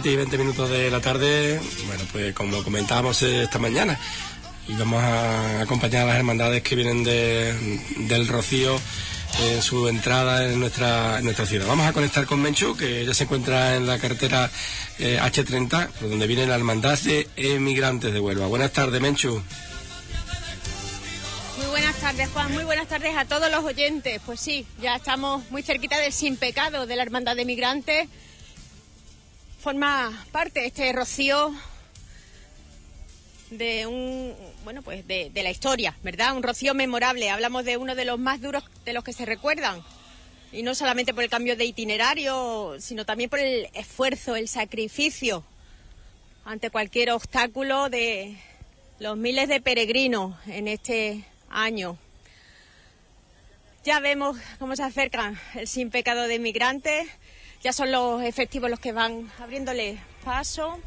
7 y 20 minutos de la tarde, bueno, pues como comentábamos esta mañana, y vamos a acompañar a las hermandades que vienen de, del Rocío en su entrada en nuestra, en nuestra ciudad. Vamos a conectar con Menchu, que ya se encuentra en la carretera eh, H30, por donde viene la hermandad de emigrantes de Huelva. Buenas tardes, Menchu. Muy buenas tardes, Juan. Muy buenas tardes a todos los oyentes. Pues sí, ya estamos muy cerquita del Sin Pecado de la Hermandad de Migrantes. Forma parte este rocío de un bueno pues de, de la historia, ¿verdad? Un rocío memorable. Hablamos de uno de los más duros de los que se recuerdan. Y no solamente por el cambio de itinerario, sino también por el esfuerzo, el sacrificio ante cualquier obstáculo de los miles de peregrinos en este año. Ya vemos cómo se acercan el sin pecado de migrantes. Ya son los efectivos los que van abriéndole paso.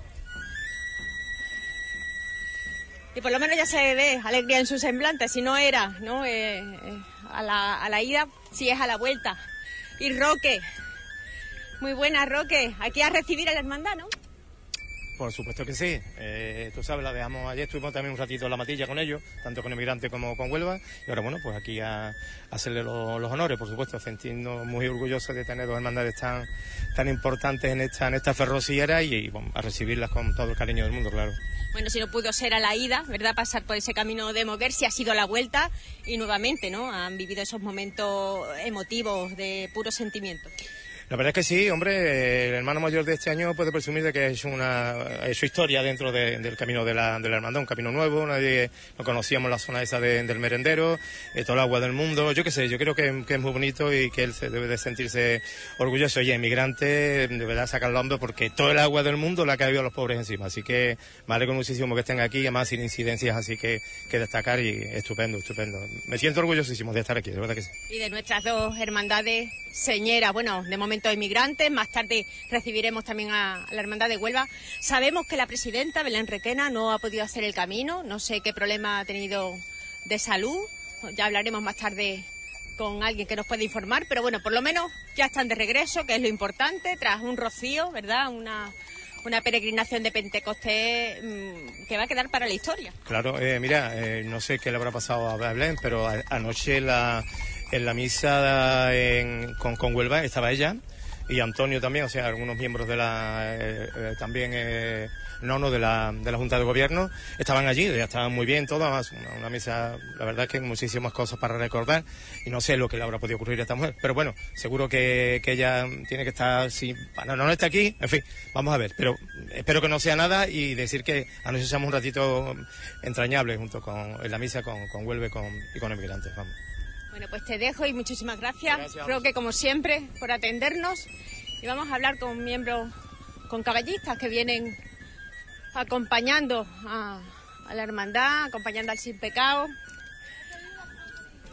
Y por lo menos ya se ve alegría en su semblante, si no era, ¿no? Eh, eh, a, la, a la ida, si es a la vuelta. Y Roque, muy buena Roque, aquí a recibir a la hermandad, ¿no? Por supuesto que sí. Eh, tú sabes, la dejamos ayer, estuvimos también un ratito en la matilla con ellos, tanto con Emigrante como con Huelva. Y ahora, bueno, pues aquí a, hacerle los honores, por supuesto, sintiendo muy orgullosos de tener dos hermandades tan, tan importantes en esta, en esta ferrociera y, a recibirlas con todo el cariño del mundo, claro. Bueno, si no pudo ser a la ida, ¿verdad? Pasar por ese camino de Moguer, si ha sido a la vuelta y nuevamente, ¿no? Han vivido esos momentos emotivos de puro sentimiento. La verdad es que sí, hombre, el hermano mayor de este año puede presumir de que es una su historia dentro del camino de la, de la hermandad, un camino nuevo, nadie no conocíamos la zona esa del merendero, eh, todo el agua del mundo, yo qué sé, yo creo que, es muy bonito y que él se debe de sentirse orgulloso y emigrante, de verdad sacar el porque todo el agua del mundo le ha caído a los pobres encima, así que me alegro muchísimo que estén aquí, además sin incidencias, así que, que destacar y estupendo, estupendo. Me siento orgullosísimo de estar aquí, de verdad que sí. Y de nuestras dos hermandades señeras, bueno, de momento inmigrantes, más tarde recibiremos también a, la Hermandad de Huelva. Sabemos que la presidenta Belén Requena no ha podido hacer el camino, no sé qué problema ha tenido de salud, ya hablaremos más tarde con alguien que nos puede informar, pero bueno, por lo menos ya están de regreso, que es lo importante, tras un rocío, ¿verdad? Una, una peregrinación de Pentecostés mm, que va a quedar para la historia. Claro, eh, mira, eh, no sé qué le habrá pasado a Belén, pero anoche la, en la misa con, con Huelva estaba ella y Antonio también, o sea, algunos miembros de la, eh, eh, también, eh, nono de la, de la Junta de Gobierno, estaban allí, ya estaban muy bien todo, además una, misa, la verdad que muchísimas cosas para recordar y no sé lo que le habrá podido ocurrir a esta mujer, pero bueno, seguro que, que ella tiene que estar, si no, no está aquí, en fin, vamos a ver, pero espero que no sea nada y decir que anoche seamos un ratito entrañable junto con, en la misa con, con Huelve con, y con emigrantes, vamos. Bueno, pues te dejo y muchísimas gracias. Creo que como siempre por atendernos y vamos a hablar con miembros, con caballistas que vienen acompañando a, la hermandad, acompañando al sin pecado.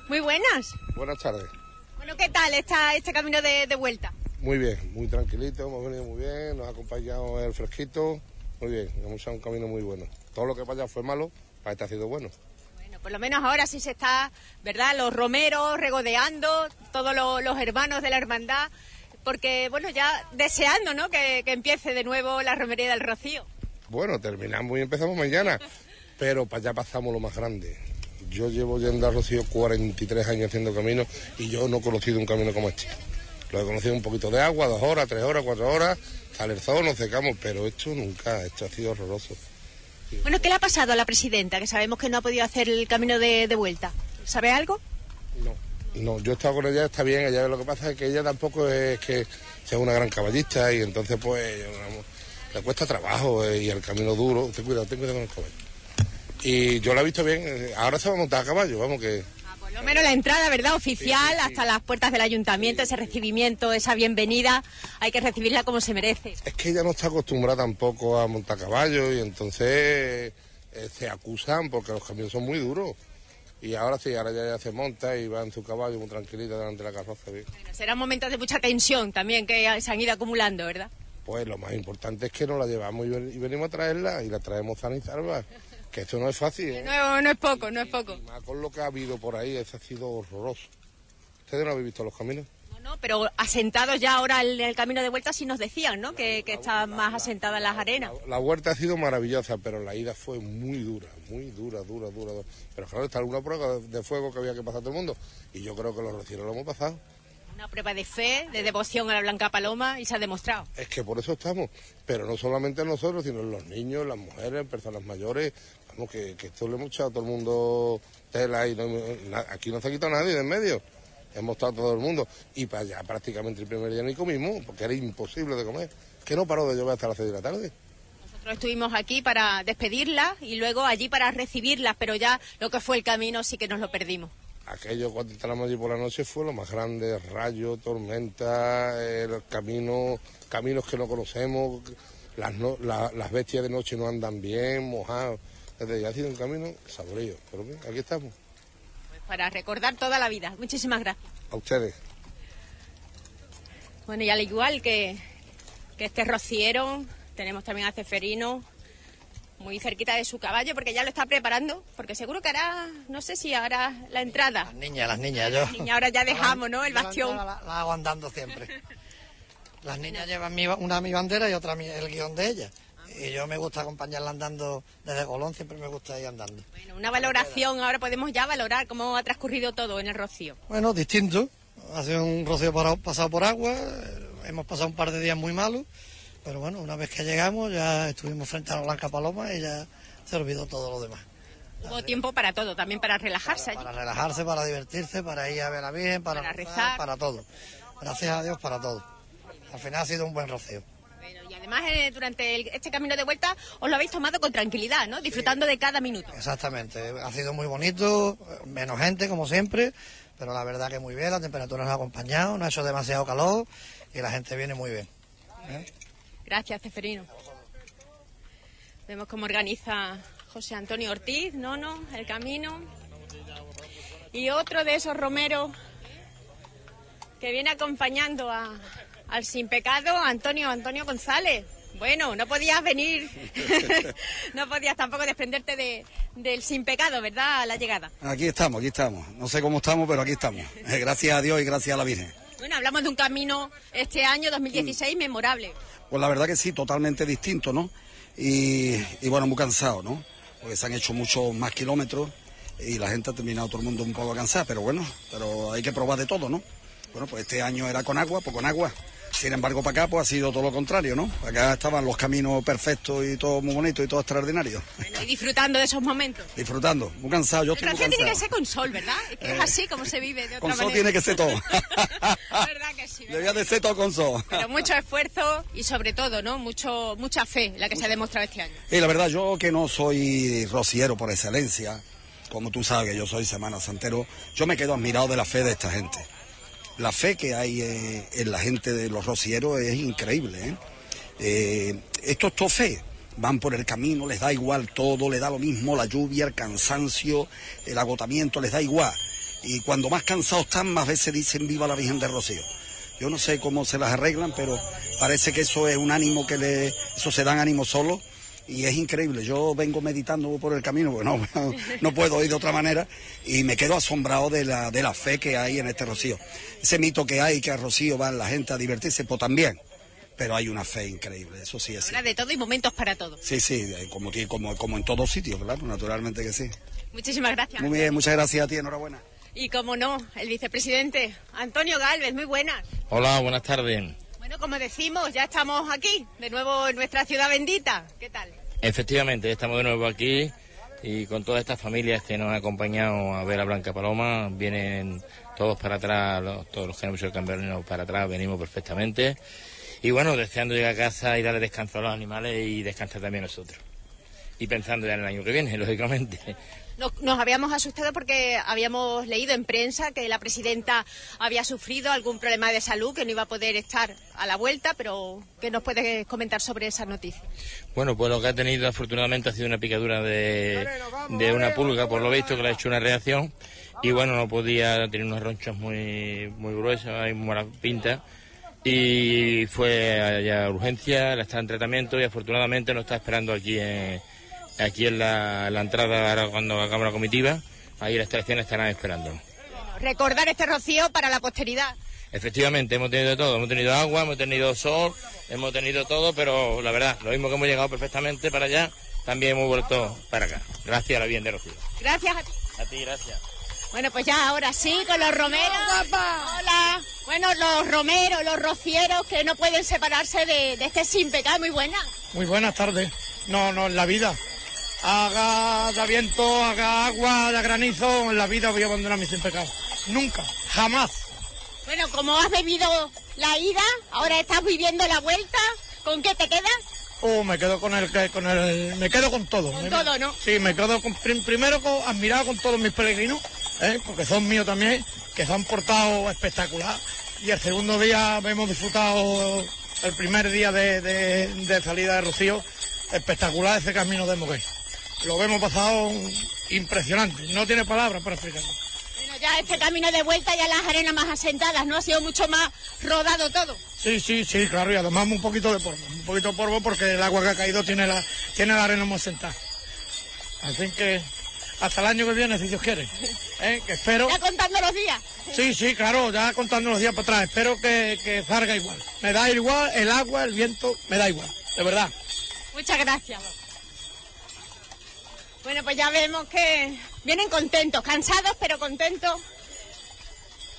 Muy buenas. Buenas tardes. Bueno, ¿qué tal está este camino de, de vuelta? Muy bien, muy tranquilito, hemos venido muy bien, nos ha acompañado el fresquito, muy bien, hemos hecho un camino muy bueno. Todo lo que para allá fue malo, para este ha sido bueno por lo menos ahora sí se está, ¿verdad? Los romeros regodeando, todos los, hermanos de la hermandad, porque, bueno, ya deseando, ¿no? Que, empiece de nuevo la romería del Rocío. Bueno, terminamos y empezamos mañana, pero para allá pasamos lo más grande. Yo llevo yendo al Rocío 43 años haciendo camino y yo no he conocido un camino como este. Lo he conocido un poquito de agua, dos horas, tres horas, cuatro horas, sale el sol, nos secamos, pero esto nunca, esto ha sido horroroso. Bueno, ¿qué le ha pasado a la presidenta? Que sabemos que no ha podido hacer el camino de, vuelta. ¿Sabe algo? No, no, yo he estado con ella, está bien. Ella lo que pasa es que ella tampoco es que sea una gran caballista y entonces pues le cuesta trabajo eh, y el camino duro. Ten cuidado, ten cuidado con el caballo. Y yo la he visto bien. Eh, ahora se va a montar a caballo, vamos que lo menos la entrada, ¿verdad? Oficial, hasta las puertas del ayuntamiento, ese recibimiento, esa bienvenida, hay que recibirla como se merece. Es que ella no está acostumbrada tampoco a montar caballos y entonces eh, se acusan porque los caminos son muy duros. Y ahora sí, ahora ya, se monta y va en su caballo muy tranquilita delante de la carroza. Bueno, serán momentos de mucha tensión también que se han ido acumulando, ¿verdad? Pues lo más importante es que nos la llevamos y, venimos a traerla y la traemos sana y salva. Que esto no es fácil, ¿eh? No, no es poco, no es poco. con lo que ha habido por ahí, eso ha sido horroroso. ¿Ustedes no habéis visto los caminos? No, no, pero asentados ya ahora en el camino de vuelta sí nos decían, ¿no? que, que estaban más asentadas las arenas. La, vuelta ha sido maravillosa, pero la ida fue muy dura, muy dura, dura, dura. Pero claro, está alguna prueba de fuego que había que pasar todo el mundo. Y yo creo que los recién lo hemos pasado una prueba de fe, de devoción a la Blanca Paloma y se ha demostrado. Es que por eso estamos, pero no solamente nosotros, sino los niños, las mujeres, personas mayores, vamos, que, esto le hemos echado a todo el mundo tela y aquí no se ha quitado nadie de en medio. Hemos estado todo el mundo y para allá prácticamente el primer día ni comimos, porque era imposible de comer, que no paró de llover hasta las seis de la tarde. Nosotros estuvimos aquí para despedirlas y luego allí para recibirlas, pero ya lo que fue el camino sí que nos lo perdimos aquello cuando entramos allí por la noche fue lo más grande, rayo, tormenta, el camino, caminos que no conocemos, las, las bestias de noche no andan bien, mojados. Desde ya ha sido un camino saborío, pero bien, aquí estamos. Pues para recordar toda la vida. Muchísimas gracias. A ustedes. Bueno, y al igual que, que este rociero, tenemos también a Ceferino muy cerquita de su caballo porque ya lo está preparando, porque seguro que hará, no sé si hará la entrada. Las niñas, las niñas, yo. Y ahora ya dejamos, ¿no? El bastión. La, la- la hago andando siempre. Las niñas llevan mi, una mi bandera y otra mi- el guion de ellas. Y yo me gusta acompañarla andando desde Colón, siempre me gusta ir andando. Bueno, una valoración, ahora podemos ya valorar cómo ha transcurrido todo en el rocío. Bueno, distinto. Ha sido un rocío pasado por agua. eh, Hemos pasado un par de días muy malos. Pero bueno, una vez que llegamos ya estuvimos frente a la Blanca Paloma y ya se olvidó todo lo demás. Hubo tiempo para todo, también para relajarse. Para relajarse, para divertirse, para ir a ver a la Virgen, para, Para rezar. para todo. Gracias a Dios para todo. Al final ha sido un buen rocío. Además eh, durante el- este camino de vuelta os lo habéis tomado con tranquilidad, ¿no? Disfrutando de cada minuto. Exactamente, ha sido muy bonito, menos gente como siempre, pero la verdad que muy bien, la temperatura nos ha acompañado, no ha hecho demasiado calor y la gente viene muy bien. ¿eh? Gracias, Ceferino. Vemos cómo organiza José Antonio Ortiz, Nono, el camino. Y otro de esos romeros que viene acompañando a- al sin pecado, Antonio, Antonio González. Bueno, no podías venir, no podías tampoco desprenderte de, del sin pecado, ¿verdad? A la llegada. Aquí estamos, aquí estamos. No sé cómo estamos, pero aquí estamos. Gracias a Dios y gracias a la Virgen. Bueno, hablamos de un camino este año 2016 memorable. Pues la verdad que sí, totalmente distinto, ¿no? Y, y bueno, muy cansado, ¿no? Porque se han hecho muchos más kilómetros y la gente ha terminado todo el mundo un poco cansada, pero bueno, pero hay que probar de todo, ¿no? Bueno, pues este año era con agua, pues con agua. Sin embargo, para acá pues ha sido todo lo contrario, ¿no? Acá estaban los caminos perfectos y todo muy bonito y todo extraordinario. Bueno, y disfrutando de esos momentos. Disfrutando, muy cansado, yo estoy muy tiene que ser con sol, ¿verdad? Es que es así como se vive de otra Con sol manera. tiene que ser todo. ¿Verdad que sí? Debía de ser todo con sol. Pero mucho esfuerzo y sobre todo, ¿no? Mucho, mucha fe la que se ha demostrado este año. Y la verdad, yo que no soy rociero por excelencia, como tú sabes yo soy Semana Santero, yo me quedo admirado de la fe de esta gente. La fe que hay eh, en la gente de los rocieros es increíble. ¿eh? Eh, esto es todo fe. Van por el camino, les da igual todo, les da lo mismo la lluvia, el cansancio, el agotamiento, les da igual. Y cuando más cansados están, más veces dicen viva la Virgen de Rocío. Yo no sé cómo se las arreglan, pero parece que eso es un ánimo que le, eso se dan ánimo solo y es increíble. Yo vengo meditando por el camino, porque no, no puedo ir de otra manera y me quedo asombrado de la, de la fe que hay en este Rocío. Ese mito que hay que a Rocío van la gente a divertirse, pues también, pero hay una fe increíble, eso sí es. Habrá de todo y momentos para todo. Sí, sí, como, ti- como, como en todos sitios, claro, naturalmente que sí. Muchísimas gracias. Muy bien, muchas gracias a ti, enhorabuena. Y como no, el vicepresidente Antonio Galvez, muy buenas. Hola, buenas tardes. Bueno, como decimos, ya estamos aquí, de nuevo en nuestra ciudad bendita. ¿Qué tal? Efectivamente, estamos de nuevo aquí y con todas estas familias que nos han acompañado a ver a Blanca Paloma, vienen todos para atrás, todos los que hemos hecho el campeonato para atrás, venimos perfectamente. Y bueno, deseando llegar a casa y darle descanso a los animales y descansar también nosotros. Y pensando ya en el año que viene, lógicamente. Nos, nos habíamos asustado porque habíamos leído en prensa que la presidenta había sufrido algún problema de salud, que no iba a poder estar a la vuelta, pero ¿qué nos puedes comentar sobre esa noticia? Bueno, pues lo que ha tenido afortunadamente ha sido una picadura de, de una pulga, por lo visto, que le ha hecho una reacción. Y bueno, no podía tener unos ronchos muy, muy gruesos y muy mala pinta. Y fue allá a urgencia, la está en tratamiento y afortunadamente nos está esperando aquí en, aquí en la, en la entrada ahora cuando hagamos la comitiva. Ahí las estaciones estarán esperando. Recordar este rocío para la posteridad. Efectivamente, hemos tenido de todo. Hemos tenido agua, hemos tenido sol, hemos tenido todo, pero la verdad, lo mismo que hemos llegado perfectamente para allá, también hemos vuelto para acá. Gracias a la bien de Rocío. Gracias a ti. A ti, gracias. Bueno, pues ya ahora sí, con los romeros. Hola. Bueno, los romeros, los rocieros que no pueden separarse de, de este sin pecado. Muy buena. Muy buenas tardes. No, no, en la vida. Haga de viento, haga agua, de granizo, en la vida voy a abandonar mi sin pecado. Nunca, jamás. Bueno, como has bebido la ida, ahora estás viviendo la vuelta. ¿Con qué te quedas? Oh, me quedo con el, que- con el, me quedo con todo. Con Me- todo, ¿no? Sí, me quedo con, prim- primero con, admirado con todos mis peregrinos, ¿eh? porque son míos también, que se han portado espectacular. Y el segundo día hemos disfrutado el primer día de, de- de salida de Rocío, espectacular ese camino de Moguer. Lo hemos pasado impresionante, no tiene palabras para explicarlo. Bueno, ya este camino de vuelta, ya las arenas más asentadas, ¿no? Ha sido mucho más rodado todo. Sí, sí, sí, claro, y además un poquito de polvo, un poquito de polvo porque el agua que ha caído tiene la, tiene la arena muy sentada. Así que hasta el año que viene, si Dios quiere. ¿eh? Que espero. Ya contando los días. Sí, sí, claro, ya contando los días para atrás. Espero que, que salga igual. Me da igual el agua, el viento, me da igual, de verdad. Muchas gracias. Bueno, pues ya vemos que vienen contentos, cansados pero contentos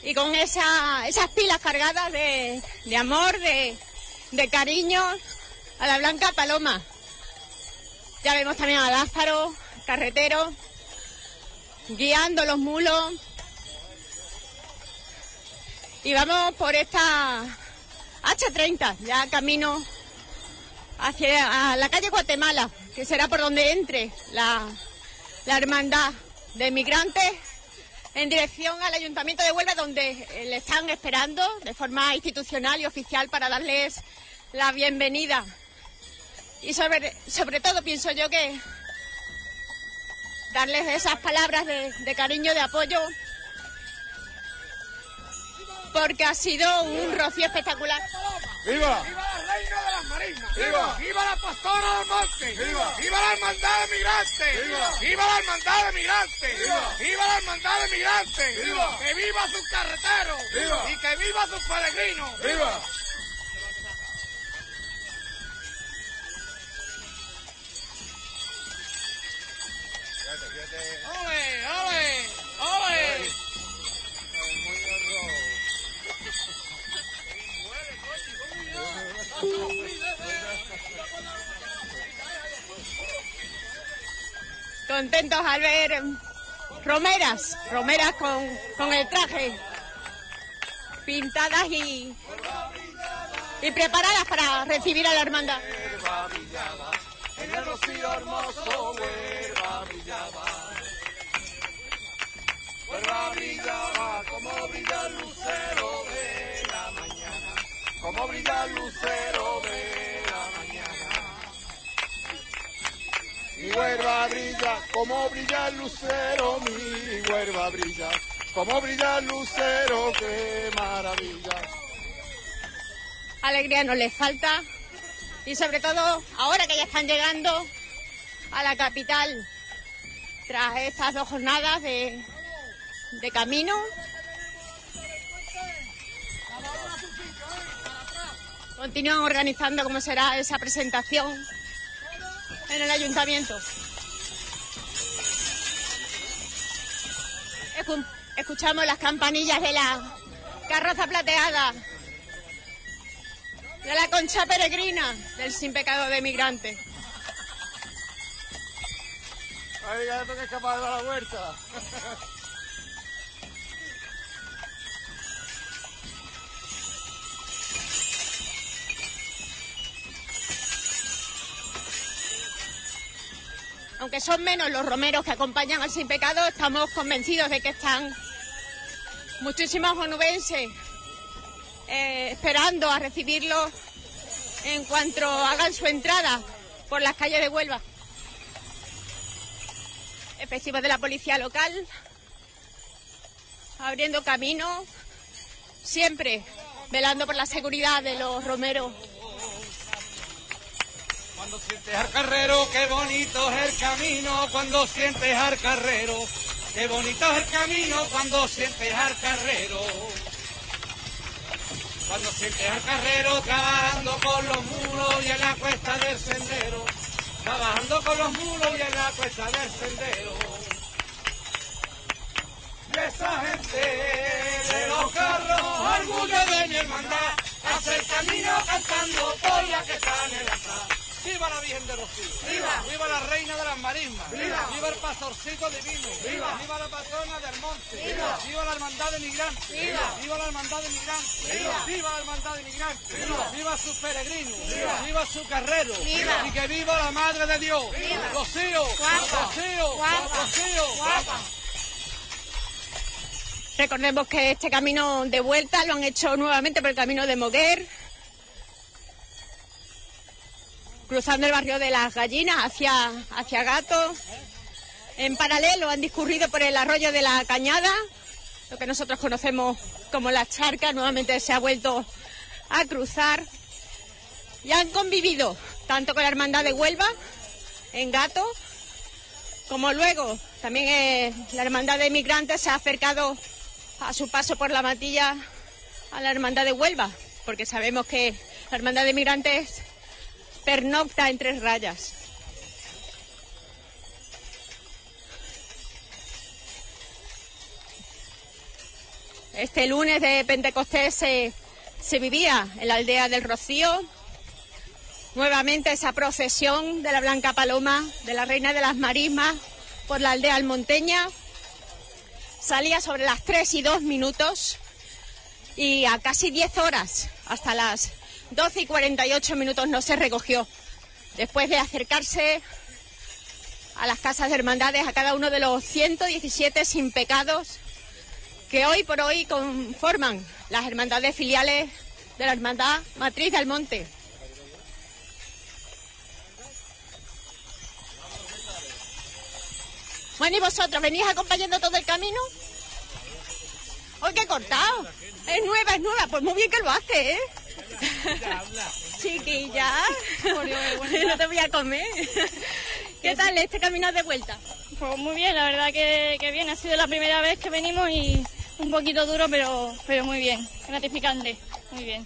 y con esa, esas pilas cargadas de, de amor, de, de cariño a la Blanca Paloma. Ya vemos también a Lázaro, carretero, guiando los mulos. Y vamos por esta H30, ya camino hacia la calle Guatemala, que será por donde entre la, la hermandad de migrantes en dirección al Ayuntamiento de Huelva, donde eh, le están esperando de forma institucional y oficial para darles la bienvenida. Y sobre, sobre todo pienso yo que darles esas palabras de, de cariño, de apoyo, porque ha sido un rocío espectacular. ¡Viva! ¡Viva la reina de las marismas! ¡Viva! ¡Viva la pastora del monte! ¡Viva! ¡Viva la hermandad de migrantes! ¡Viva! ¡Viva la hermandad de migrantes! ¡Viva! ¡Viva la hermandad de migrantes! ¡Viva! ¡Que viva sus carreteros! ¡Viva! ¡Y que viva sus peregrinos! ¡Viva! ¡Ole! ¡Ole! ¡Ole! Contentos al ver romeras, romeras con, con el traje, pintadas y, y preparadas para recibir a la hermandad. Brillaba. Como brilla el lucero de. Como brilla el lucero de la mañana. Mi huerva brilla como brilla el lucero, mi huerva brilla como brilla el lucero, qué maravilla. Alegría no les falta y sobre todo ahora que ya están llegando a la capital tras estas dos jornadas de, de camino. Continúan organizando cómo será esa presentación en el ayuntamiento. Escu- Escuchamos las campanillas de la carroza plateada, de la concha peregrina del sin pecado de migrante. Ay, gato que es capaz de la vuelta. Aunque son menos los romeros que acompañan al sin pecado, estamos convencidos de que están muchísimos onubenses eh, esperando a recibirlos en cuanto hagan su entrada por las calles de Huelva. Efectivos de la policía local abriendo camino, siempre velando por la seguridad de los romeros. Cuando sientes al carrero, qué bonito es el camino. Cuando sientes al carrero, qué bonito es el camino. Cuando sientes al carrero. Cuando sientes al carrero trabajando con los mulos y en la cuesta del sendero. Trabajando con los mulos y en la cuesta del sendero. Y esa gente de los carros, orgullo de mi hermandad, hace el camino cantando por la que está en el altar. ¡Viva la Virgen de Rocío! ¡Viva! ¡Viva la Reina de las Marismas! ¡Viva! ¡Viva el Pastorcito Divino! ¡Viva! ¡Viva la Patrona del Monte! ¡Viva! ¡Viva la Hermandad de Migrantes! ¡Viva! ¡Viva la Hermandad de Migrantes! ¡Viva! ¡Viva la Hermandad de Migrantes! ¡Viva! ¡Viva sus peregrinos! ¡Viva! ¡Viva su carrero! ¡Viva! ¡Y que viva la Madre de Dios! ¡Viva! ¡Rocío! Guapa. ¡Rocío! Guapa. ¡Rocío! Guapa. Recordemos que este camino de vuelta lo han hecho nuevamente por el camino de Moguer, cruzando el barrio de las Gallinas hacia, hacia Gato. En paralelo han discurrido por el arroyo de la Cañada, lo que nosotros conocemos como la charca, nuevamente se ha vuelto a cruzar y han convivido tanto con la Hermandad de Huelva en Gato, como luego también eh, la Hermandad de Migrantes se ha acercado a su paso por la matilla a la Hermandad de Huelva, porque sabemos que la Hermandad de Migrantes pernocta en tres rayas. Este lunes de Pentecostés se, se vivía en la aldea del Rocío, nuevamente esa procesión de la Blanca Paloma, de la Reina de las Marismas, por la aldea almonteña. Salía sobre las 3 y 2 minutos y a casi 10 horas, hasta las 12 y 48 minutos, no se recogió. Después de acercarse a las casas de hermandades, a cada uno de los 117 sin pecados que hoy por hoy conforman las hermandades filiales de la Hermandad Matriz del Monte. Bueno, ¿y vosotros venís acompañando todo el camino? ¡Hoy qué cortado! Es nueva, es nueva. Pues muy bien que lo hace, ¿eh? Chiquilla. no te voy a comer. ¿Qué tal este camino de vuelta? Pues muy bien, la verdad que, que bien. Ha sido la primera vez que venimos y un poquito duro, pero, pero muy bien. Gratificante. Muy bien.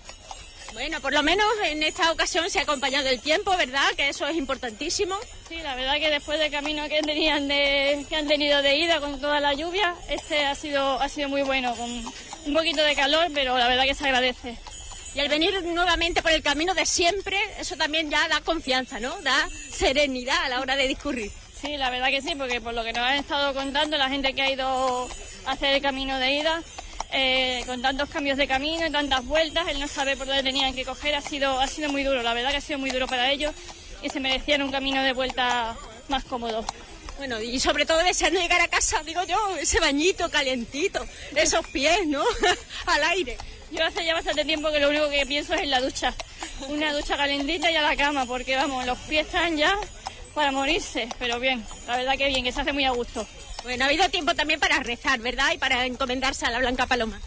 Bueno, por lo menos en esta ocasión se ha acompañado el tiempo, ¿verdad? Que eso es importantísimo. Sí, la verdad que después del camino que tenían de, que han tenido de ida con toda la lluvia, este ha sido, ha sido muy bueno, con un poquito de calor, pero la verdad que se agradece. Y al venir nuevamente por el camino de siempre, eso también ya da confianza, ¿no? Da serenidad a la hora de discurrir. Sí, la verdad que sí, porque por lo que nos han estado contando la gente que ha ido a hacer el camino de ida, eh, con tantos cambios de camino y tantas vueltas, él no sabe por dónde tenían que coger, ha sido, ha sido muy duro, la verdad que ha sido muy duro para ellos y se merecían un camino de vuelta más cómodo. Bueno, y sobre todo deseando llegar a casa, digo yo, ese bañito calientito, esos pies, ¿no? Al aire. Yo hace ya bastante tiempo que lo único que pienso es en la ducha. Una ducha calentita y a la cama, porque vamos, los pies están ya para morirse. Pero bien, la verdad que bien, que se hace muy a gusto. Bueno, ha habido tiempo también para rezar, ¿verdad? Y para encomendarse a la Blanca Paloma.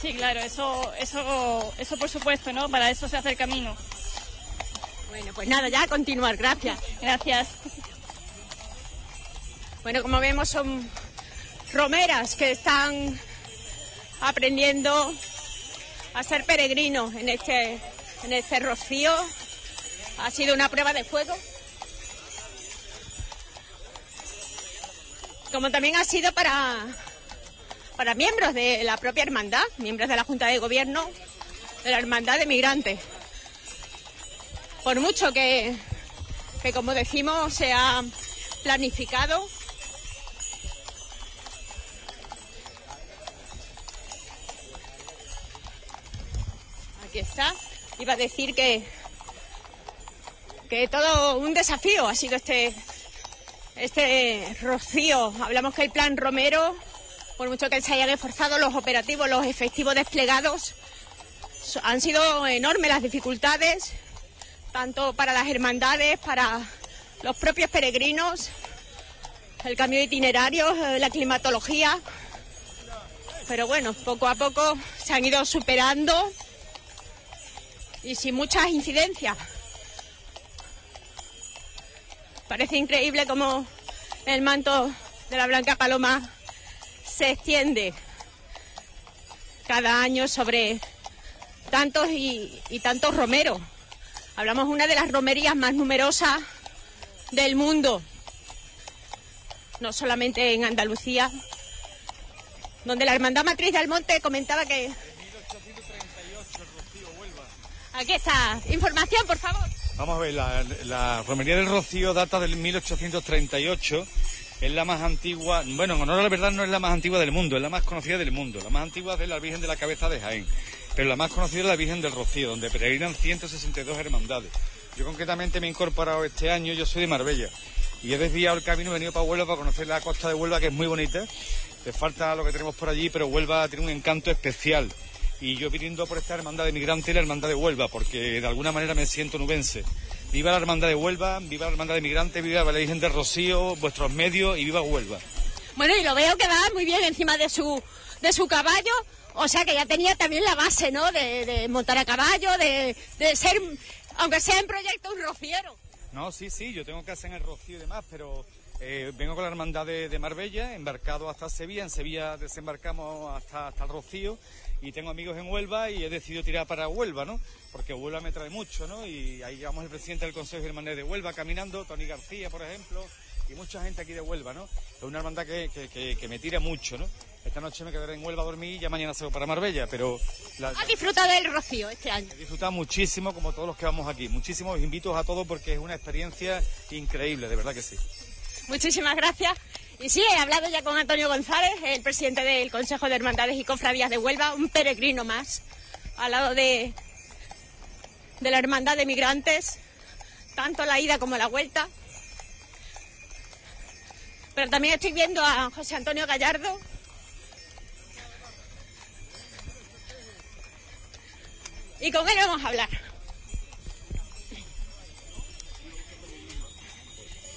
Sí, claro, eso, eso, eso por supuesto, ¿no? Para eso se hace el camino. Bueno, pues nada, ya a continuar, gracias. Gracias. Bueno, como vemos son romeras que están aprendiendo a ser peregrinos en este, en este rocío. Ha sido una prueba de fuego. Como también ha sido para, para miembros de la propia hermandad, miembros de la Junta de Gobierno de la Hermandad de Migrantes. Por mucho que, que como decimos, se ha planificado aquí está. Iba a decir que, que todo un desafío ha sido este, este rocío. Hablamos que el plan Romero, por mucho que se hayan esforzado los operativos, los efectivos desplegados, han sido enormes las dificultades, tanto para las hermandades, para los propios peregrinos, el cambio de itinerarios, eh, la climatología. Pero bueno, poco a poco se han ido superando y sin muchas incidencias. Parece increíble cómo el manto de la Blanca Paloma se extiende cada año sobre tantos y, y tantos romeros. Hablamos de una de las romerías más numerosas del mundo, no solamente en Andalucía, donde la Hermandad Matriz del Monte comentaba que... Aquí está, información, por favor. Vamos a ver, la, la romería del Rocío data del 1838. Es la más antigua, bueno, en honor a la verdad no es la más antigua del mundo, es la más conocida del mundo. La más antigua es la Virgen de la Cabeza de Jaén, pero la más conocida es la Virgen del Rocío, donde peregrinan 162 hermandades. Yo concretamente me he incorporado este año, yo soy de Marbella, y he desviado el camino, he venido para Huelva para conocer la costa de Huelva, que es muy bonita. Te falta lo que tenemos por allí, pero Huelva tiene un encanto especial. Y yo viniendo por esta hermandad de migrantes y la hermandad de Huelva, porque de alguna manera me siento nubense. Viva la hermandad de Huelva, viva la hermandad de migrantes, viva la Virgen del Rocío, vuestros medios y viva Huelva. Bueno, y lo veo que va muy bien encima de su, de su caballo. O sea que ya tenía también la base, ¿no? De, de montar a caballo, de, de ser, aunque sea en proyecto, un rociero. No, sí, sí, yo tengo casa en el Rocío y demás, pero eh, vengo con la hermandad de, de Marbella, embarcado hasta Sevilla, en Sevilla desembarcamos hasta, hasta el Rocío y tengo amigos en Huelva y he decidido tirar para Huelva, ¿no? Porque Huelva me trae mucho, ¿no? Y ahí llevamos el presidente del Consejo Hermandad de Huelva caminando, Tony García, por ejemplo, y mucha gente aquí de Huelva, ¿no? Es una hermandad que, que- que- que me tira mucho, ¿no? Esta noche me quedaré en Huelva a dormir y ya mañana salgo para Marbella, pero la, ¿Has disfrutado del rocío este año? He disfrutado muchísimo, como todos los que vamos aquí. Muchísimo, os invito a todos porque es una experiencia increíble, de verdad que sí. Muchísimas gracias. Y sí, he hablado ya con Antonio González, el presidente del Consejo de Hermandades y Cofradías de Huelva, un peregrino más, al lado de, de la Hermandad de Migrantes, tanto la ida como la vuelta. Pero también estoy viendo a José Antonio Gallardo. Y con él vamos a hablar.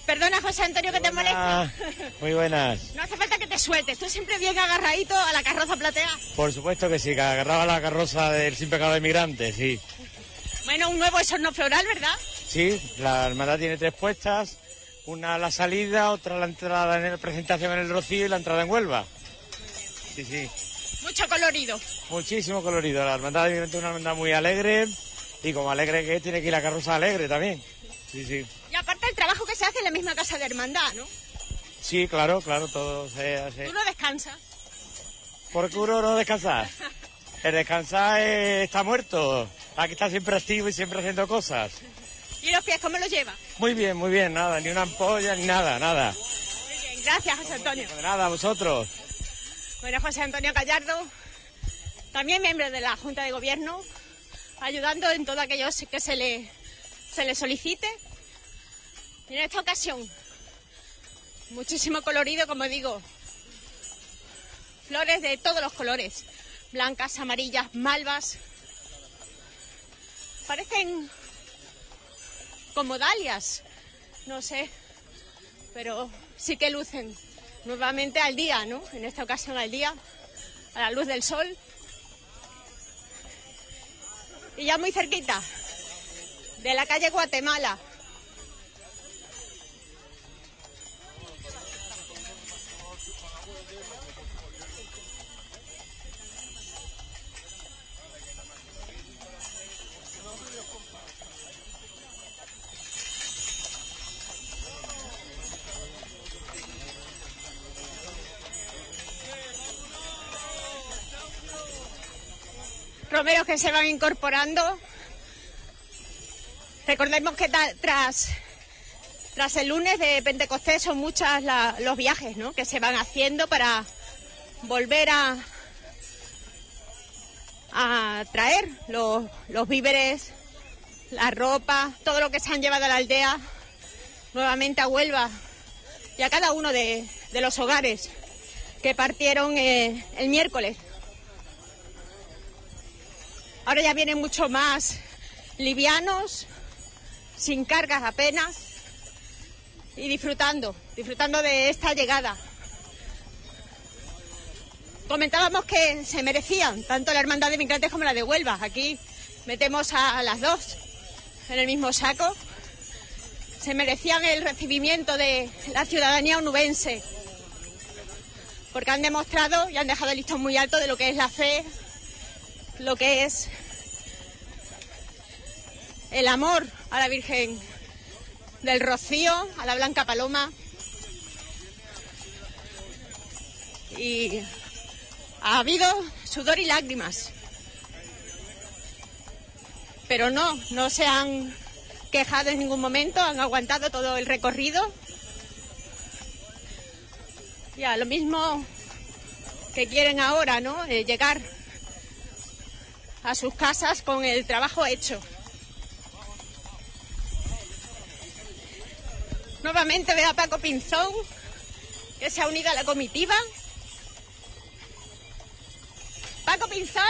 Perdona, José Antonio, que te molesta. Muy buenas. No hace falta que te sueltes, tú siempre bien agarradito a la carroza platea. Por supuesto que sí, que agarraba la carroza del Sin Pecado de Migrante, sí. Bueno, un nuevo esorno floral, ¿verdad? Sí, la hermandad tiene tres puestas, una a la salida, otra a la entrada en la presentación en el Rocío y la entrada en Huelva. Sí, sí, Mucho colorido. muchísimo colorido. La hermandad de es una hermandad muy alegre y como alegre que es, tiene que ir la carroza alegre también. Sí, sí. Y aparte el trabajo que se hace en la misma casa de hermandad, ¿no? Sí, claro, claro, todo se hace. Tú no descansas. ¿Por qué uno no descansar? El descansar eh, está muerto. Aquí está siempre activo y siempre haciendo cosas. ¿Y los pies cómo los lleva? Muy bien, muy bien, nada, ni una ampolla, ni nada, nada. Muy bien, gracias José Antonio. De nada, vosotros. Bueno, José Antonio Gallardo, también miembro de la Junta de Gobierno, ayudando en todo aquello que se le, se le solicite. En esta ocasión, muchísimo colorido, como digo, flores de todos los colores, blancas, amarillas, malvas. Parecen como dalias, no sé, pero sí que lucen nuevamente al día, ¿no? En esta ocasión al día, a la luz del sol. Y ya muy cerquita, de la calle Guatemala. Que se van incorporando. Recordemos que tras, tras el lunes de Pentecostés son muchos los viajes ¿no? que se van haciendo para volver a, a traer los, los víveres, la ropa, todo lo que se han llevado a la aldea nuevamente a Huelva y a cada uno de, de los hogares que partieron eh, el miércoles. Ahora ya vienen mucho más livianos, sin cargas apenas y disfrutando, disfrutando de esta llegada. Comentábamos que se merecían tanto la Hermandad de Migrantes como la de Huelva. Aquí metemos a, las dos en el mismo saco. Se merecían el recibimiento de la ciudadanía onubense porque han demostrado y han dejado el listón muy alto de lo que es la fe, lo que es el amor a la Virgen del Rocío, a la Blanca Paloma. Y ha habido sudor y lágrimas. Pero no, no se han quejado en ningún momento, han aguantado todo el recorrido. Ya, lo mismo que quieren ahora, ¿no? Eh, llegar a sus casas con el trabajo hecho. Nuevamente veo a Paco Pinzón, que se ha unido a la comitiva. Paco Pinzón,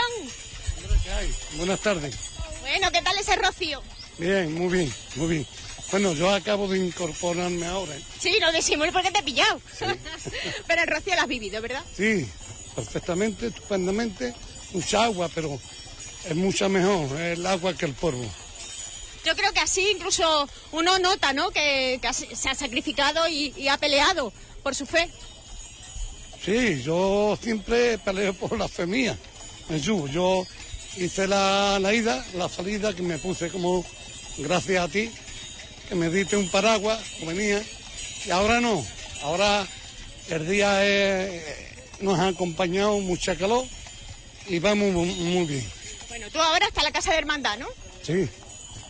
Buenas tardes. bueno, ¿qué tal ese rocío? Bien, muy bien, muy bien. Bueno, yo acabo de incorporarme ahora. Sí, no disimulo porque te he pillado. Pero el rocío lo has vivido, ¿verdad? Sí, perfectamente, estupendamente. mucha agua, pero es mucho mejor el agua que el polvo. Yo creo que así incluso uno nota, ¿no? Que, se ha sacrificado y, y ha peleado por su fe. Sí, yo siempre peleo por la fe mía. Jesús, yo hice la, la ida, la salida, que me puse como gracias a ti, que me diste un paraguas, venía, y ahora no. Ahora el día es- nos ha acompañado mucha calor y vamos mu- muy bien. Bueno, tú ahora hasta la casa de hermandad, ¿no? Sí,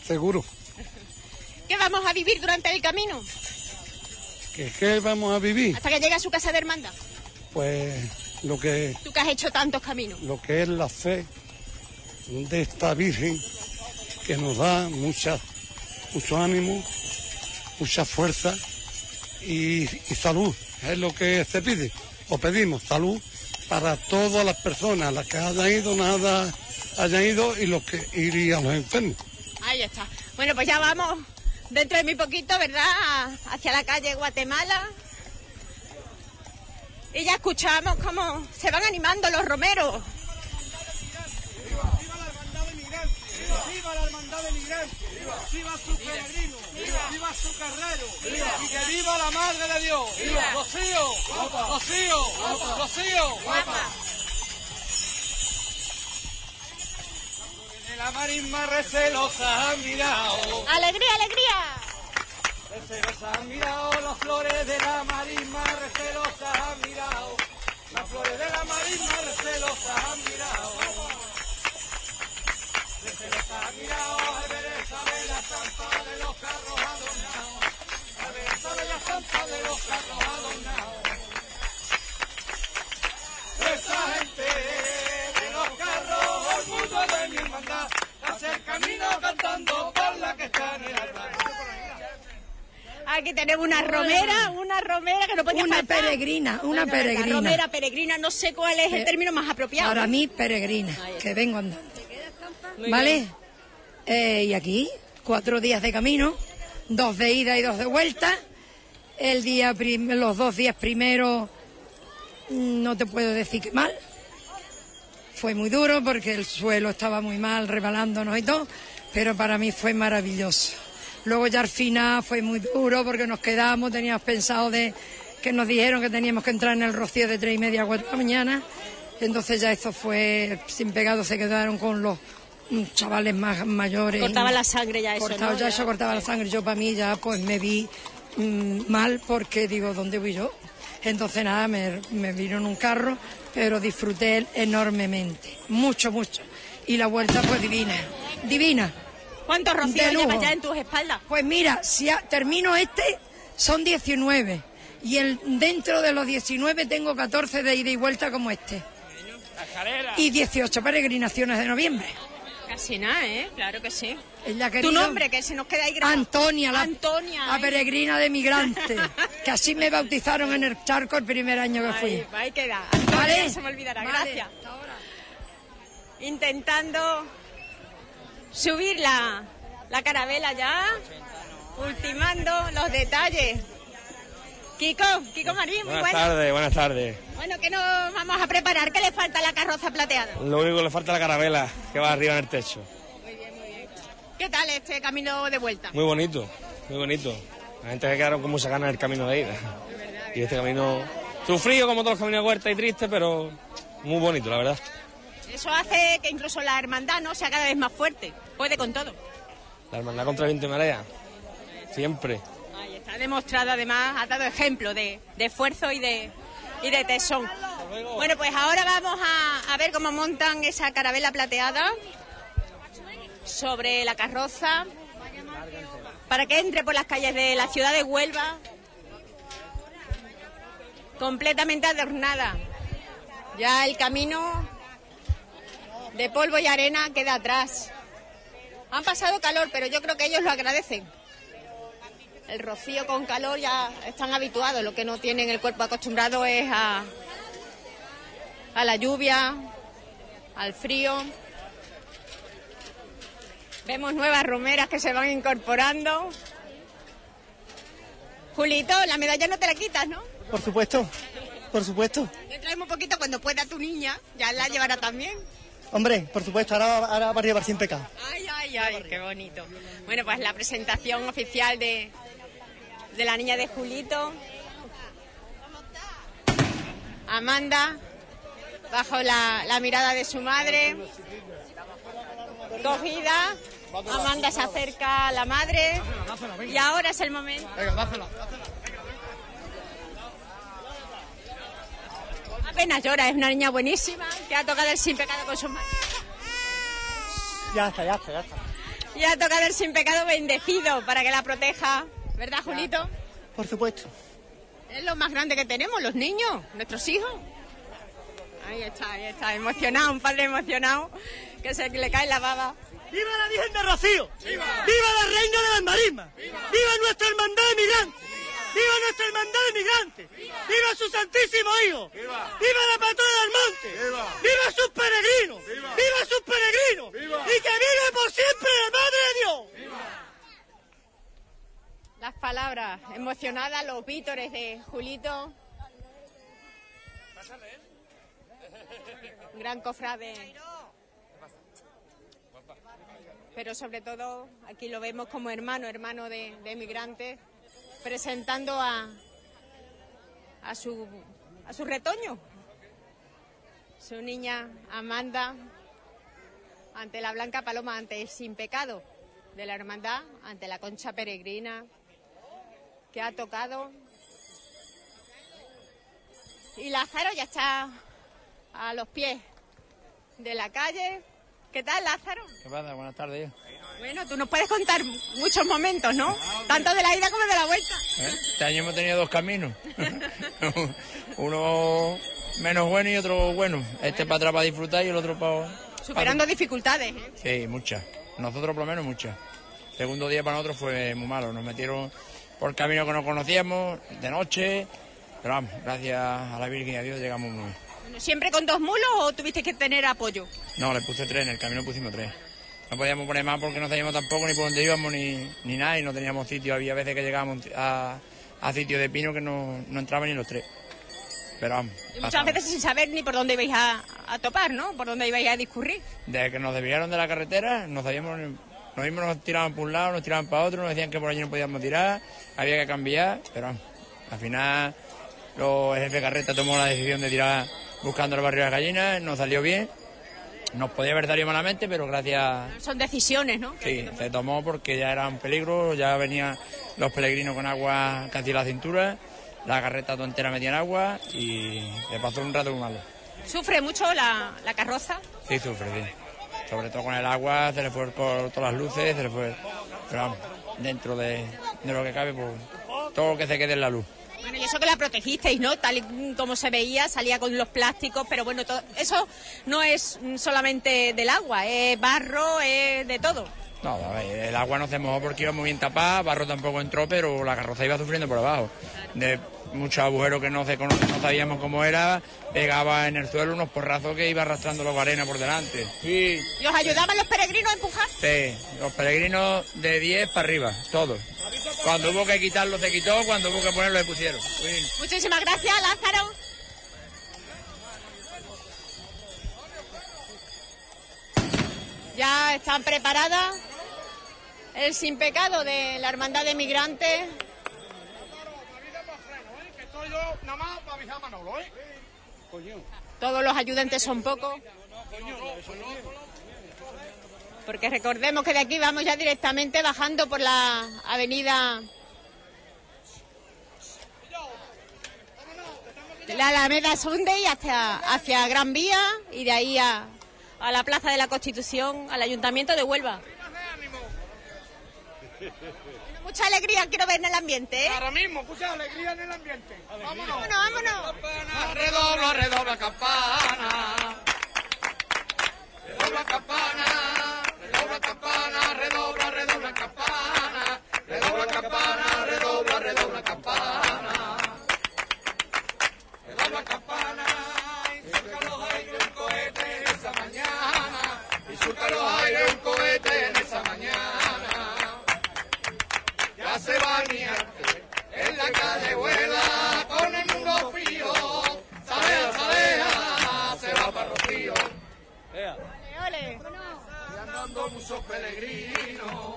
seguro. ¿Qué vamos a vivir durante el camino? ¿Qué, qué vamos a vivir? Hasta que llegue a su casa de hermandad. Pues lo que Tú que has hecho tantos caminos. lo que es la fe de esta Virgen que nos da mucha, mucho ánimo, mucha fuerza y, y salud. Es lo que se pide. O pedimos salud para todas las personas, las que hayan ido, nada hayan ido y los que irían los enfermos. Ahí está. Bueno, pues ya vamos dentro de muy poquito, ¿verdad? Hacia la calle Guatemala. Y ya escuchamos cómo se van animando los romeros. ¡Viva la hermandad de migrantes! ¡Viva su peregrino! ¡Viva su carrero! ¡Y que viva la Madre de Dios! ¡Rocío! ¡Rocío! ¡Rocío! De la marisma recelosa han mirado. ¡Alegría, alegría! Recelosa han mirado las flores de la marisma recelosa han mirado. Las flores de la marisma recelosa han mirado. Recelosa han mirado al ver esa de la estampa de los carros adornados. Al ver esa de la estampa de los carros adornados. Esa gente de los carros, orgullo de mi hermandad, hace el camino cantando por la que está en el alba. Aquí tenemos una romera, una romera que no podía Una faltar. peregrina, una peregrina. Romera, peregrina, no sé cuál es el Eh, término más apropiado. Para mí, peregrina, que vengo andando. ¿Vale? Eh, y aquí, cuatro días de camino, dos de ida y dos de vuelta. El día los dos días primeros, mm, no te puedo decir que mal. Fue muy duro porque el suelo estaba muy mal, rebalándonos y todo, pero para mí fue maravilloso. Luego ya al final fue muy duro porque nos quedamos, teníamos pensado de que nos dijeron que teníamos que entrar en el rocío de tres y media a cuatro de la mañana. Entonces ya esto fue sin pegado, se quedaron con los chavales más mayores. Cortaba la sangre ya eso, Cortaba ¿no? ya Ya. eso, cortaba la sangre. Yo para mí ya pues me vi mm, mal porque digo, ¿dónde voy yo? Entonces nada, me, me vino en un carro, pero disfruté enormemente, mucho, mucho. Y la vuelta pues divina, divina. ¿Cuántos rocíos llevas ya en tus espaldas? Pues mira, si a- termino este, son 19. Y el, dentro de los 19 tengo 14 de ida y vuelta como este. Y 18 peregrinaciones de noviembre. Casi nada, ¿eh? Claro que sí. Ella Tu nombre, que se nos queda ahí grabado. Antonia, la, Antonia. la peregrina de migrante. que así me bautizaron en el charco el primer año que fui. Ahí, ahí queda. Antonia, Vale. se me olvidará. Vale, Gracias. Intentando subir la, la carabela ya. Ultimando los detalles. Kiko, Kiko Marín, muy Buenas tardes, buenas tardes. Bueno, ¿qué nos vamos a preparar? ¿Qué le falta a la carroza plateada? Lo único que le falta es la carabela que va arriba en el techo. ¿Qué tal este camino de vuelta? Muy bonito, muy bonito. La gente se quedaron con muchas ganas del camino de ida. Y este camino, sufrido como todos los caminos de huerta y triste, pero muy bonito, la verdad. Eso hace que incluso la hermandad no sea cada vez más fuerte. Puede con todo. La hermandad contra el viento y marea. Siempre. Está demostrado además, ha dado ejemplo de, de esfuerzo y de, y de tesón. Bueno, pues ahora vamos a, a ver cómo montan esa carabela plateada sobre la carroza para que entre por las calles de la ciudad de Huelva completamente adornada. Ya el camino de polvo y arena queda atrás. Han pasado calor, pero yo creo que ellos lo agradecen. El rocío con calor ya están habituados, lo que no tienen el cuerpo acostumbrado es a, a la lluvia, al frío. Vemos nuevas romeras que se van incorporando. Julito, la medalla no te la quitas, ¿no? Por supuesto, por supuesto. Te traemos un poquito cuando pueda tu niña, ya la llevará también. Hombre, por supuesto, ahora, ahora para arriba sin pecado. Ay, ay, ay, qué bonito. Bueno, pues la presentación oficial de, de la niña de Julito. Amanda, bajo la, la mirada de su madre. Cogida. Amanda se acerca a la madre. Y ahora es el momento. Apenas llora, es una niña buenísima que ha tocado el sin pecado con su madre. Ya está, ya está, ya está. Y ha tocado el sin pecado bendecido para que la proteja. ¿Verdad, Julito? Por supuesto. Es lo más grande que tenemos, los niños, nuestros hijos. Ahí está, ahí está, emocionado, un padre emocionado, que se le cae la baba. ¡Viva la Virgen de Rocío! ¡Viva, la Reina de las Marismas! ¡Viva nuestra hermandad de migrantes! ¡Viva nuestra hermandad de migrantes! ¡Viva su Santísimo Hijo! ¡Viva, la patrona del monte! ¡Viva, sus peregrinos! ¡Viva, sus peregrinos! ¡Y que vive por siempre la Madre de Dios! Las palabras emocionadas, los vítores de Julito. Gran cofrade. Pero sobre todo, aquí lo vemos como hermano, hermano de, de emigrantes, presentando a, a, su, a su retoño. Su niña Amanda, ante la Blanca Paloma, ante el Sin Pecado de la Hermandad, ante la Concha Peregrina, que ha tocado. Y Lázaro ya está a los pies de la calle. ¿Qué tal, Lázaro? ¿Qué pasa? Buenas tardes. Bueno, tú nos puedes contar muchos momentos, ¿no? Tanto de la ida como de la vuelta. ¿Eh? Este año hemos tenido dos caminos. Uno menos bueno y otro bueno. Este para atrás para disfrutar y el otro para... Superando dificultades, ¿eh? Sí, muchas. Nosotros por lo menos muchas. Segundo día para nosotros fue muy malo. Nos metieron por camino que no conocíamos, de noche. Pero vamos, gracias a la Virgen y a Dios llegamos muy bien. Bueno, ¿Siempre con dos mulos o tuviste que tener apoyo? No, le puse tres, en el camino pusimos tres. No podíamos poner más porque no sabíamos tampoco ni por dónde íbamos ni, ni nada y no teníamos sitio. Había veces que llegábamos a, a sitios de pino que no, no entraban ni los tres. Pero vamos. Y muchas pasamos. veces sin saber ni por dónde ibais a, a topar, ¿no? Por dónde ibais a discurrir. Desde que nos desviaron de la carretera, no sabíamos, ni- nos mismos nos tiraban por un lado, nos tiraban para otro, nos decían que por allí no podíamos tirar, había que cambiar, pero vamos, al final los jefe de carreta tomó la decisión de tirar buscando el barrio de las gallinas, nos salió bien, nos podía haber salido malamente, pero gracias Son decisiones, ¿no? Sí, se tomó porque ya era un peligro, ya venían los peregrinos con agua casi la cintura, la carreta toda entera metía en agua y le pasó un rato muy malo. ¿Sufre mucho la, la carroza? Sí, sufre, sí. Sobre todo con el agua, se le fue con todas las luces, se le fue... Pero vamos, dentro de, de lo que cabe, pues todo lo que se quede en la luz. Bueno, y eso que la protegisteis, ¿no? Tal y como se veía, salía con los plásticos, pero bueno, todo, eso no es solamente del agua, es barro, es de todo. No, a ver, el agua no se mojó porque iba muy bien tapada, barro tampoco entró, pero la carroza iba sufriendo por abajo. De muchos agujeros que no, se cono- no sabíamos cómo era, pegaba en el suelo unos porrazos que iba arrastrando los arena por delante. Sí, ¿Y os ayudaban los peregrinos a empujar? sí, los peregrinos de 10 para arriba, todos. Cuando hubo que quitarlo se quitó, cuando hubo que ponerlo se pusieron. Sí. Muchísimas gracias, Lázaro. Ya están preparadas el sin pecado de la Hermandad de Migrantes. Todos los ayudantes son pocos. Porque recordemos que de aquí vamos ya directamente bajando por la avenida la Alameda Sunday hacia, hacia Gran Vía y de ahí a, a la Plaza de la Constitución, al Ayuntamiento de Huelva. Mucha alegría quiero ver en el ambiente, ¿eh? Ahora mismo, mucha alegría en el ambiente. Vámonos. Vámonos, vámonos. Redobla, redobla campana. Redobla campana. Redobla campana. Redobla, redobla campana. Redobla campana. Redobla, redobla campana. Vuela con el mundo frío. Sabea, sabea, se va para Rocío. Ole. Y andando muchos peregrinos,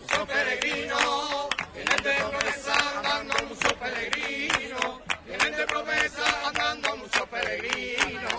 muchos peregrinos, vienen de promesa andando muchos peregrinos, vienen de promesa andando muchos peregrinos,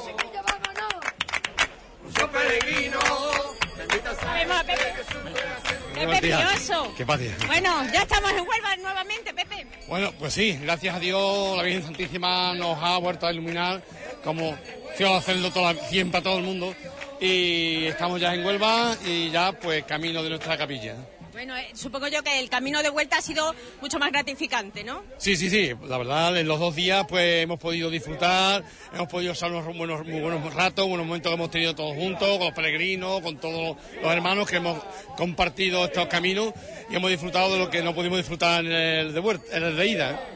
muchos peregrinos, bendita sea a Días. precioso. ¿Qué pasa? Bueno, ya estamos en Huelva nuevamente, Pepe. Bueno, pues sí, gracias a Dios la Virgen Santísima nos ha vuelto a iluminar como quiero hacerlo toda, siempre a todo el mundo y estamos ya en Huelva y ya pues camino de nuestra capilla. Bueno, eh, supongo yo que el camino de vuelta ha sido mucho más gratificante, ¿no? Sí, sí, sí, la verdad en los dos días pues hemos podido disfrutar, hemos podido pasar unos buenos, muy buenos ratos, buenos momentos que hemos tenido todos juntos, con los peregrinos, con todos los hermanos que hemos compartido estos caminos y hemos disfrutado de lo que no pudimos disfrutar en el de, vuelta, en el de ida.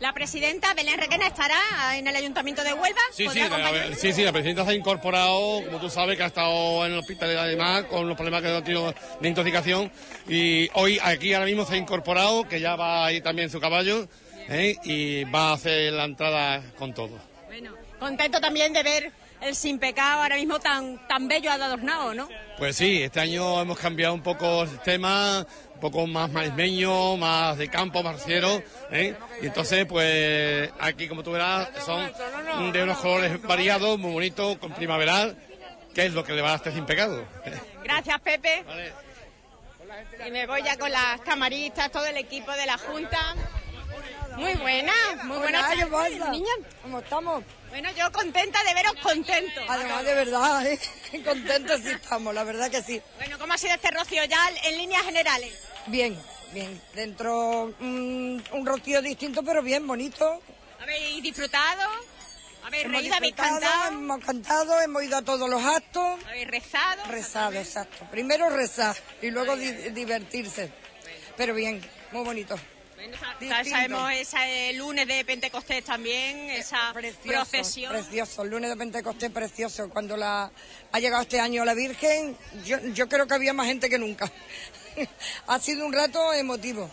La presidenta Belén Requena estará en el Ayuntamiento de Huelva. Sí, sí, ¿Podrá la, sí, sí, la presidenta se ha incorporado, como tú sabes, que ha estado en el hospital además con los problemas que ha tenido de intoxicación. Y hoy aquí ahora mismo se ha incorporado, que ya va ahí también su caballo, ¿eh? y va a hacer la entrada con todo. Bueno, contento también de ver el sin pecado ahora mismo tan, tan bello adornado, ¿no? Pues sí, este año hemos cambiado un poco el sistema, un poco más marismeño, más de campo, más cielo, ¿eh? Y entonces, pues aquí, como tú verás, son de unos colores variados, muy bonitos, con primaveral, que es lo que le va a este sin pecado. Gracias, Pepe. Y me voy ya con las camaristas, todo el equipo de la Junta. Muy buena, muy buena. Hola, ¿qué pasa? Niña, ¿Cómo estamos? Bueno, yo contenta de veros contentos. Además, de verdad, ¿eh? contentos sí estamos, la verdad que sí. Bueno, ¿cómo ha sido este rocío ya en líneas generales? Bien, bien. Dentro mm, un rocío distinto, pero bien, bonito. ¿Habéis disfrutado? ¿Habéis Hemos reído? ¿Habéis cantado? Hemos cantado, hemos ido a todos los actos. ¿Habéis rezado? Rezado, exacto. Primero rezar y luego di- divertirse. Pero bien, muy bonito. Ya Distinto. sabemos ese lunes de Pentecostés también, esa procesión. Precioso, el lunes de Pentecostés precioso. Cuando la, ha llegado este año la Virgen, yo, yo creo que había más gente que nunca. ha sido un rato emotivo.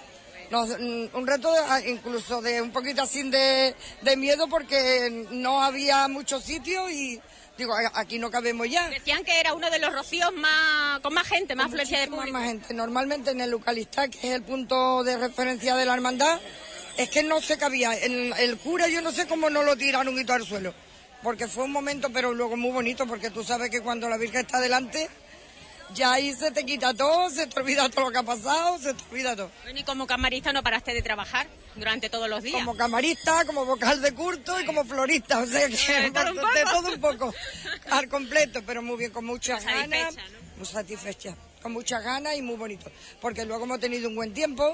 Nos- mm, un rato ah, incluso de un poquito así de, de miedo porque no había muchos sitios y digo, "A- aquí no cabemos ya. Decían que era uno de los rocíos más, con más gente, más afluencia de público. más gente. Normalmente en el Eucalistá, que es el punto de referencia de la hermandad, es que no se cabía. El, el cura yo no sé cómo no lo tiraron y todo al suelo. Porque fue un momento, pero luego muy bonito, porque tú sabes que cuando la Virgen está delante, ya ahí se te quita todo, se te olvida todo lo que ha pasado, se te olvida todo. Bueno, y como camarista no paraste de trabajar durante todos los días. Como camarista, como vocal de curto y como florista, o sea que De todo un de poco. todo un poco, al completo, pero muy bien, con muchas ganas, muy satisfecha, con muchas ganas y muy bonito, porque luego hemos tenido un buen tiempo.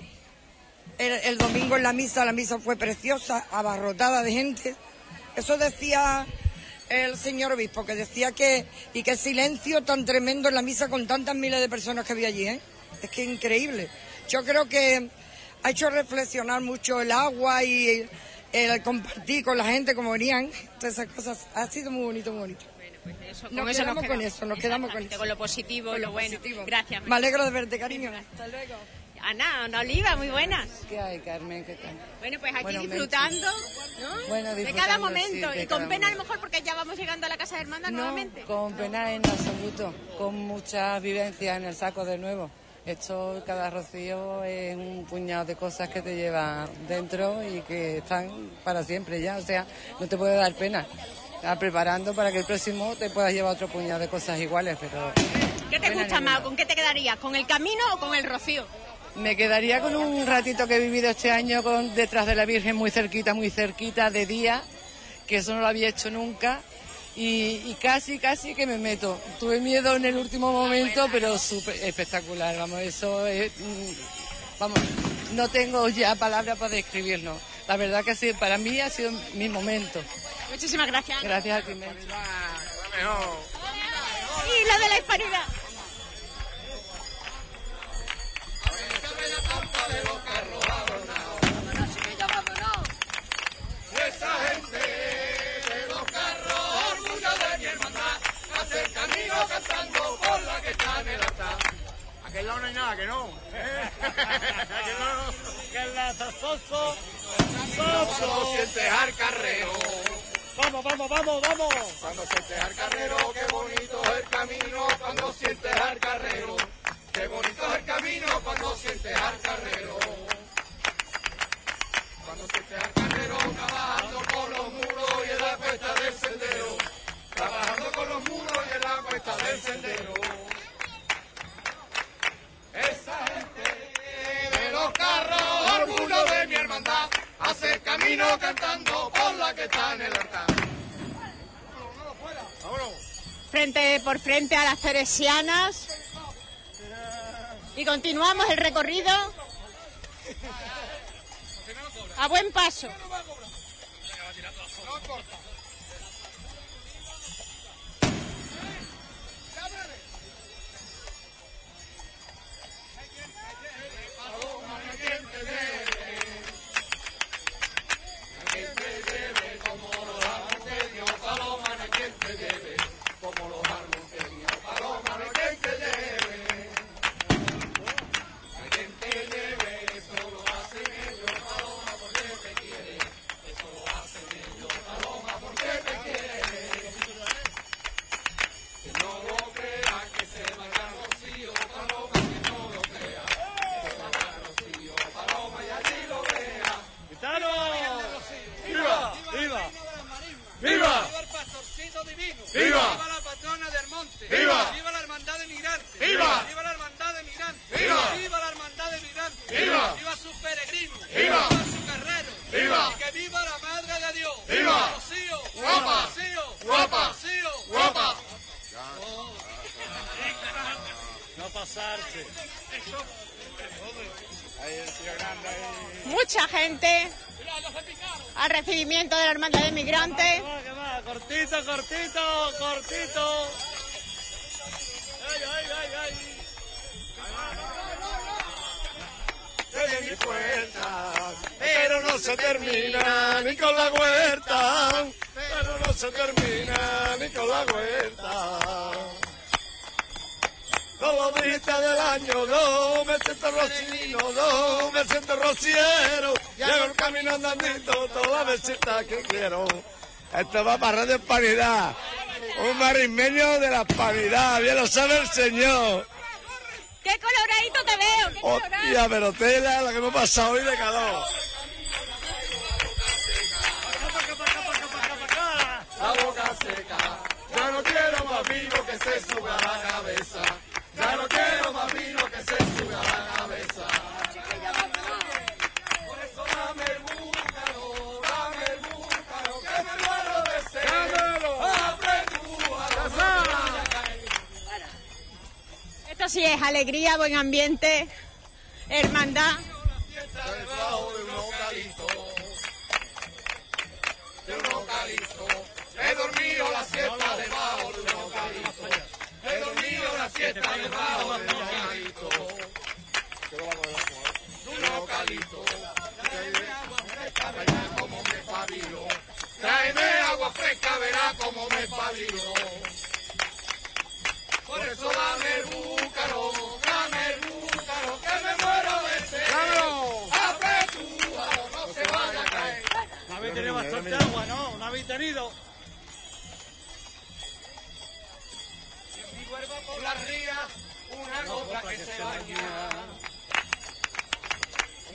El, el domingo en la misa, la misa fue preciosa, abarrotada de gente. Eso decía el señor obispo, que decía que, y qué silencio tan tremendo en la misa con tantas miles de personas que había allí, ¿eh? Es que increíble. Yo creo que ha hecho reflexionar mucho el agua y el compartir con la gente como venían, todas esas cosas. Ha sido muy bonito, muy bonito. Eso, Nos con eso quedamos nos con quedamos. eso, nos quedamos con eso. Con lo positivo, Con lo, lo bueno. positivo. Gracias. Me alegro de verte, cariño. Hasta luego. Ana, una oliva, muy buena. ¿Qué hay, Carmen? ¿Qué tal? Bueno, pues aquí Bueno, disfrutando, ¿no? Bueno, de cada sí, momento. de y con pena a lo mejor porque ya vamos llegando a la casa de hermandad No, nuevamente. con pena en absoluto, con muchas vivencias en el saco de nuevo. Esto, cada rocío es un puñado de cosas que te lleva dentro y que están para siempre ya. O sea, no te puede dar pena. Estás preparando para que el próximo te puedas llevar otro puñado de cosas iguales, pero ¿Qué te gusta más? ¿Con qué te quedarías? ¿Con el camino o con el rocío? Me quedaría con un ratito que he vivido este año con, detrás de la Virgen, muy cerquita, muy cerquita, de día, que eso no lo había hecho nunca. Y, y casi, casi que me meto. Tuve miedo en el último momento, pero súper espectacular. Vamos, eso es. mm, Vamos, no tengo ya palabras para describirlo. La verdad que sí, para mí ha sido mi momento. Muchísimas gracias. Gracias a ti, Mel. Y la de la hispanidad. Que está en el altar. Aquel lado no hay nada, que no. Aquel lado no. Que la soso, soso. sientes al carreo, Vamos, vamos, vamos, vamos. Cuando sientes al carrero, qué bonito es el camino. Cuando sientes al carrero, qué bonito es el camino. Cuando sientes al carrero. Cuando sientes al carrero, trabajando con los muros y en la cuesta del sendero. Trabajando con los muros y en la cuesta del sendero. Esa gente de los carros, orgullo de mi hermandad, hace camino cantando por la que está en el altar. Frente por frente a las teresianas. Y continuamos el recorrido a buen paso. ¡Gitano! Esto va para Radio Hispanidad, un marismeño de la Hispanidad, bien lo sabe el señor. ¡Qué coloradito te veo! ¡Qué colorado! Hostia, pero tela la que hemos pasado hoy de calor. La boca seca, ya no quiero más vino que se suba a la cabeza. Ya no quiero más Esto sí es alegría, buen ambiente, hermandad. He dormido la siesta debajo de un localito. He dormido la siesta debajo de un localito. De un fresca, verá cómo me pabilo. Tráeme agua fresca, verá cómo me pabilo. Por eso dame el búcaro, dame el búcaro, que me muero de sed. Apretúalo, no se vaya a caer. No habéis tenido bastante agua, ¿no? No habéis tenido. Mi cuerpo por la ría, una copla que se baña.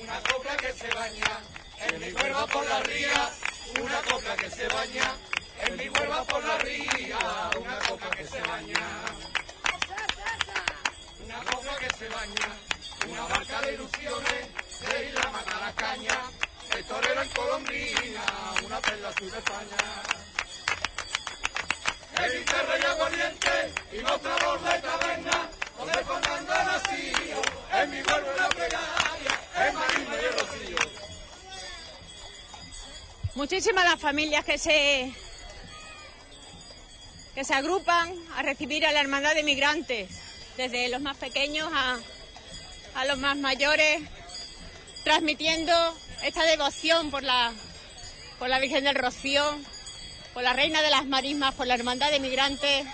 Una copla que se baña. En mi cuerpo por la ría, una copla que se baña. En mi cuerpo por la ría, una copla que se baña. Una copla que se baña. Una barca de ilusiones, de Isla Mataracaña. El torero en Colombina, una perla azul de España. El guitarra y aguardiente y mostrador de taberna, donde Fernando nacido, en mi vuelvo la plegaria, en Marina y el Rocío. Muchísimas las familias que se que se agrupan a recibir a la hermandad de migrantes, desde los más pequeños a, a los más mayores, transmitiendo esta devoción por la por la Virgen del Rocío, por la Reina de las Marismas, por la hermandad de migrantes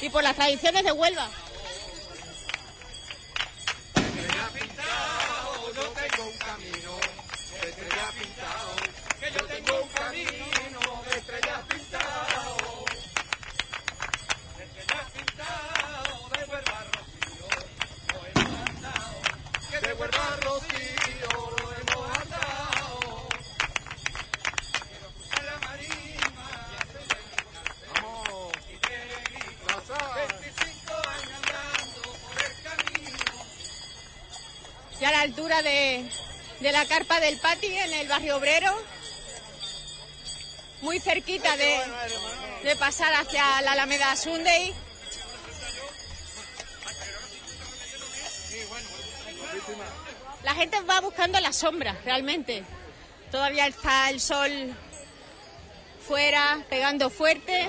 y por las tradiciones de Huelva. Yo tengo un camino, que yo tengo un camino, Huelva Rocío lo hemos cruzar la marima, vamos, y peregrino, 25 años andando por el camino. Ya a la altura de, de la carpa del Pati en el barrio obrero, muy cerquita de, de pasar hacia la Alameda Sunday. La gente va buscando la sombra, realmente. Todavía está el sol fuera, pegando fuerte.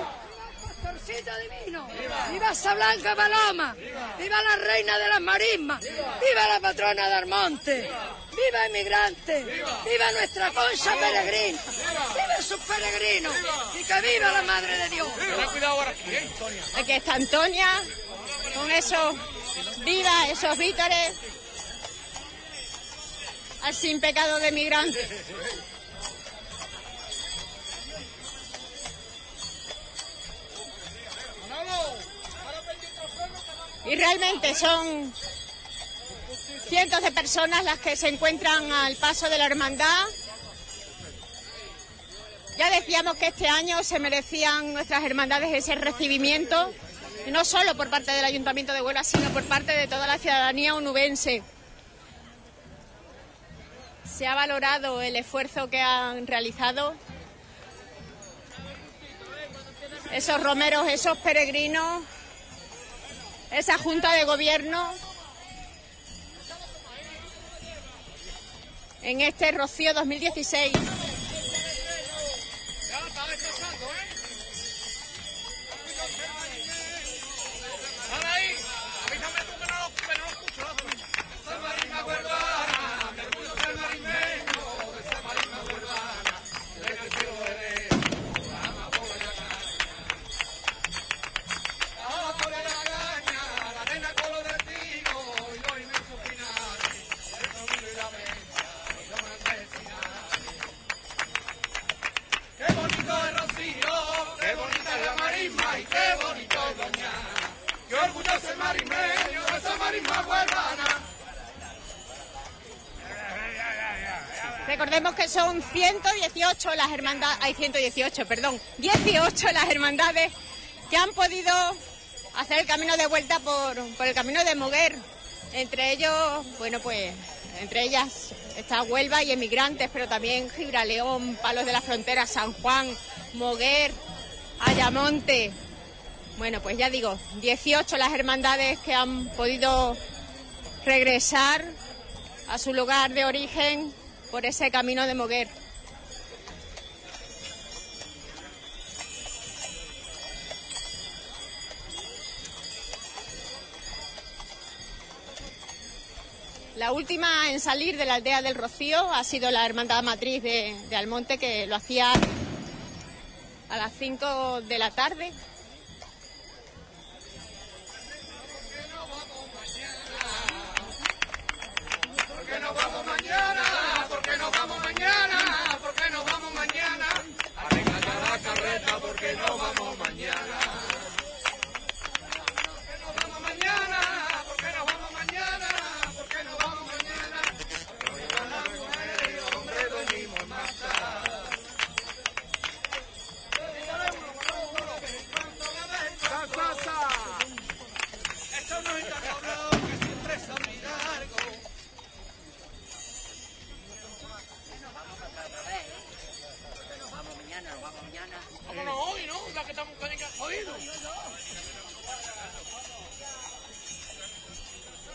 Pastorcito divino. Viva esa blanca paloma. Viva la reina de las marismas. Viva la patrona de Armonte. Viva emigrante. Viva nuestra concha peregrina. Viva sus peregrinos. Y que viva la madre de Dios. Aquí está Antonia, con esos viva, esos vítores, al sin pecado de migrante. Y realmente son cientos de personas las que se encuentran al paso de la hermandad. Ya decíamos que este año se merecían nuestras hermandades ese recibimiento, no solo por parte del Ayuntamiento de Huelva, sino por parte de toda la ciudadanía onubense. Se ha valorado el esfuerzo que han realizado esos romeros, esos peregrinos, esa junta de gobierno en este Rocío 2016. Recordemos que son 118 las hermandades, hay 118, perdón, 18 las hermandades que han podido hacer el camino de vuelta por, el camino de Moguer. Entre ellos, bueno, pues, entre ellas está Huelva y emigrantes, pero también Gibraleón, Palos de la Frontera, San Juan, Moguer, Ayamonte. Bueno, pues ya digo, 18 las hermandades que han podido regresar a su lugar de origen por ese camino de Moguer. La última en salir de la aldea del Rocío ha sido la Hermandad Matriz de, Almonte, que lo hacía a las 5 de la tarde.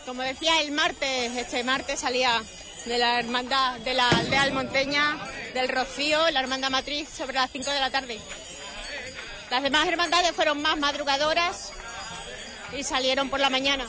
Como decía el martes, este martes salía de la hermandad de la aldea almonteña del Rocío, la hermandad matriz, sobre las 5 de la tarde. Las demás hermandades fueron más madrugadoras y salieron por la mañana.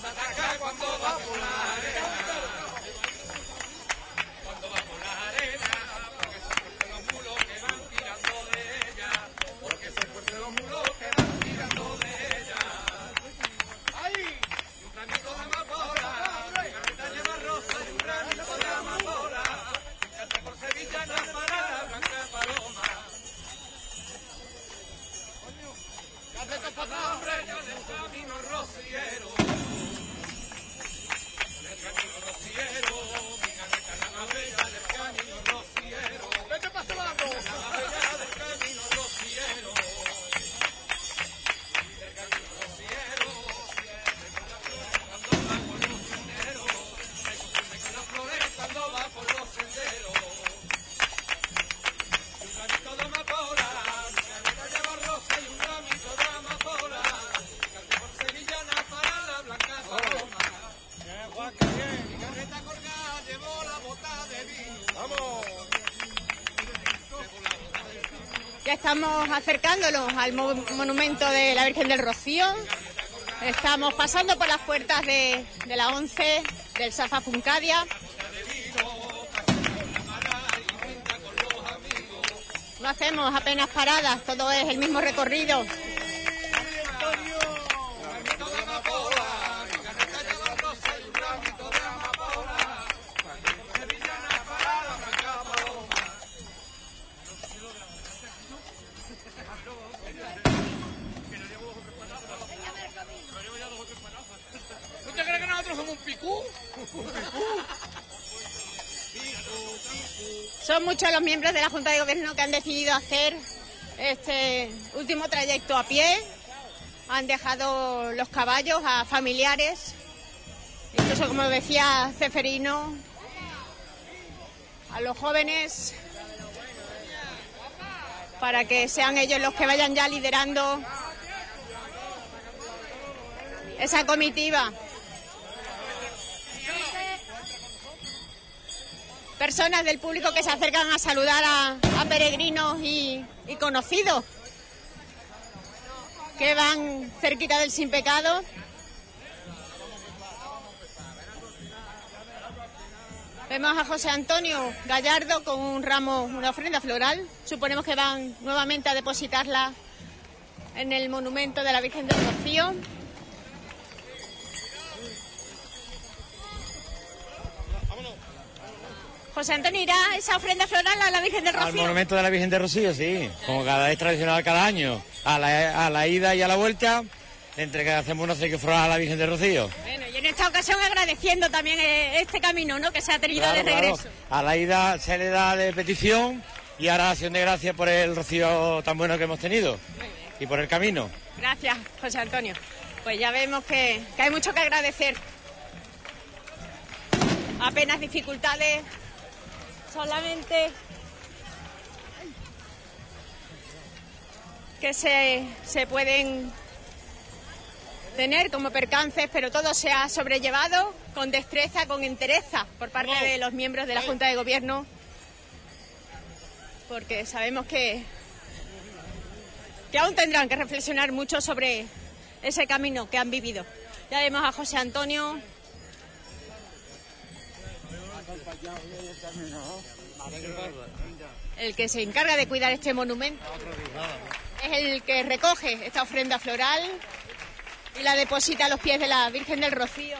Acercándonos al mo- monumento de la Virgen del Rocío. Estamos pasando por las puertas de, de la 11 del Safa Funcadia. No hacemos apenas paradas, todo es el mismo recorrido. Son muchos los miembros de la Junta de Gobierno que han decidido hacer este último trayecto a pie. Han dejado los caballos a familiares, incluso como decía Ceferino, a los jóvenes, para que sean ellos los que vayan ya liderando esa comitiva. Personas del público que se acercan a saludar a, peregrinos y, y conocidos que van cerquita del sin pecado. Vemos a José Antonio Gallardo con un ramo, una ofrenda floral. Suponemos que van nuevamente a depositarla en el monumento de la Virgen del Rocío. José Antonio irá esa ofrenda floral a la Virgen del Al Rocío. monumento de la Virgen de Rocío, sí, como cada es tradicional cada año. A la, a la ida y a la vuelta, entre que hacemos un obsequio floral a la Virgen de Rocío. Bueno, y en esta ocasión agradeciendo también eh, este camino ¿no? que se ha tenido Claro, de claro. regreso. A la ida se le da de petición y ahora acción de gracias por el rocío tan bueno que hemos tenido y por el camino. Gracias, José Antonio. Pues ya vemos que, que hay mucho que agradecer. Apenas dificultades, solamente que se, se pueden tener como percances, pero todo se ha sobrellevado con destreza, con entereza por parte de los miembros de la Junta de Gobierno, porque sabemos que, que aún tendrán que reflexionar mucho sobre ese camino que han vivido. Ya vemos a José Antonio el que se encarga de cuidar este monumento. Es el que recoge esta ofrenda floral y la deposita a los pies de la Virgen del Rocío.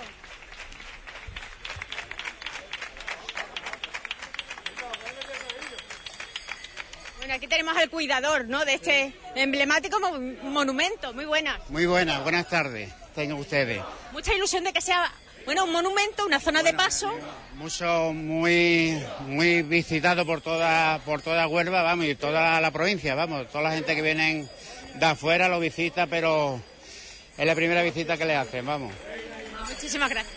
Bueno, aquí tenemos al cuidador, ¿no? De este emblemático mo- monumento. Muy buena. Muy buenas, buenas tardes, tengan ustedes. Mucha ilusión de que sea, bueno, un monumento, una zona de paso. Mucho, muy, muy visitado por toda, por toda Huelva, vamos, y toda la provincia, vamos, toda la gente que viene de afuera lo visita, pero es la primera visita que le hacen, vamos. Muchísimas gracias.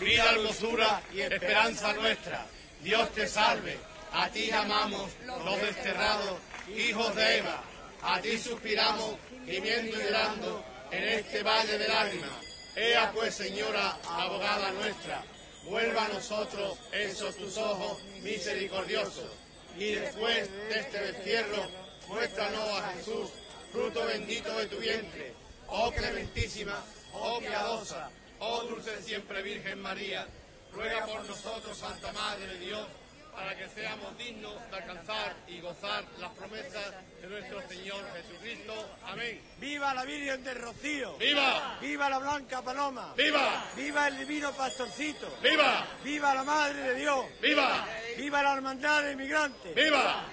Vida, hermosura y esperanza nuestra. Dios te salve. A ti amamos los desterrados, hijos de Eva. A ti suspiramos, gimiendo y llorando en este valle de lágrimas. Ea pues, Señora, abogada nuestra, vuelva a nosotros esos tus ojos misericordiosos. Y después de este destierro, muéstranos a Jesús, fruto bendito de tu vientre. Oh clementísima, oh piadosa, oh dulce siempre Virgen María, ruega por nosotros, Santa Madre de Dios, para que seamos dignos de alcanzar y gozar las promesas de nuestro Señor Jesucristo. Amén. ¡Viva la Virgen del Rocío! ¡Viva! ¡Viva la Blanca Paloma! ¡Viva! ¡Viva el Divino Pastorcito! ¡Viva! ¡Viva la Madre de Dios! ¡Viva! ¡Viva la Hermandad de Inmigrantes! ¡Viva!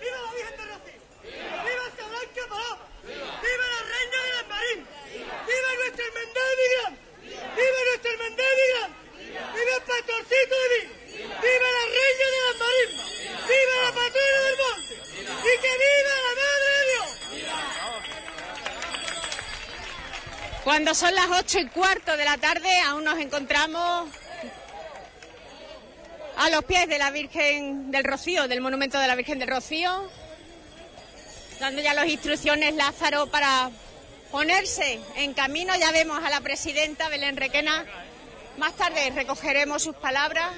¡Viva la Virgen del Rocío! ¡Viva esta Blanca Paloma! ¡Viva la Reina de las Marín! ¡Viva nuestra Hermandad de Migrantes! ¡Viva nuestra Hermandad de Migrantes! ¡Viva el Pastorcito Divino! ¡Viva la Reina de las Marismas! ¡Viva la Patrona del Monte! ¡Y que viva la Madre de Dios! Cuando son las ocho y cuarto de la tarde, aún nos encontramos a los pies de la Virgen del Rocío, del monumento de la Virgen del Rocío, dando ya las instrucciones Lázaro para ponerse en camino. Ya vemos a la presidenta Belén Requena. Más tarde recogeremos sus palabras.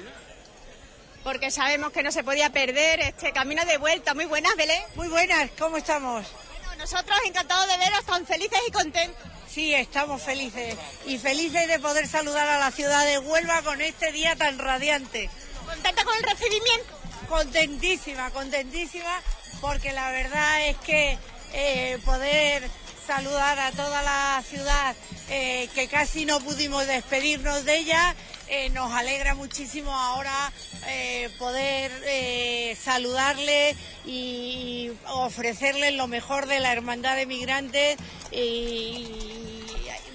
Porque sabemos que no se podía perder este camino de vuelta. Muy buenas, Belén. Muy buenas, ¿cómo estamos? Bueno, nosotros encantados de veros tan felices y contentos. Sí, estamos felices y felices de poder saludar a la ciudad de Huelva con este día tan radiante. ¿Contenta con el recibimiento? Contentísima, contentísima, porque la verdad es que eh, poder saludar a toda la ciudad, eh, que casi no pudimos despedirnos de ella, eh, nos alegra muchísimo ahora eh, poder eh, saludarle y ofrecerles lo mejor de la Hermandad de Migrantes y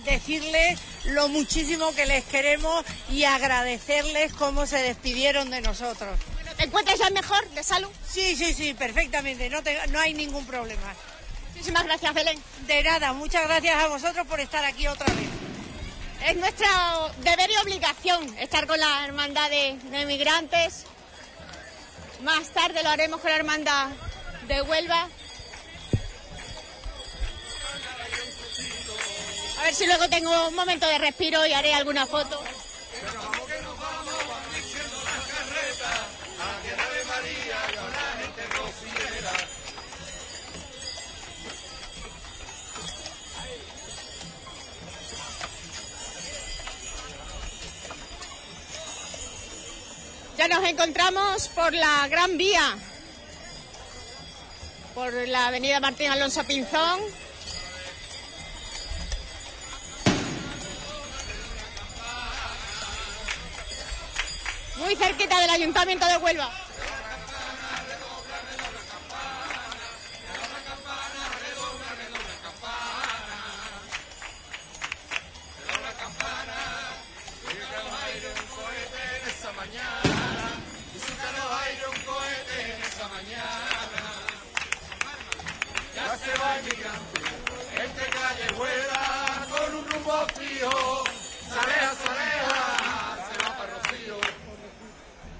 decirles lo muchísimo que les queremos y agradecerles cómo se despidieron de nosotros. ¿Te encuentras ya mejor de salud? Sí, sí, sí, perfectamente, no, te- no hay ningún problema. Muchísimas gracias, Belén. De nada, muchas gracias a vosotros por estar aquí otra vez. Es nuestro deber y obligación estar con la hermandad de, de migrantes. Más tarde lo haremos con la hermandad de Huelva. A ver si luego tengo un momento de respiro y haré alguna foto. Ya nos encontramos por la Gran Vía, por la avenida Martín Alonso Pinzón. Muy cerquita del Ayuntamiento de Huelva.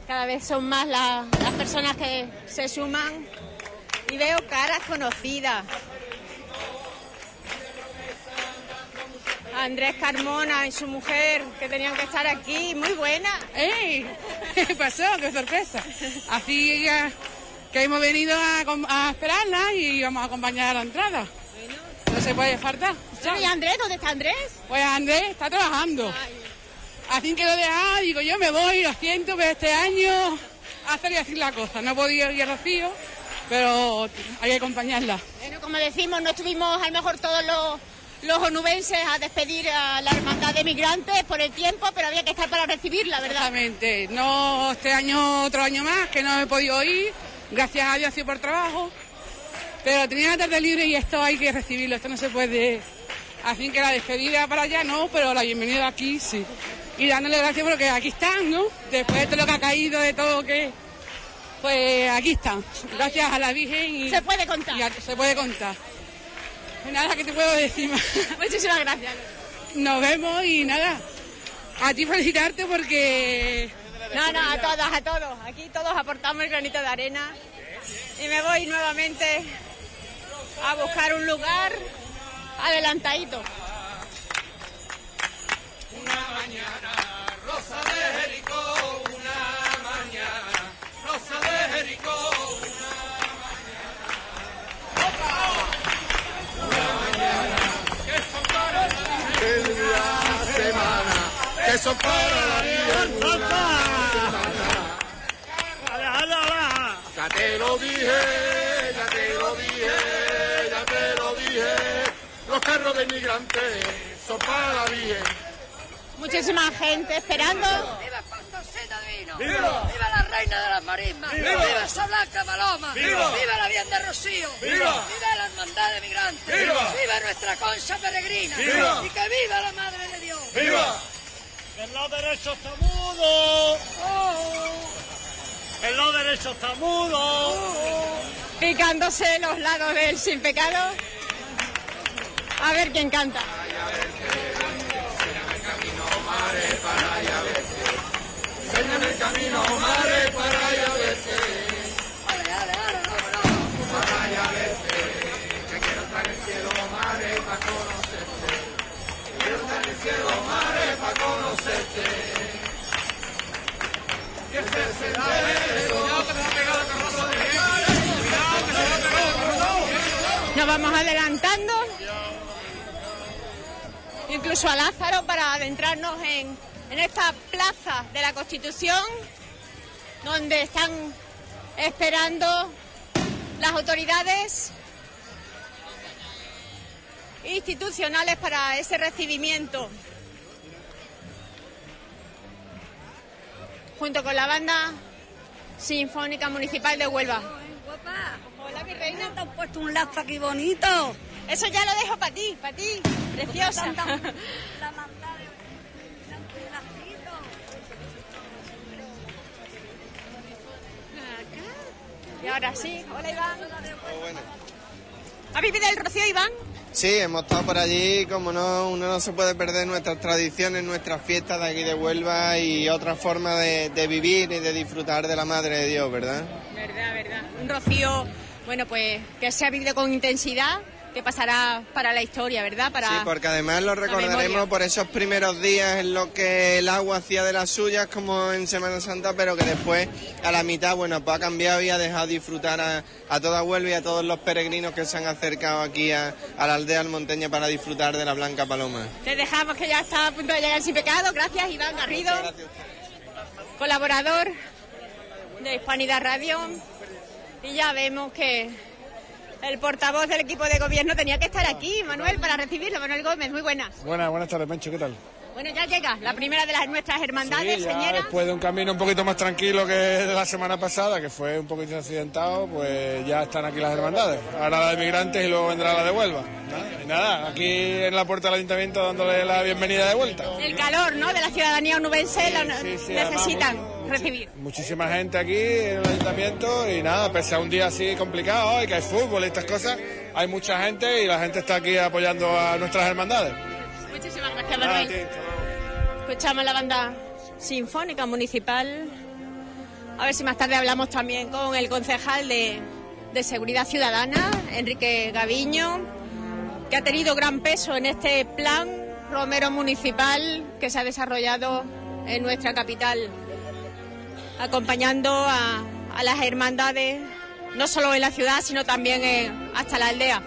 Cada vez son más la- las personas que se suman y veo caras conocidas. Andrés Carmona y su mujer que tenían que estar aquí, muy buena. ¡Ey! ¿Qué pasó? ¡Qué sorpresa! Así ya que hemos venido a, a esperarla y vamos a acompañar a la entrada. No se puede faltar. ¿Y Andrés? ¿Dónde está Andrés? Pues Andrés está trabajando. Así que lo deja, digo yo me voy, lo siento, pero este año hacer y así la cosa. No he podido ir a Rocío, pero hay que acompañarla. Bueno, como decimos, no estuvimos a lo mejor todos los, los onubenses a despedir a la hermandad de migrantes por el tiempo, pero había que estar para recibirla, ¿verdad? Exactamente. No este año, otro año más, que no he podido ir. Gracias a Dios ha sido por trabajo. Pero tenía la tarde libre y esto hay que recibirlo, esto no se puede. Así que la despedida para allá no, pero la bienvenida aquí sí. Y dándole gracias porque aquí están, ¿no? Después de todo lo que ha caído, de todo que. Pues aquí están. Gracias a la Virgen y. Se puede contar. y a- se puede contar. Pues nada, ¿qué te puedo decir más? Muchísimas gracias. Nos vemos y nada. A ti felicitarte porque. No, no, a todas, a todos. Aquí todos aportamos el granito de arena. Y me voy nuevamente a buscar un lugar adelantadito. Una mañana, Rosa de Jericó, una mañana, Rosa de Jericó, una mañana, que semana, que son para la vida Ya te lo dije, ya te lo dije, ya te lo dije, los carros de inmigrantes la Virgen. Muchísima gente esperando. ¡Viva Condorceta Divino! ¡Viva! ¡Viva la reina de las marismas! ¡Viva! ¡Viva esa blanca paloma! ¡Viva! la bien de Rocío! ¡Viva! la hermandad de migrantes! ¡Viva! nuestra concha peregrina! ¡Viva! ¡Y que viva la madre de Dios! ¡Viva! El lado derecho está mudo. El lado derecho está mudo. Picándose los lados del sin pecado. A ver quién canta. Enséñame el camino, madre, para ir a verte. Para ir a verte. Que quiero estar en el cielo, madre, para conocerte. Quiero estar en el cielo, madre, para conocerte. Nos vamos adelantando, incluso a Lázaro, para adentrarnos en, en esta plaza de la Constitución, donde están esperando las autoridades institucionales para ese recibimiento. Junto con la banda sinfónica municipal de Huelva. Hola, mi reina. Te han puesto un lazo aquí bonito. Eso ya lo dejo para ti, para ti, preciosa. La maldad de... un lacito. Y ahora sí, hola Iván. ¿Ha vivido el rocío, Iván? Sí, hemos estado por allí, como no, uno no se puede perder nuestras tradiciones, nuestras fiestas de aquí de Huelva y otra forma de, de vivir y de disfrutar de la Madre de Dios, ¿verdad? Verdad, verdad. Un rocío, bueno, pues que se ha vivido con intensidad, que pasará para la historia, ¿verdad? Para Sí, porque además lo recordaremos por esos primeros días en los que el agua hacía de las suyas como en Semana Santa, pero que después a la mitad, bueno, pues ha cambiado y ha dejado disfrutar a, a toda Huelva y a todos los peregrinos que se han acercado aquí a, a la aldea almonteña para disfrutar de la Blanca Paloma. Te dejamos que ya está a punto de llegar sin pecado. Gracias, Iván Garrido, colaborador de Hispanidad Radio. Y ya vemos que el portavoz del equipo de gobierno tenía que estar aquí, Manuel, para recibirlo. Manuel Gómez, muy buenas. Buenas, buenas tardes, Mencho, ¿qué tal? Bueno, ya llega la primera de las nuestras hermandades, Sí, ya señora. después de un camino un poquito más tranquilo que de la semana pasada, que fue un poquito accidentado, pues ya están aquí las hermandades. Ahora la de migrantes y luego vendrá la de Huelva. Nada, y nada, aquí en la puerta del ayuntamiento dándole la bienvenida de vuelta. El calor, ¿no? De la ciudadanía onubense lo sí, necesitan además, recibir. Muchísima gente aquí en el ayuntamiento y nada, pese a un día así complicado hoy, que hay fútbol y estas cosas, hay mucha gente y la gente está aquí apoyando a nuestras hermandades. Muchísimas gracias, Manuel. Escuchamos la banda sinfónica municipal. A ver si más tarde hablamos también con el concejal de, de Seguridad Ciudadana, Enrique Gaviño, que ha tenido gran peso en este plan Romero Municipal que se ha desarrollado en nuestra capital, acompañando a, las hermandades, no solo en la ciudad, sino también hasta la aldea.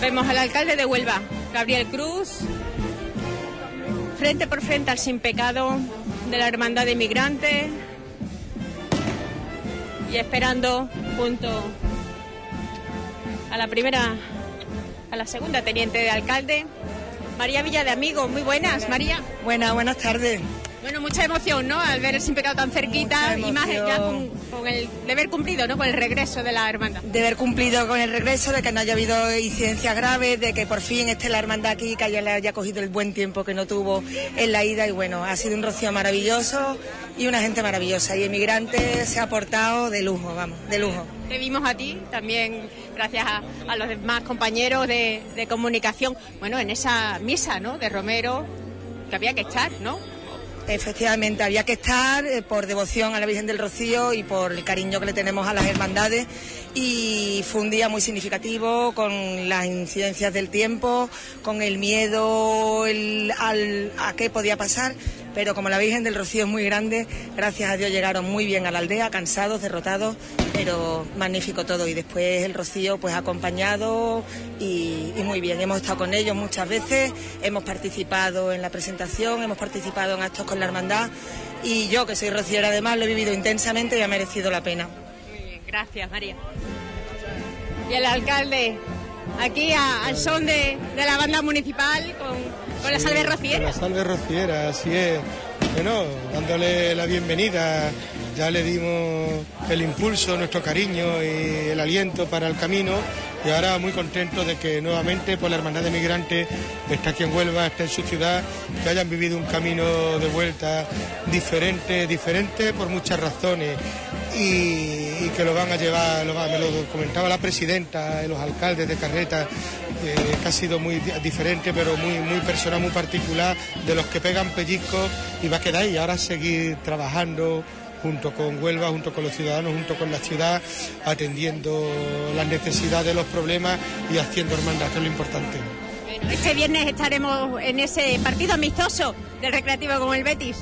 Vemos al alcalde de Huelva, Gabriel Cruz, frente por frente al sin pecado de la Hermandad de Migrantes y esperando junto a la primera, a la segunda teniente de alcalde, María Villa de Amigos. Muy buenas, María. Buenas, buenas tardes. Bueno, mucha emoción, ¿no? Al ver el sin pecado tan cerquita y más ya con, con el deber cumplido, ¿no? Con el regreso de la hermandad. De haber cumplido con el regreso, de que no haya habido incidencias graves, de que por fin esté la hermandad aquí, que haya, le haya cogido el buen tiempo que no tuvo en la ida. Y bueno, ha sido un rocío maravilloso y una gente maravillosa. Y Emigrante se ha portado de lujo, vamos, de lujo. Te vimos a ti, también gracias a, a los demás compañeros de, de comunicación, bueno, en esa misa, ¿no? De Romero, que había que estar, ¿no? Efectivamente, había que estar eh, por devoción a la Virgen del Rocío y por el cariño que le tenemos a las hermandades. Y fue un día muy significativo con las incidencias del tiempo, con el miedo al- a qué podía pasar. Pero como la Virgen del Rocío es muy grande, gracias a Dios llegaron muy bien a la aldea, cansados, derrotados, pero magnífico todo. Y después el Rocío pues acompañado y, muy bien. Hemos estado con ellos muchas veces, hemos participado en la presentación, hemos participado en actos con la hermandad y yo que soy rociera además lo he vivido intensamente y ha merecido la pena. Muy bien, gracias, María. Y el alcalde, aquí al son de, de la banda municipal con, con la salve rociera. La salve rociera, así es. Bueno, dándole la bienvenida, ya le dimos el impulso, nuestro cariño y el aliento para el camino y ahora muy contento de que nuevamente por la Hermandad de Migrantes está aquí en Huelva, está en su ciudad, que hayan vivido un camino de vuelta diferente, diferente por muchas razones y, y que lo van a llevar, lo va- me lo comentaba la presidenta, los alcaldes de Carreta, eh, que ha sido muy di- diferente, pero muy, muy personal, muy particular, de los que pegan pellizcos y va a quedar ahí. Ahora seguir trabajando junto con Huelva, junto con los ciudadanos, junto con la ciudad, atendiendo las necesidades, los problemas y haciendo hermandad, que es lo importante. Este viernes estaremos en ese partido amistoso del Recreativo con el Betis.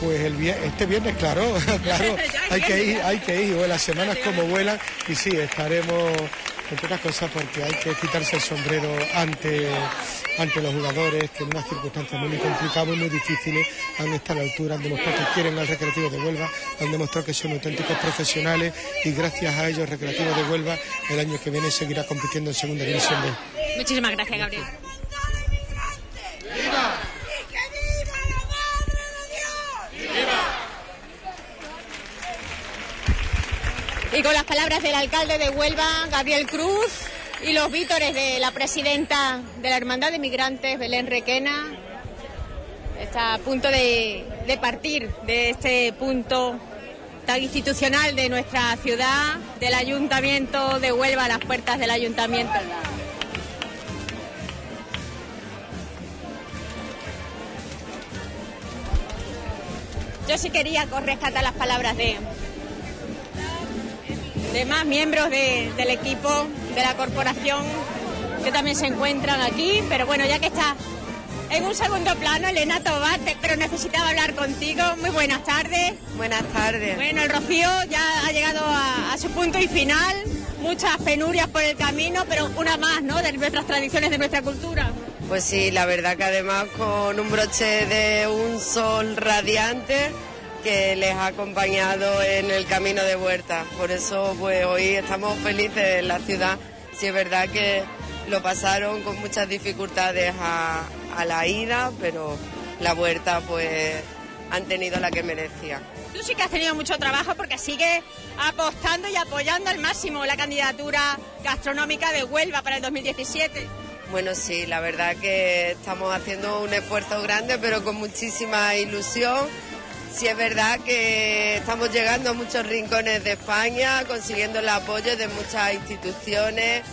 Pues el vie- este viernes, claro, claro, hay que ir, hay que ir, o las semanas como vuelan y sí, estaremos, entre otras cosas, porque hay que quitarse el sombrero ante, ante los jugadores que en unas circunstancias muy complicadas y muy difíciles han estado a la altura, han demostrado que quieren al Recreativo de Huelva, han demostrado que son auténticos profesionales y gracias a ellos el Recreativo de Huelva el año que viene seguirá compitiendo en Segunda División B. Muchísimas gracias, Gabriel. Y con las palabras del alcalde de Huelva, Gabriel Cruz, y los vítores de la presidenta de la Hermandad de Migrantes, Belén Requena, está a punto de, partir de este punto tan institucional de nuestra ciudad, del Ayuntamiento de Huelva, a las puertas del Ayuntamiento. Yo sí quería rescatar las palabras de, de más miembros de- del equipo de la corporación que también se encuentran aquí, pero bueno, ya que está en un segundo plano, Elena Tobar, pero necesitaba hablar contigo. Muy buenas tardes. Buenas tardes. Bueno, el Rocío ya ha llegado a, a su punto y final, muchas penurias por el camino, pero una más, ¿no?, de nuestras tradiciones, de nuestra cultura. Pues sí, la verdad que además con un broche de un sol radiante que les ha acompañado en el camino de vuelta. Por eso pues hoy estamos felices en la ciudad. Sí es verdad que lo pasaron con muchas dificultades a, a la ida, pero la vuelta pues han tenido la que merecían. Tú sí que has tenido mucho trabajo porque sigues apostando y apoyando al máximo la candidatura gastronómica de Huelva para el 2017. Bueno, sí, la verdad que estamos haciendo un esfuerzo grande, pero con muchísima ilusión. Sí es verdad que estamos llegando a muchos rincones de España, consiguiendo el apoyo de muchas instituciones,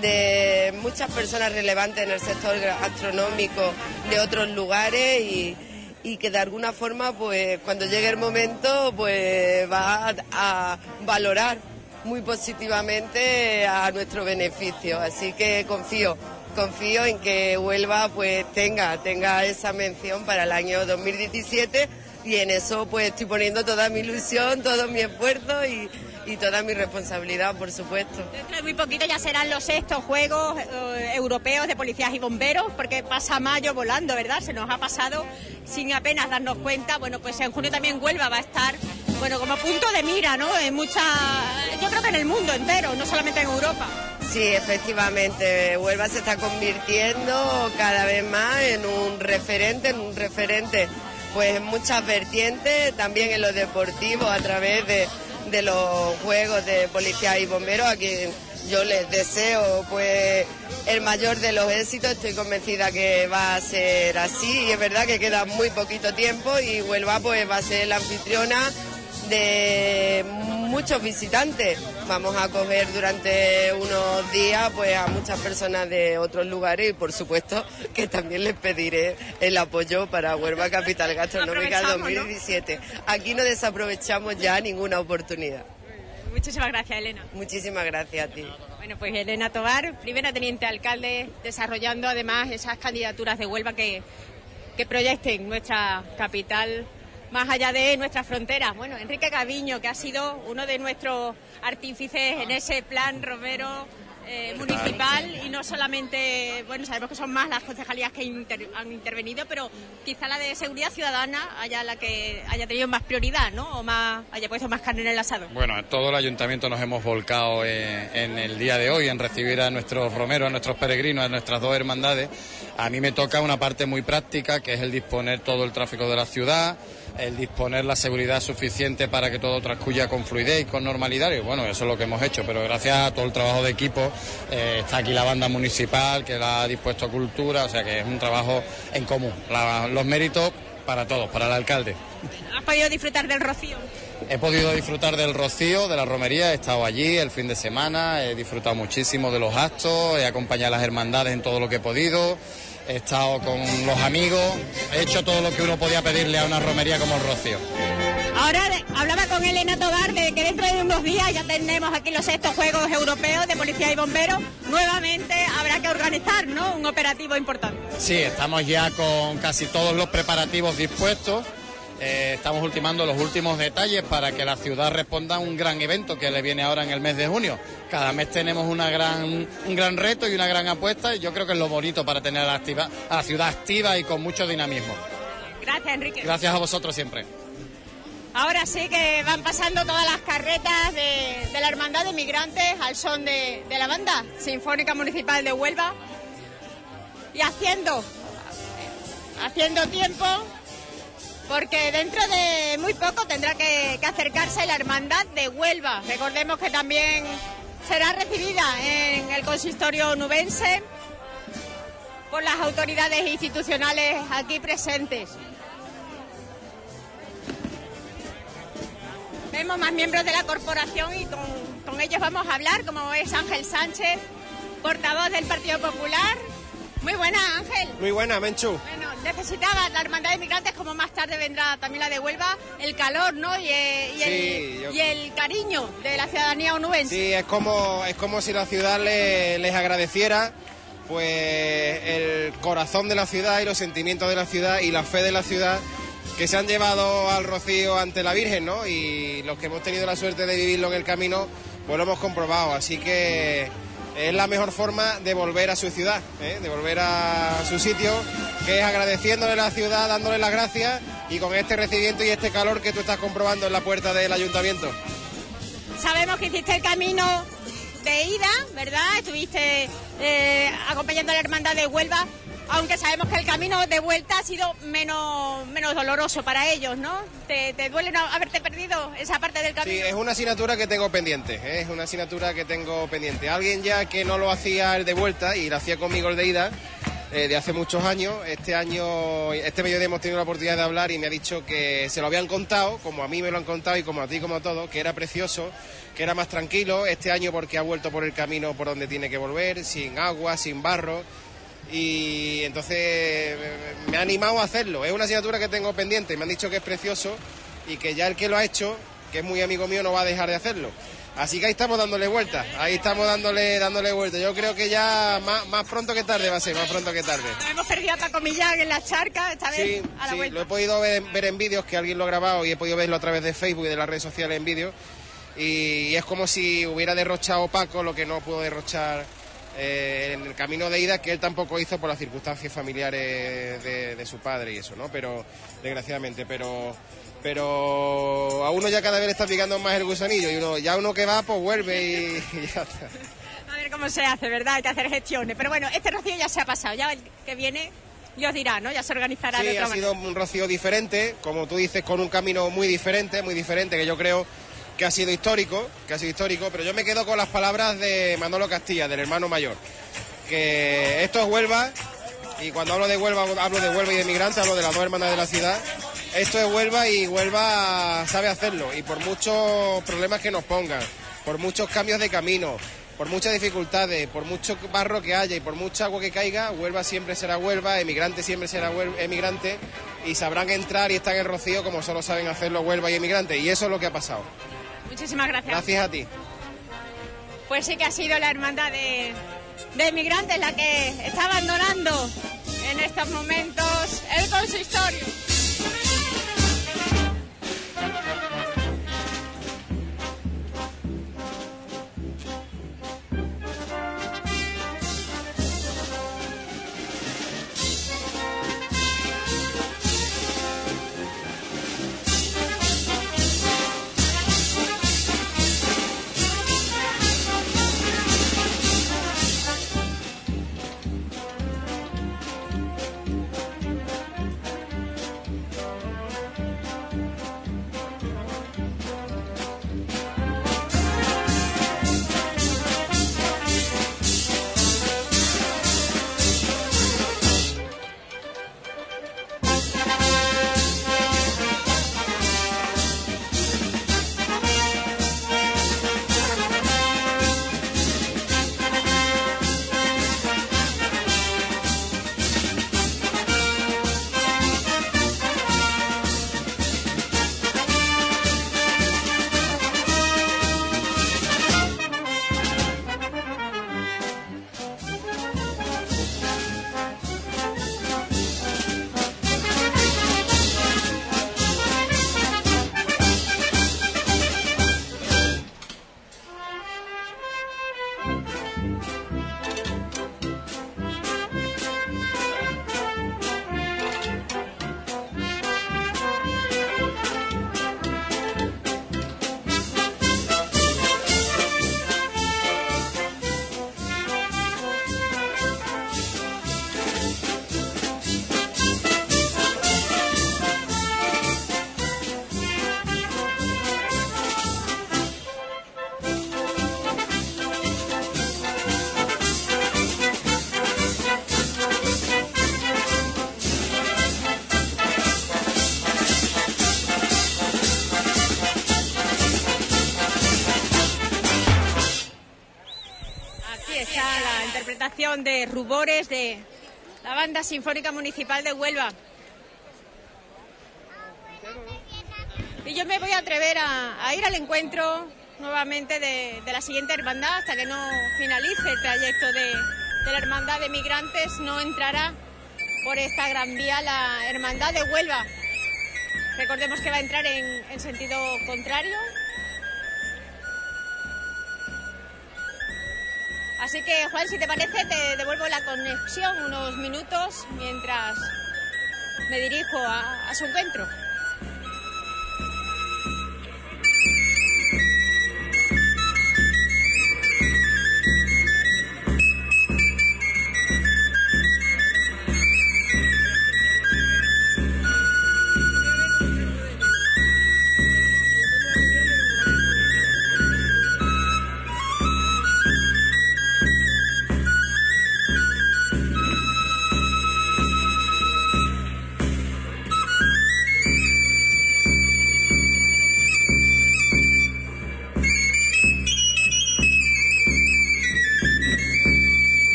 de muchas personas relevantes en el sector gastronómico de otros lugares y, que de alguna forma, pues cuando llegue el momento, pues va a, a valorar muy positivamente a nuestro beneficio. Así que confío, confío en que Huelva pues tenga, tenga esa mención para el año 2017 y en eso pues estoy poniendo toda mi ilusión, todo mi esfuerzo y, y toda mi responsabilidad, por supuesto. Dentro de muy poquito ya serán los sextos Juegos eh, Europeos de Policías y Bomberos, porque pasa mayo volando, ¿verdad? Se nos ha pasado sin apenas darnos cuenta. Bueno, pues en junio también Huelva va a estar, bueno, como punto de mira, ¿no? En mucha, yo creo que en el mundo entero, no solamente en Europa. Sí, efectivamente, Huelva se está convirtiendo cada vez más en un referente, en un referente pues muchas vertientes, también en lo deportivo a través de, de los juegos de policía y bomberos, a quien yo les deseo pues el mayor de los éxitos, estoy convencida que va a ser así. Y es verdad que queda muy poquito tiempo y Huelva pues va a ser la anfitriona de muchos visitantes. Vamos a acoger durante unos días pues a muchas personas de otros lugares y por supuesto que también les pediré el apoyo para Huelva Capital Gastronómica Aprovechamos, ¿no? 2017. Aquí no desaprovechamos ya ninguna oportunidad. Muchísimas gracias, Elena. Muchísimas gracias a ti. Bueno, pues Elena Tobar, primera teniente alcalde, desarrollando además esas candidaturas de Huelva que, que proyecten nuestra capital más allá de nuestras fronteras. Bueno, Enrique Gaviño, que ha sido uno de nuestros artífices en ese plan Romero eh, municipal y no solamente, bueno, sabemos que son más las concejalías que inter- han intervenido, pero quizá la de seguridad ciudadana haya la que haya tenido más prioridad, ¿no? O más haya puesto más carne en el asado. Bueno, todo el ayuntamiento nos hemos volcado en, en el día de hoy en recibir a nuestros romeros, a nuestros peregrinos, a nuestras dos hermandades. A mí me toca una parte muy práctica, que es el disponer todo el tráfico de la ciudad, el disponer la seguridad suficiente para que todo transcurra con fluidez y con normalidad. Y bueno, eso es lo que hemos hecho, pero gracias a todo el trabajo de equipo eh, está aquí la banda municipal que la ha dispuesto cultura, o sea que es un trabajo en común. La- los méritos para todos, para el alcalde. ¿Has podido disfrutar del rocío? He podido disfrutar del rocío, de la romería, he estado allí el fin de semana, he disfrutado muchísimo de los actos, he acompañado a las hermandades en todo lo que he podido, he estado con los amigos, he hecho todo lo que uno podía pedirle a una romería como el rocío. Ahora hablaba con Elena Tobar de que dentro de unos días ya tenemos aquí los sextos Juegos Europeos de Policía y Bomberos. Nuevamente habrá que organizar, ¿no? Un operativo importante. Sí, estamos ya con casi todos los preparativos dispuestos. Eh, estamos ultimando los últimos detalles para que la ciudad responda a un gran evento que le viene ahora en el mes de junio. Cada mes tenemos una gran, un gran reto y una gran apuesta y yo creo que es lo bonito para tener a la, activa- a la ciudad activa y con mucho dinamismo. Gracias, Enrique. Gracias a vosotros siempre. Ahora sí que van pasando todas las carretas de, de la Hermandad de Migrantes al son de, de la banda Sinfónica Municipal de Huelva y haciendo, haciendo tiempo porque dentro de muy poco tendrá que, acercarse la Hermandad de Huelva. Recordemos que también será recibida en el consistorio nubense por las autoridades institucionales aquí presentes. Vemos más miembros de la corporación y con ellos vamos a hablar, como es Ángel Sánchez, portavoz del Partido Popular. Muy buena, Ángel. Muy buena, Menchu. Bueno, necesitaba la Hermandad de Inmigrantes, como más tarde vendrá también la de Huelva, el calor, ¿no? Y, eh, y el, Sí, yo- y el cariño de la ciudadanía onubense. Sí, es como, es como si la ciudad le- les agradeciera pues el corazón de la ciudad y los sentimientos de la ciudad y la fe de la ciudad que se han llevado al rocío ante la Virgen, ¿no? Y los que hemos tenido la suerte de vivirlo en el camino, pues lo hemos comprobado. Así que es la mejor forma de volver a su ciudad, ¿eh? de volver a su sitio, que es agradeciéndole a la ciudad, dándole las gracias y con este recibimiento y este calor que tú estás comprobando en la puerta del ayuntamiento. Sabemos que hiciste el camino de ida, ¿verdad? Estuviste eh, acompañando a la hermandad de Huelva, aunque sabemos que el camino de vuelta ha sido menos, menos doloroso para ellos, ¿no? ¿Te, te duele no haberte perdido esa parte del Sí, camino? es una asignatura que tengo pendiente, ¿eh? es una asignatura que tengo pendiente. Alguien ya que no lo hacía el de vuelta y lo hacía conmigo el de ida, eh, de hace muchos años, este año, este mediodía hemos tenido la oportunidad de hablar y me ha dicho que se lo habían contado, como a mí me lo han contado y como a ti, como a todos, que era precioso, que era más tranquilo este año porque ha vuelto por el camino por donde tiene que volver, sin agua, sin barro. Y entonces me ha animado a hacerlo. Es una asignatura que tengo pendiente. Me han dicho que es precioso y que ya el que lo ha hecho, que es muy amigo mío, no va a dejar de hacerlo. Así que ahí estamos dándole vuelta. Ahí estamos dándole dándole vuelta. Yo creo que ya más, más pronto que tarde va a ser, más pronto que tarde. Hemos perdido a Paco Millán en la charca, esta vez Sí, a la sí, vuelta. lo he podido ver, ver en vídeos, que alguien lo ha grabado y he podido verlo a través de Facebook y de las redes sociales en vídeo. Y es como si hubiera derrochado Paco lo que no pudo derrochar eh, en el camino de ida, que él tampoco hizo por las circunstancias familiares de, de su padre y eso, ¿no? Pero, desgraciadamente, pero pero a uno ya cada vez le está picando más el gusanillo y uno ya uno que va pues vuelve y, y ya está. A ver cómo se hace, ¿verdad? Hay que hacer gestiones. Pero bueno, este rocío ya se ha pasado, ya el que viene, Dios dirá, ¿no? Ya se organizará de otra ha sido manera. un rocío diferente, como tú dices, con un camino muy diferente, muy diferente, que yo creo que ha sido histórico, que ha sido histórico, pero yo me quedo con las palabras de Manolo Castilla, del hermano mayor, que esto es Huelva, y cuando hablo de Huelva, hablo de Huelva y de migrantes, hablo de las dos hermanas de la ciudad, esto es Huelva y Huelva sabe hacerlo, y por muchos problemas que nos pongan, por muchos cambios de camino, por muchas dificultades, por mucho barro que haya y por mucha agua que caiga, Huelva siempre será Huelva, emigrante siempre será emigrante y sabrán entrar y estar en rocío como solo saben hacerlo Huelva y emigrante. Y eso es lo que ha pasado. Muchísimas gracias. Gracias a ti. Pues sí que ha sido la hermandad de, de inmigrantes la que está abandonando en estos momentos el consistorio. De Rubores de la Banda Sinfónica Municipal de Huelva. Y yo me voy a atrever a, ir al encuentro nuevamente de, la siguiente hermandad hasta que no finalice el trayecto de, la hermandad de migrantes. No entrará por esta gran vía la hermandad de Huelva. Recordemos que va a entrar en, en sentido contrario. Así que, Juan, si te parece, te devuelvo la conexión unos minutos mientras me dirijo a, a su encuentro.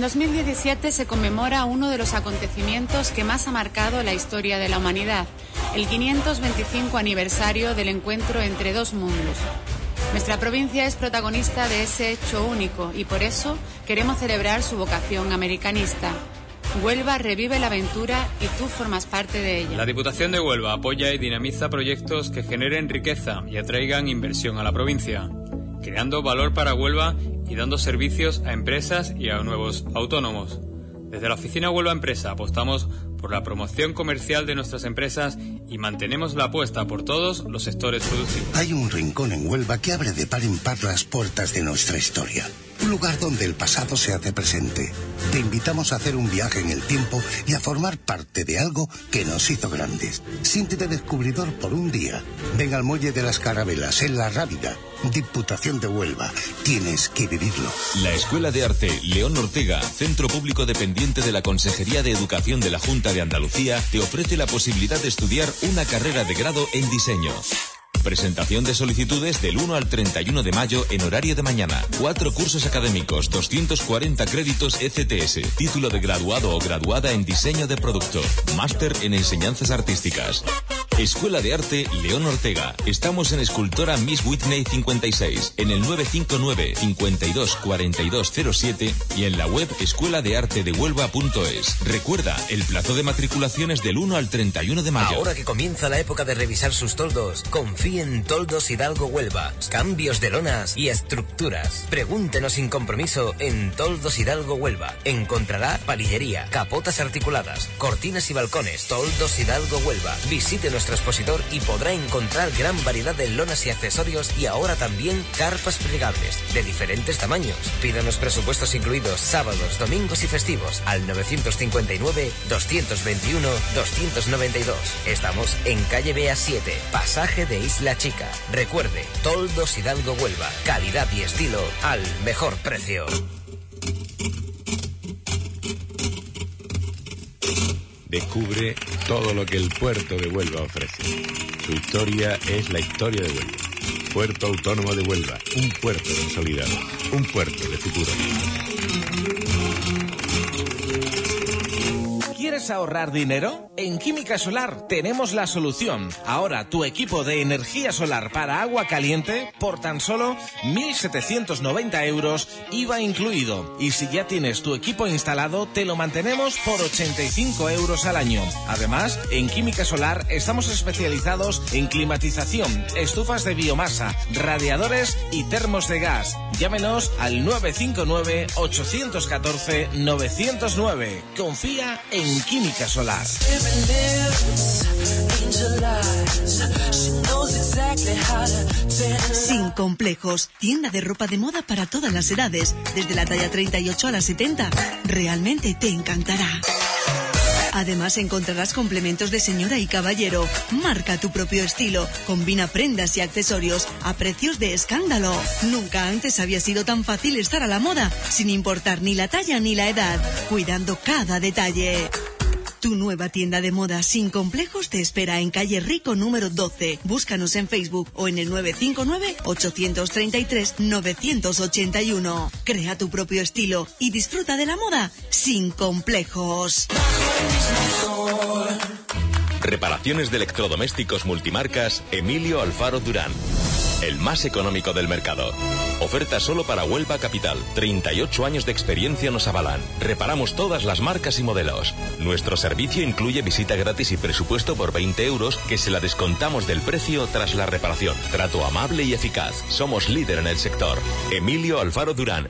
En 2017 se conmemora uno de los acontecimientos que más ha marcado la historia de la humanidad, el 525 aniversario del encuentro entre dos mundos. Nuestra provincia es protagonista de ese hecho único y por eso queremos celebrar su vocación americanista. Huelva revive la aventura y tú formas parte de ella. La Diputación de Huelva apoya y dinamiza proyectos que generen riqueza y atraigan inversión a la provincia, creando valor para Huelva y dando servicios a empresas y a nuevos autónomos. Desde la oficina Huelva Empresa apostamos por la promoción comercial de nuestras empresas y mantenemos la apuesta por todos los sectores productivos. Hay un rincón en Huelva que abre de par en par las puertas de nuestra historia. Un lugar donde el pasado se hace presente. Te invitamos a hacer un viaje en el tiempo y a formar parte de algo que nos hizo grandes. Siéntete descubridor por un día. Ven al Muelle de las Carabelas, en La Rábida. Diputación de Huelva. Tienes que vivirlo. La Escuela de Arte León Ortega, centro público dependiente de la Consejería de Educación de la Junta de Andalucía, te ofrece la posibilidad de estudiar una carrera de grado en diseño. Presentación de solicitudes del 1 al 31 de mayo en horario de mañana. Cuatro cursos académicos, 240 créditos ECTS, título de graduado o graduada en diseño de producto, máster en enseñanzas artísticas. Escuela de Arte León Ortega. Estamos en Escultora Miss Whitney 56, en el 959 52 4207 y en la web escueladeartedehuelva.es. Recuerda, el plazo de matriculación es del 1 al 31 de mayo. Ahora que comienza la época de revisar sus toldos, en Toldos Hidalgo Huelva. Cambios de lonas y estructuras. Pregúntenos sin compromiso en Toldos Hidalgo Huelva. Encontrará palillería, capotas articuladas, cortinas y balcones. Toldos Hidalgo Huelva. Visite nuestro expositor y podrá encontrar gran variedad de lonas y accesorios y ahora también carpas plegables de diferentes tamaños. Pídanos presupuestos incluidos sábados, domingos y festivos al 959 221 292. Estamos en calle Bea 7, pasaje de Isla Chica. Recuerde, Toldos Hidalgo Huelva, calidad y estilo al mejor precio. Descubre todo lo que el puerto de Huelva ofrece. Su historia es la historia de Huelva. Puerto Autónomo de Huelva, un puerto consolidado, un puerto de futuro. ¿Quieres ahorrar dinero? En Química Solar tenemos la solución. Ahora tu equipo de energía solar para agua caliente por tan solo 1.790 euros IVA incluido. Y si ya tienes tu equipo instalado, te lo mantenemos por 85 euros al año. Además, en Química Solar estamos especializados en climatización, estufas de biomasa, radiadores y termos de gas. Llámenos al 959 814 909. Confía en Química Solar. Sin complejos, tienda de ropa de moda para todas las edades, desde la talla 38 a la 70. Realmente te encantará. Además encontrarás complementos de señora y caballero. Marca tu propio estilo. Combina prendas y accesorios a precios de escándalo. Nunca antes había sido tan fácil estar a la moda, sin importar ni la talla ni la edad, cuidando cada detalle. Tu nueva tienda de moda sin complejos te espera en calle Rico número 12. Búscanos en Facebook o en el 959-833-981. Crea tu propio estilo y disfruta de la moda sin complejos. Reparaciones de electrodomésticos multimarcas Emilio Alfaro Durán. El más económico del mercado. Oferta solo para Huelva Capital. 38 años de experiencia nos avalan. Reparamos todas las marcas y modelos. Nuestro servicio incluye visita gratis y presupuesto por 20 euros que se la descontamos del precio tras la reparación. Trato amable y eficaz. Somos líder en el sector. Emilio Alfaro Durán.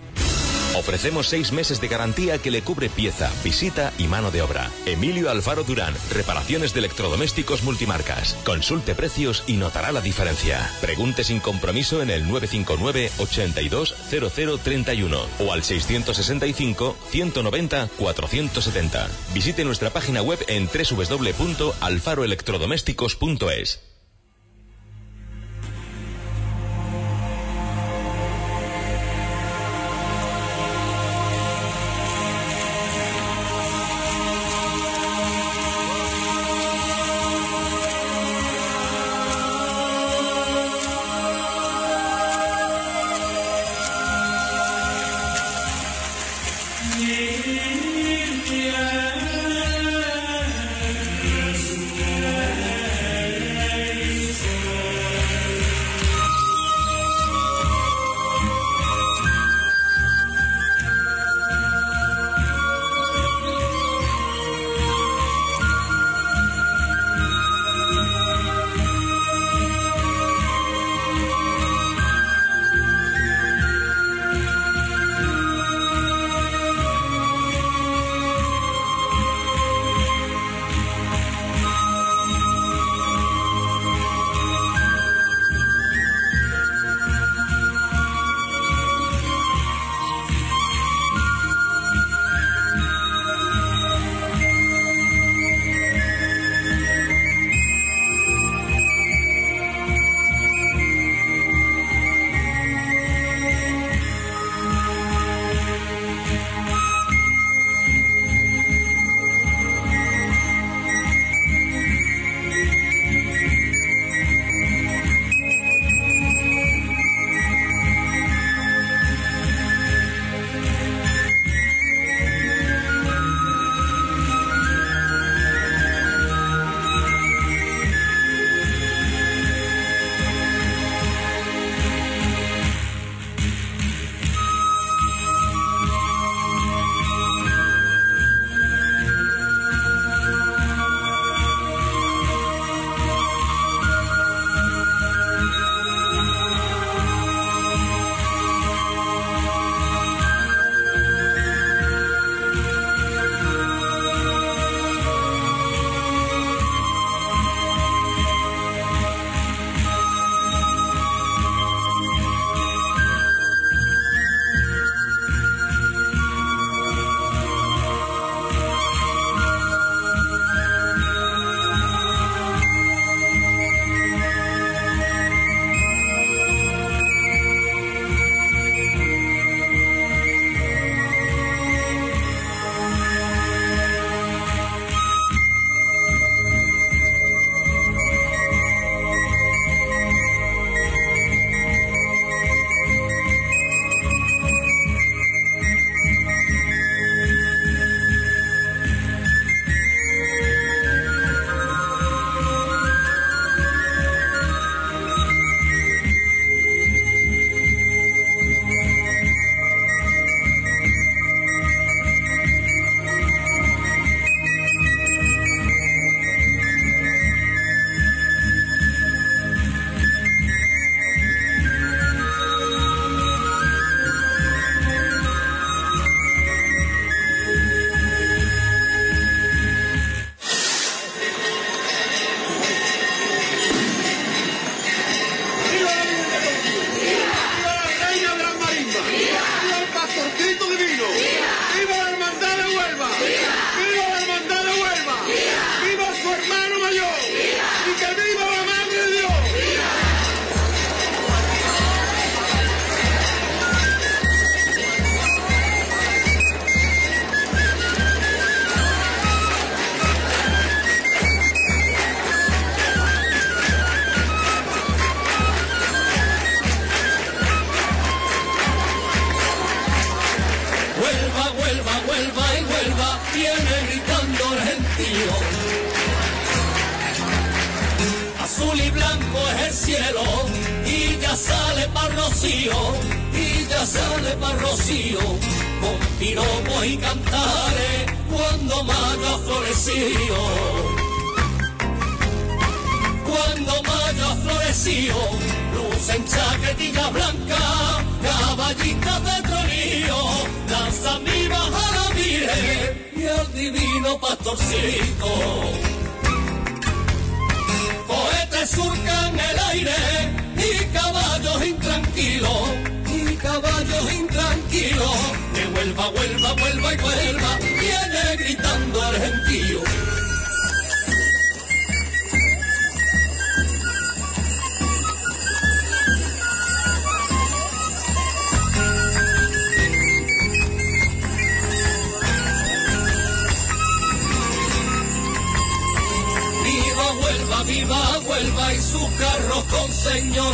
Ofrecemos seis meses de garantía que le cubre pieza, visita y mano de obra. Emilio Alfaro Durán, reparaciones de electrodomésticos multimarcas. Consulte precios y notará la diferencia. Pregunte sin compromiso en el 959 82 0031 o al 665 190 470. Visite nuestra página web en www.alfaroelectrodomésticos.es.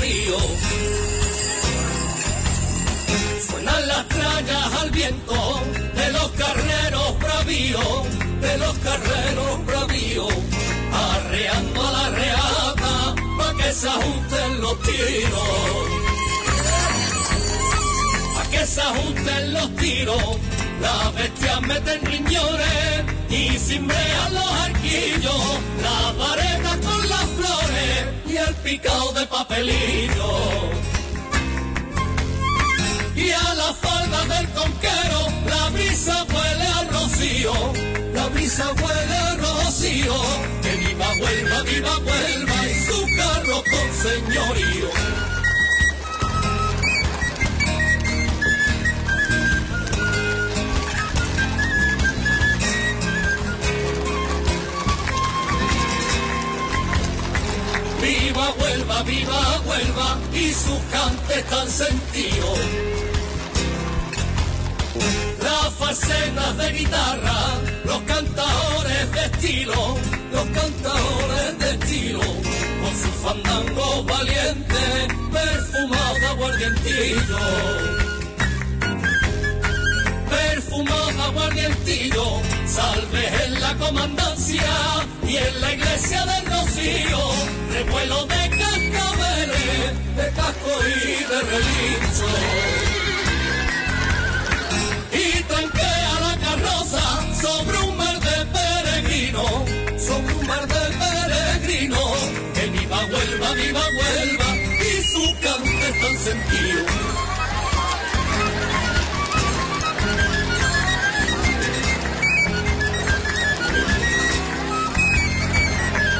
señorío. Suenan las trallas al viento de los carreros bravíos, de los carreros bravíos, arreando a la reata pa' que se ajusten los tiros. Pa' que se ajusten los tiros, las bestias meten riñones y cimbrean los arquillos, las flores y el picado de papelillo. Y a la falda del conquero la brisa huele a rocío, la brisa huele a rocío, que viva Huelva, viva Huelva y su carro con señorío. Huelva, viva Huelva y sus cantes tan sentidos. Las facetas de guitarra, los cantadores de estilo, los cantadores de estilo, con sus fandangos valientes, perfumados de aguardientillo. Perfumado aguardientillo, salve en la comandancia y en la iglesia del Rocío, revuelo de de casco y de relincho. Y tranquea la carroza sobre un mar de peregrino, sobre un mar de peregrino, que viva Huelva, viva Huelva, y su cante tan sentido.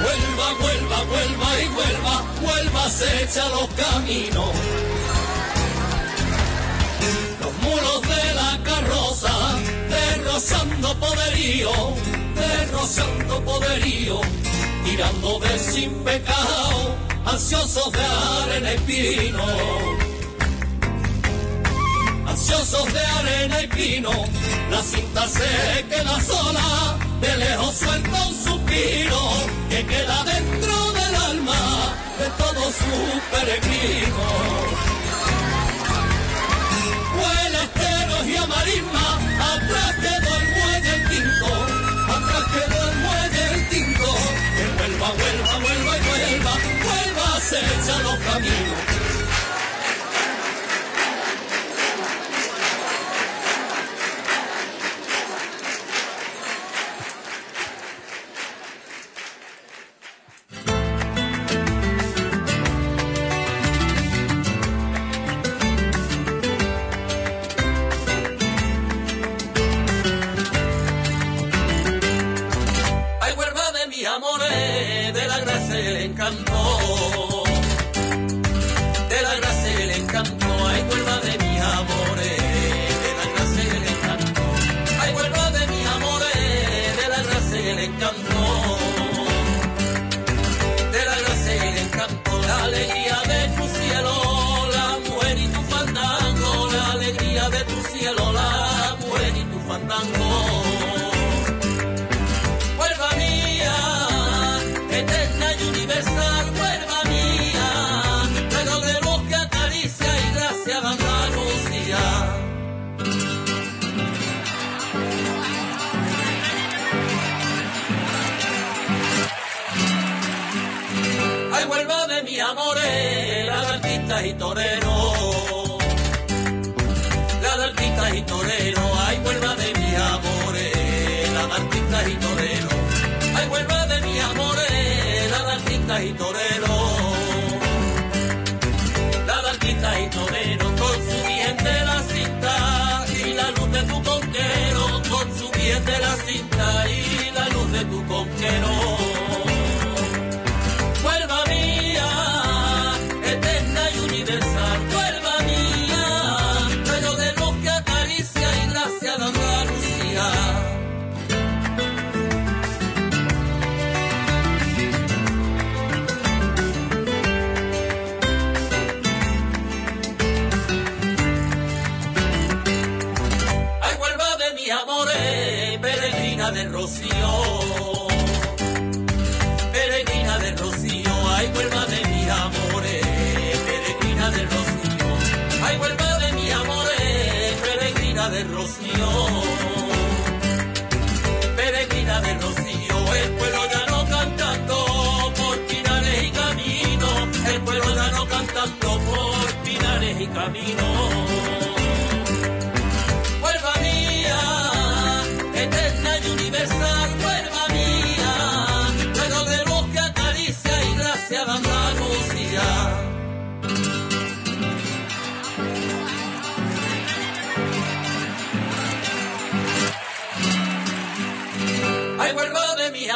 Vuelva, vuelva, vuelva y vuelva, vuelva se echa los caminos. Los muros de la carroza, derrozando poderío, derrozando poderío, tirando de sin pecado, ansiosos de arena y pino. Ansiosos de arena y pino, la cinta se queda sola, de lejos suelta un suspiro que queda dentro alma de todos sus peregrinos. Huelesteros y amarisma, atrás quedó el muelle el tinto, atrás quedó el muelle el tinto, que vuelva, vuelva, vuelva y vuelva, vuelva se echa los caminos. Artistas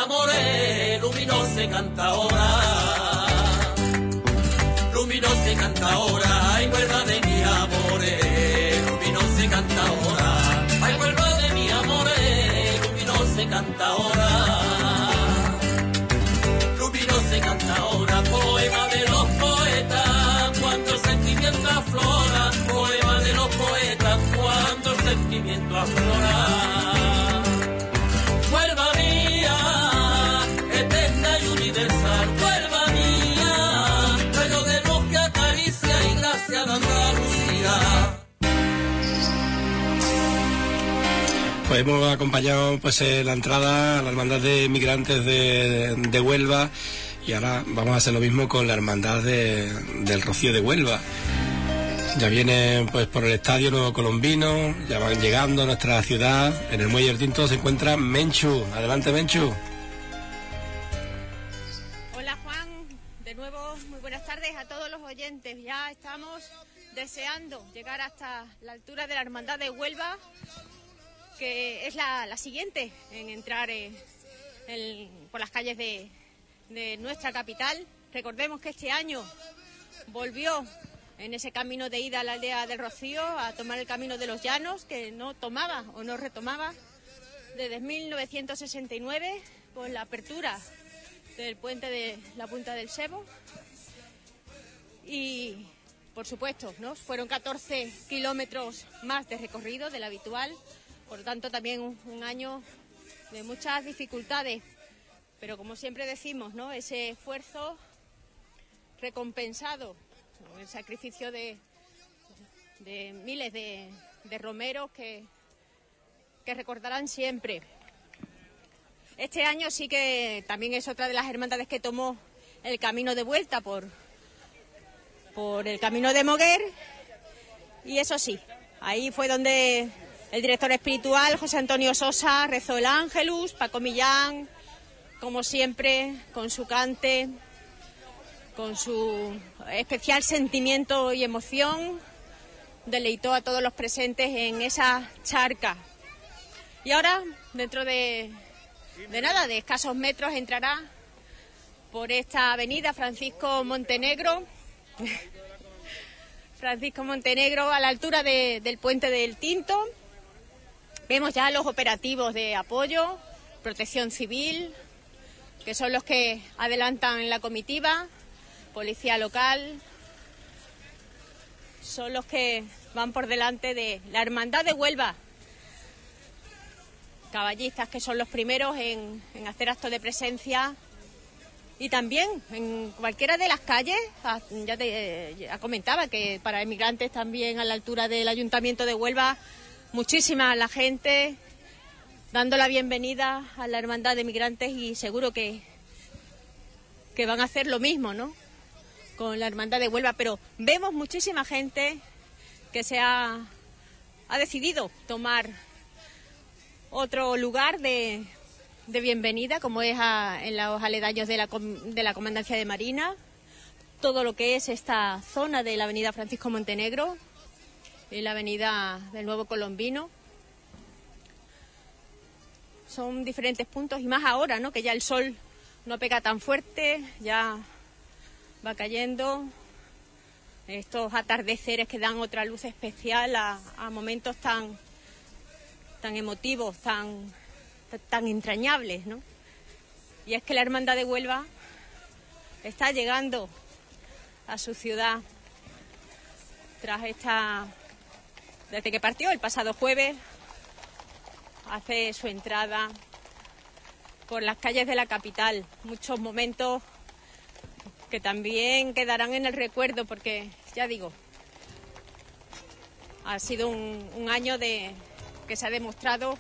Amores, luminosa canta ahora. Luminosa canta ahora, hemos acompañado pues eh, la entrada a la hermandad de migrantes de, Huelva y ahora vamos a hacer lo mismo con la hermandad de- del Rocío de Huelva. Ya vienen pues por el estadio Nuevo Colombino, ya van llegando a nuestra ciudad. En el muelle del Tinto se encuentra Menchu. Adelante Menchu. Hola Juan, de nuevo muy buenas tardes a todos los oyentes. Ya estamos deseando llegar hasta la altura de la Hermandad de Huelva, que es la, siguiente en entrar eh, por las calles de, nuestra capital. Recordemos que este año volvió en ese camino de ida a la aldea del Rocío a tomar el camino de los llanos, que no tomaba o no retomaba desde 1969 por la apertura del puente de la Punta del Sebo. Y, por supuesto, ¿no? fueron 14 kilómetros más de recorrido del habitual, por lo tanto también un, año de muchas dificultades. Pero como siempre decimos, ¿no? ese esfuerzo recompensado, el sacrificio de, de miles de, de romeros que, que recordarán siempre. Este año sí que también es otra de las hermandades que tomó el camino de vuelta por, por el camino de Moguer. Y eso sí, ahí fue donde el director espiritual, José Antonio Sosa, rezó el Ángelus, Paco Millán, como siempre, con su cante, con su especial sentimiento y emoción, deleitó a todos los presentes en esa charca. Y ahora, dentro de, de nada, de escasos metros, entrará por esta avenida Francisco Montenegro. Francisco Montenegro a la altura de- del puente del Tinto. Vemos ya los operativos de apoyo, protección civil, que son los que adelantan la comitiva, policía local, son los que van por delante de la Hermandad de Huelva. Caballistas que son los primeros en, hacer actos de presencia y también en cualquiera de las calles, ah, ya te ya comentaba que para emigrantes también a la altura del Ayuntamiento de Huelva, muchísima la gente dando la bienvenida a la Hermandad de Migrantes y seguro que, que van a hacer lo mismo, ¿no? con la Hermandad de Huelva, pero vemos muchísima gente que se ha, ha decidido tomar otro lugar de, de bienvenida, como es a- en los aledaños de la, de la Comandancia de Marina, todo lo que es esta zona de la Avenida Francisco Montenegro y la Avenida del Nuevo Colombino. Son diferentes puntos y más ahora, ¿no? Que ya el sol no pega tan fuerte, ya va cayendo. Estos atardeceres que dan otra luz especial a, momentos tan, tan emotivos, tan, tan entrañables, ¿no? Y es que la Hermandad de Huelva está llegando a su ciudad tras esta desde que partió el pasado jueves hace su entrada por las calles de la capital. Muchos momentos que también quedarán en el recuerdo porque ya digo ha sido un, año de que se ha demostrado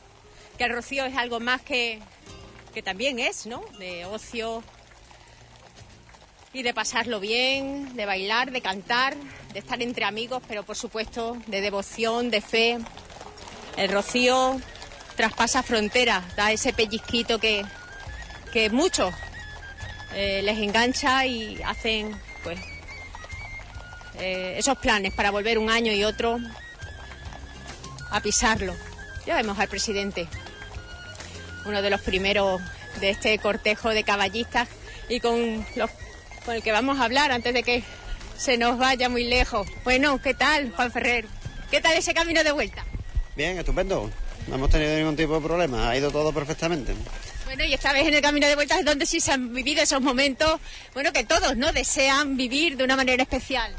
que el rocío es algo más que que también es no de ocio y de pasarlo bien, de bailar, de cantar, de estar entre amigos, pero por supuesto de devoción, de fe. El rocío traspasa fronteras, da ese pellizquito que, que muchos eh, les engancha y hacen pues eh, esos planes para volver un año y otro a pisarlo. Ya vemos al presidente, uno de los primeros de este cortejo de caballistas y con los con el que vamos a hablar antes de que se nos vaya muy lejos. Bueno, ¿qué tal, Juan Ferrer? ¿Qué tal ese camino de vuelta? Bien, estupendo. No hemos tenido ningún tipo de problema. Ha ido todo perfectamente. Bueno, y esta vez en el camino de vuelta es donde sí se han vivido esos momentos, bueno, que todos, ¿no? Desean vivir de una manera especial.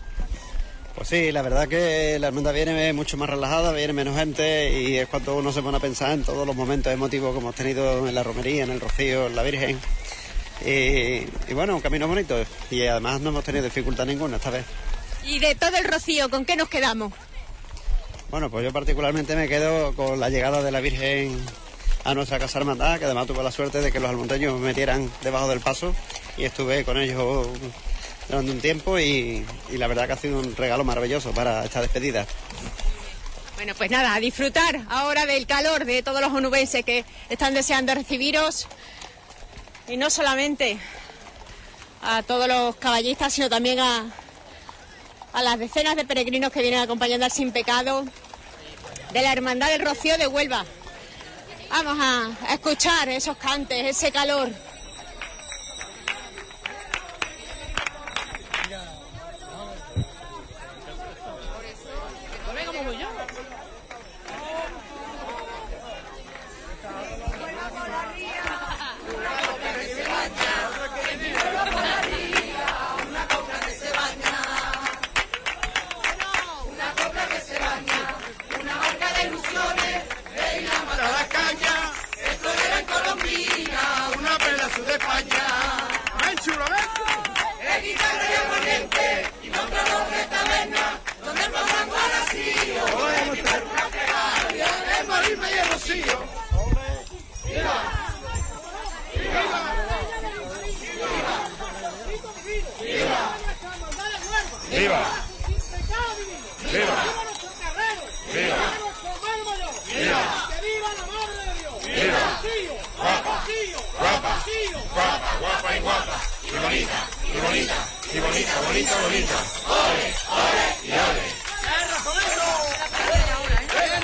Pues sí, la verdad que la hermandad viene mucho más relajada, viene menos gente y es cuando uno se pone a pensar en todos los momentos emotivos que hemos tenido en la romería, en el rocío, en la Virgen. Y, y bueno, un camino bonito y además no hemos tenido dificultad ninguna esta vez. Y de todo el rocío, ¿con qué nos quedamos? Bueno, pues yo particularmente me quedo con la llegada de la Virgen a nuestra casa hermandad, que además tuve la suerte de que los almonteños me metieran debajo del paso y estuve con ellos durante un tiempo y, y la verdad que ha sido un regalo maravilloso para esta despedida. Bueno, pues nada, a disfrutar ahora del calor de todos los onubenses que están deseando recibiros. Y no solamente a todos los caballistas, sino también a, a las decenas de peregrinos que vienen acompañando al Sin Pecado de la Hermandad del Rocío de Huelva. Vamos a, a escuchar esos cantes, ese calor. Bonita! ¡Y bonita! ¡Y bonita! ¡Bonita! ¡Bonita! ¡Ole! ¡Ole! ¡Y ole!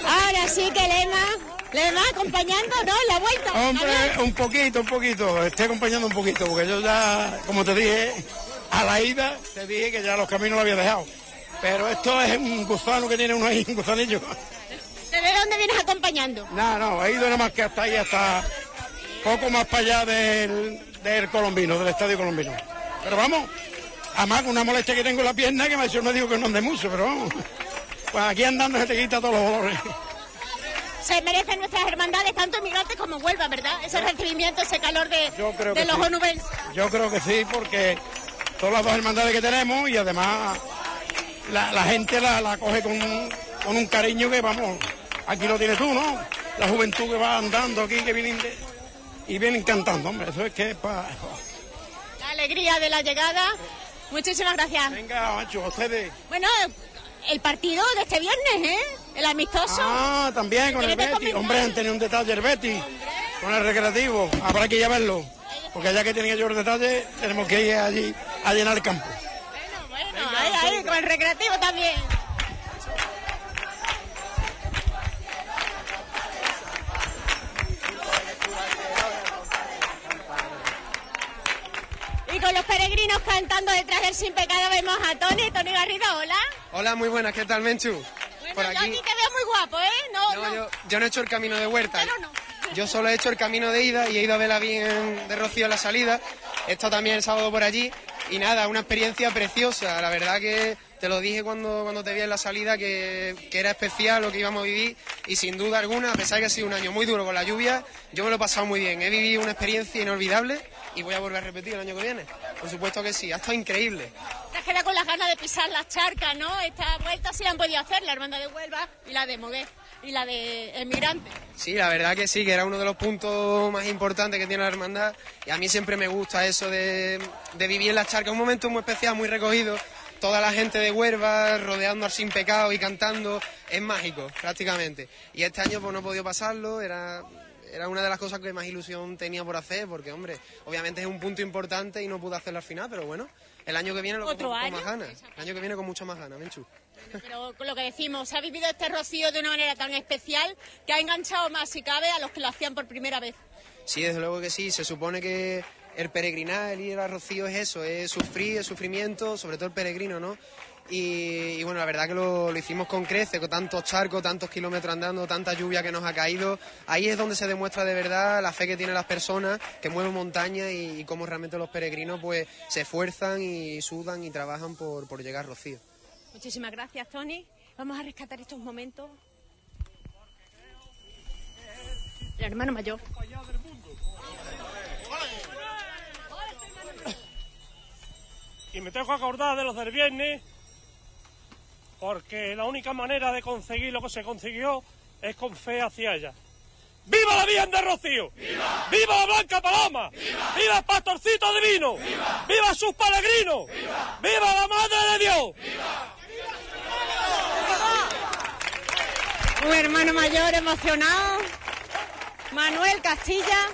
Ahora sí que Lema, Lema acompañando, ¿no? La vuelta. Hombre, un poquito, un poquito. Estoy acompañando un poquito, porque yo ya, como te dije, a la ida te dije que ya los caminos lo había dejado. Pero esto es un gusano que tiene uno ahí, un gusanillo. ¿De dónde vienes acompañando? No, no, he ido nada más que hasta ahí, hasta poco más para allá del, del colombino, del estadio colombino. Pero vamos, además con una molestia que tengo en la pierna que me, yo no digo que no ande mucho, pero vamos. Pues aquí andando se te quita todos los dolores. Se merecen nuestras hermandades, tanto inmigrantes como Huelva, ¿verdad? Ese recibimiento, ese calor de, creo de que los sí. Yo creo que sí, porque todas las dos hermandades que tenemos y además la, la gente la, la coge con, con un cariño que vamos, aquí lo tienes tú, ¿no? La juventud que va andando aquí, que vienen de- y vienen cantando, hombre, eso es que es para... Alegría de la llegada Muchísimas gracias. Venga, macho, ustedes. Bueno, el partido de este viernes, ¿eh? El amistoso. Ah, también con el ¿Quieres Betis. comentar? Hombre, han tenido un detalle el Betis. Con el recreativo. Habrá que llevarlo. Porque ya que tenía yo el detalle, tenemos que ir allí a llenar el campo. Bueno, ahí, ahí, con el recreativo también. Y con los peregrinos cantando detrás del Sin Pecado vemos a Tony, Tony Garrido, hola. Hola, muy buenas, ¿qué tal, Menchu? Por Bueno, yo aquí. aquí te veo muy guapo, ¿eh? No, no. No, yo, yo no he hecho el camino de huerta. Yo solo he hecho el camino de ida y he ido a ver la bien de Rocío en la salida. He estado también el sábado por allí y nada, una experiencia preciosa. La verdad que te lo dije cuando, cuando te vi en la salida que, que era especial lo que íbamos a vivir y sin duda alguna, a pesar de que ha sido un año muy duro con la lluvia, yo me lo he pasado muy bien. He vivido una experiencia inolvidable y voy a volver a repetir el año que viene. Por supuesto que sí, ha estado increíble. Te has quedado con las ganas de pisar las charcas, ¿no? Esta vuelta sí la han podido hacer, la hermandad de Huelva y la de Moguer y la de Emigrante. Sí, la verdad que sí, que era uno de los puntos más importantes que tiene la hermandad y a mí siempre me gusta eso de, de vivir en la charca, un momento muy especial, muy recogido, toda la gente de Huelva rodeando al Sin Pecado y cantando, es mágico prácticamente. Y este año pues no he podido pasarlo, era, era una de las cosas que más ilusión tenía por hacer, porque hombre, obviamente es un punto importante y no pude hacerlo al final, pero bueno, el año que viene lo ¿Otro con, con más ganas, el año que viene con mucho más ganas, Menchu. Pero con lo que decimos, se ha vivido este rocío de una manera tan especial que ha enganchado más, si cabe, a los que lo hacían por primera vez. Sí, desde luego que sí. Se supone que el peregrinar, el ir a Rocío es eso, es sufrir, es sufrimiento, sobre todo el peregrino, ¿no? Y, bueno, la verdad que lo, lo hicimos con crece, con tantos charcos, tantos kilómetros andando, tanta lluvia que nos ha caído. Ahí es donde se demuestra de verdad la fe que tienen las personas que mueven montañas y, y cómo realmente los peregrinos pues se esfuerzan y sudan y trabajan por, por llegar a Rocío. Muchísimas gracias, Tony. Vamos a rescatar estos momentos. El hermano mayor. Y me tengo que acordar de los del viernes, porque la única manera de conseguir lo que se consiguió es con fe hacia ella. ¡Viva la Virgen de Rocío! ¡Viva! ¡Viva la Blanca Paloma! ¡Viva, el Pastorcito Divino! ¡Viva, sus peregrinos! ¡Viva! la Madre de Dios! Un hermano mayor emocionado. Manuel Castilla.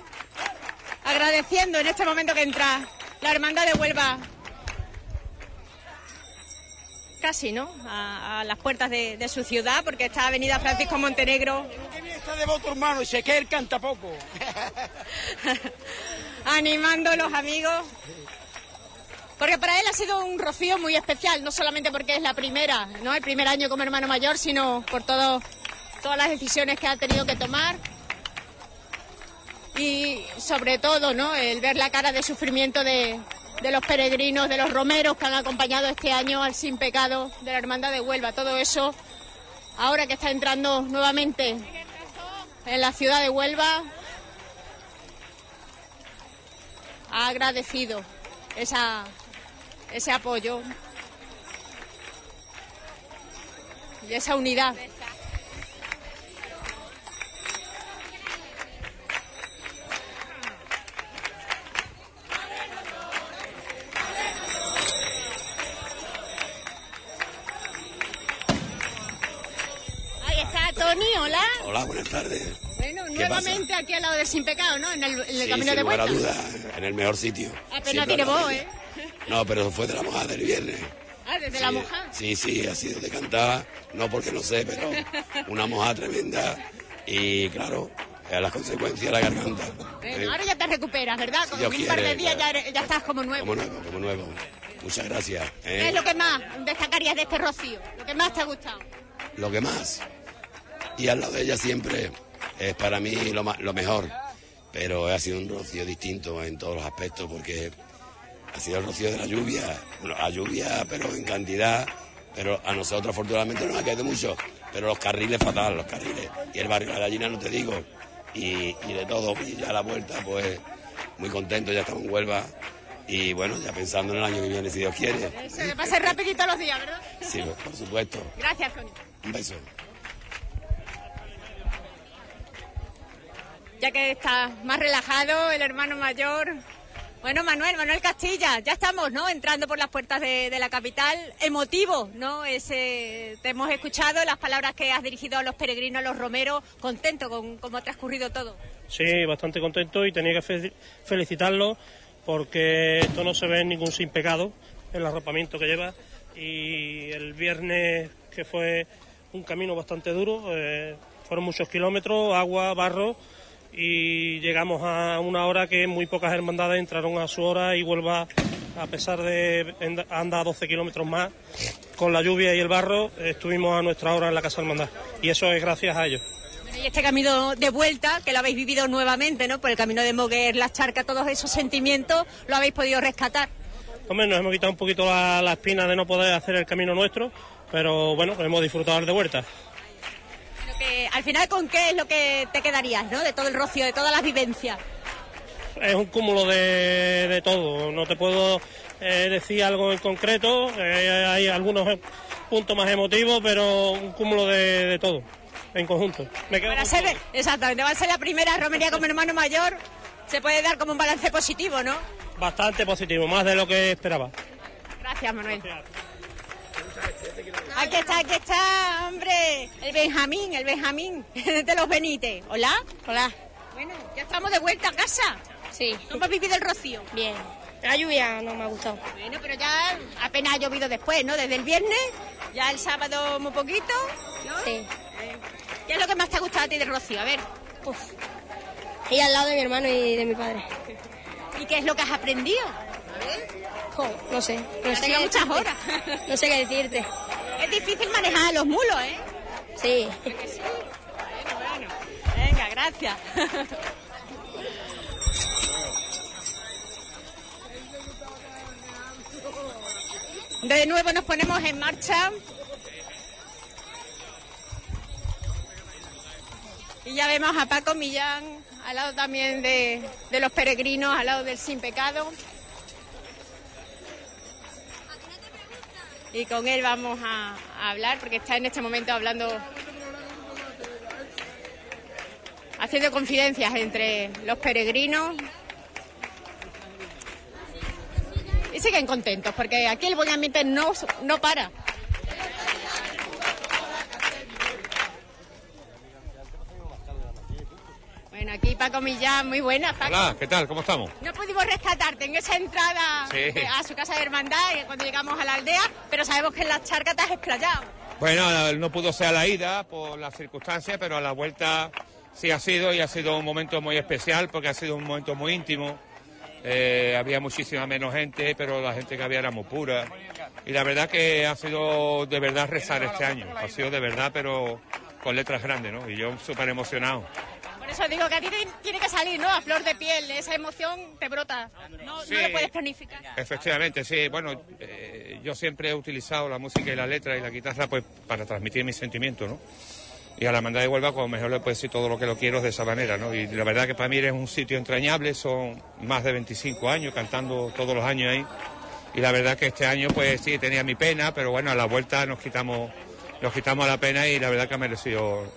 Agradeciendo en este momento que entra la hermandad de Huelva. Casi, ¿no? A, a las puertas de, de su ciudad, porque está Avenida Francisco Montenegro Está devoto hermano y sé que él canta poco. animando a los amigos. Porque para él ha sido un rocío muy especial, no solamente porque es la primera, ¿no? El primer año como hermano mayor, sino por todo, todas las decisiones que ha tenido que tomar. Y sobre todo, ¿no? El ver la cara de sufrimiento de, de los peregrinos, de los romeros que han acompañado este año al sin pecado de la Hermandad de Huelva. Todo eso, ahora que está entrando nuevamente en la ciudad de Huelva, ha agradecido esa, ese apoyo y esa unidad. Tony, hola. Hola, buenas tardes. Bueno, ¿Qué nuevamente aquí al lado de Sin Pecado, ¿no? En el, en el Sí, camino sin de lugar a vuelta. duda, en el mejor sitio. Apenas tiene voz. ¿eh? No, pero fue de la mojada del viernes. Ah, desde la moja. Sí, sí, ha sido de cantar, no porque no sé, pero una mojada tremenda y claro, a las consecuencias la garganta. Bueno, ¿eh? ahora ya te recuperas, ¿verdad? Con un par de quiere, días ya estás como nuevo. Como nuevo, como nuevo. Muchas gracias. ¿eh? ¿Qué es lo que más destacarías de este rocío? ¿Lo que más te ha gustado? Lo que más. Y al lado de ella siempre es para mí lo, ma- lo mejor. Pero ha sido un rocío distinto en todos los aspectos porque ha sido el rocío de la lluvia. Bueno, la lluvia, pero en cantidad. Pero a nosotros afortunadamente no nos ha caído mucho. Pero los carriles fatal, los carriles. Y el barrio de la gallina no te digo. Y, y de todo. Y ya a la vuelta, pues muy contento, ya estamos en Huelva. Y bueno, ya pensando en el año que viene, si Dios quiere. Se me pasa rapidito los días, ¿verdad? Sí, por supuesto. Gracias, Tony. Un beso. Ya que está más relajado, el hermano mayor Bueno, Manuel, Manuel Castilla, ya estamos, ¿no? Entrando por las puertas de, la capital. Emotivo, ¿no? Ese, te hemos escuchado las palabras que has dirigido a los peregrinos, a los romeros. Contento con cómo ha transcurrido todo. Sí, bastante contento y tenía que fe- felicitarlo porque esto no se ve en ningún sin pecado, el arropamiento que lleva. Y el viernes, que fue un camino bastante duro, eh, fueron muchos kilómetros, agua, barro, y llegamos a una hora que muy pocas hermandades entraron a su hora y Huelva, a pesar de andar 12 kilómetros más, con la lluvia y el barro, estuvimos a nuestra hora en la Casa Hermandad. Y eso es gracias a ellos. Y este camino de vuelta, que lo habéis vivido nuevamente, ¿no? Por el camino de Moguer, las charcas, todos esos sentimientos, lo habéis podido rescatar. Hombre, nos hemos quitado un poquito la, la espina de no poder hacer el camino nuestro, pero bueno, hemos disfrutado de vuelta. Al final, ¿con qué es lo que te quedarías, ¿no? De todo el rocío, de todas las vivencias. Es un cúmulo de, de todo, no te puedo eh, decir algo en concreto, eh, hay algunos puntos más emotivos, pero un cúmulo de, de todo, en conjunto. Me quedo Para con ser, exactamente, va a ser la primera romería como hermano mayor, se puede dar como un balance positivo, ¿no? bastante positivo, más de lo que esperaba. Gracias, Manuel. Aquí está, aquí está, hombre, el Benjamín, el Benjamín de los Benítez. ¿Hola? Hola. Bueno, ya estamos de vuelta a casa. Sí. ¿Cómo has vivido el rocío? Bien. La lluvia no me ha gustado. Bueno, pero ya apenas ha llovido después, ¿no? Desde el viernes, ya el sábado muy poquito, ¿no? Sí. ¿Qué es lo que más te ha gustado a ti del rocío? A ver. Y al lado de mi hermano y de mi padre. ¿Y qué es lo que has aprendido? Jo, no sé. No sé muchas horas. No sé qué decirte. Es difícil manejar a los mulos, ¿eh? Sí. Bueno, bueno. Venga, gracias. De nuevo nos ponemos en marcha. Y ya vemos a Paco Millán, al lado también de, de los peregrinos, al lado del Sin Pecado. Y con él vamos a, hablar, porque está en este momento hablando, haciendo confidencias entre los peregrinos. Y siguen contentos, porque aquí el buen ambiente no, no para. Bueno, aquí Paco Millán, muy buena, Paco. Hola, ¿qué tal? ¿Cómo estamos? No pudimos rescatarte en esa entrada Sí. a su casa de hermandad eh, cuando llegamos a la aldea, pero sabemos que en las charcas te has explayado. Bueno, no pudo ser a la ida por las circunstancias, pero a la vuelta sí ha sido y ha sido un momento muy especial porque ha sido un momento muy íntimo. Eh, había muchísima menos gente, pero la gente que había era muy pura. Y la verdad que ha sido de verdad rezar este año. Ha sido de verdad, pero con letras grandes, ¿no? Y yo súper emocionado. Eso digo que a ti te tiene que salir, ¿no? A flor de piel, esa emoción te brota. No, Sí. no lo puedes planificar. Efectivamente, sí. Bueno, eh, yo siempre he utilizado la música y la letra y la guitarra pues para transmitir mis sentimientos, ¿no? Y a la Hermandad de Huelva, como mejor le puedo decir todo lo que lo quiero de esa manera, ¿no? Y la verdad que para mí es un sitio entrañable, son más de 25 años cantando todos los años ahí. Y la verdad que este año, pues sí, tenía mi pena, pero bueno, a la vuelta nos quitamos, nos quitamos la pena y la verdad que ha merecido,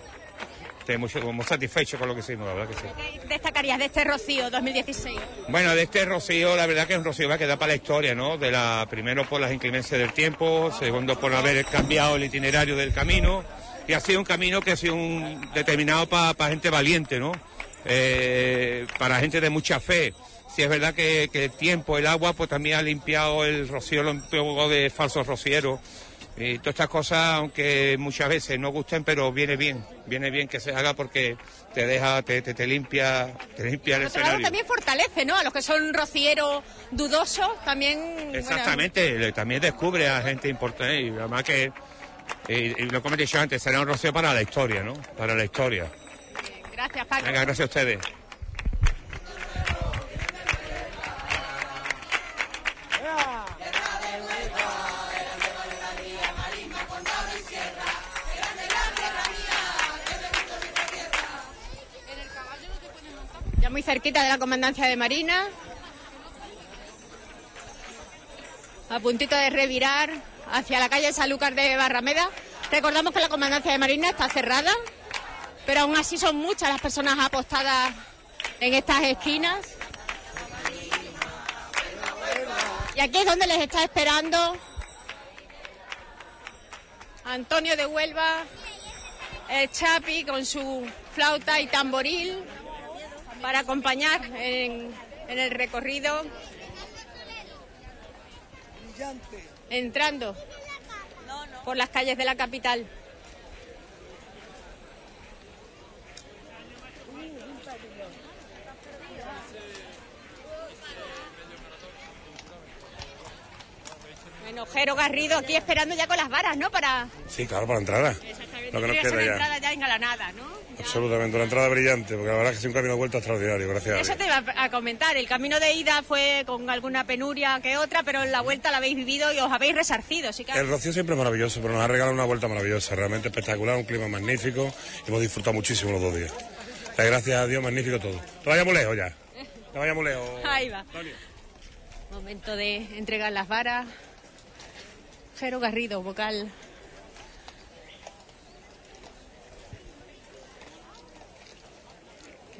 estoy mucho, muy satisfecho con lo que hicimos, la verdad que sí. ¿Qué destacarías de este Rocío 2016? Bueno, de este rocío, la verdad que es un rocío que va a quedar para la historia, ¿no? De la, primero por las inclemencias del tiempo, segundo por haber cambiado el itinerario del camino, y ha sido un camino que ha sido un, determinado para gente valiente, ¿no? Eh, para gente de mucha fe. Si es verdad que, que el tiempo, el agua, pues también ha limpiado el rocío poco de falsos rocieros. Y todas estas cosas, aunque muchas veces no gusten, pero viene bien, viene bien que se haga porque te deja, te, te, te limpia, te limpia el otro lado, escenario. también fortalece, ¿no? A los que son rocieros dudosos, también... Exactamente, también descubre a gente importante y además que, y, y lo que me he dicho antes, será un rocío para la historia, ¿no? Para la historia. gracias, Paco. Venga, gracias a ustedes. Muy cerquita de la comandancia de Marina. A puntito de revirar hacia la calle Sanlúcar de Barrameda. Recordamos que la comandancia de Marina está cerrada, pero aún así son muchas las personas apostadas en estas esquinas. Y aquí es donde les está esperando Antonio de Huelva, el Chapi con su flauta y tamboril para acompañar en, en el recorrido, entrando por las calles de la capital. Bueno, Jero Garrido aquí esperando ya con las varas, ¿no? Para Sí, claro, para la entrada. Lo que nos queda ya. entrada ya engalanada, ¿no? Absolutamente, una entrada brillante, porque la verdad es que es un camino de vuelta extraordinario, gracias Eso te iba a comentar. El camino de ida fue con alguna penuria que otra, pero en la vuelta la habéis vivido y os habéis resarcido. Sí que El Rocío siempre es maravilloso, pero nos ha regalado una vuelta maravillosa, realmente espectacular, un clima magnífico, y hemos disfrutado muchísimo los dos días. Eh, Gracias a Dios, magnífico todo. Te vayamos lejos ya. Te vayamos lejos. Ahí va. Momento de entregar las varas. Jero Garrido, vocal.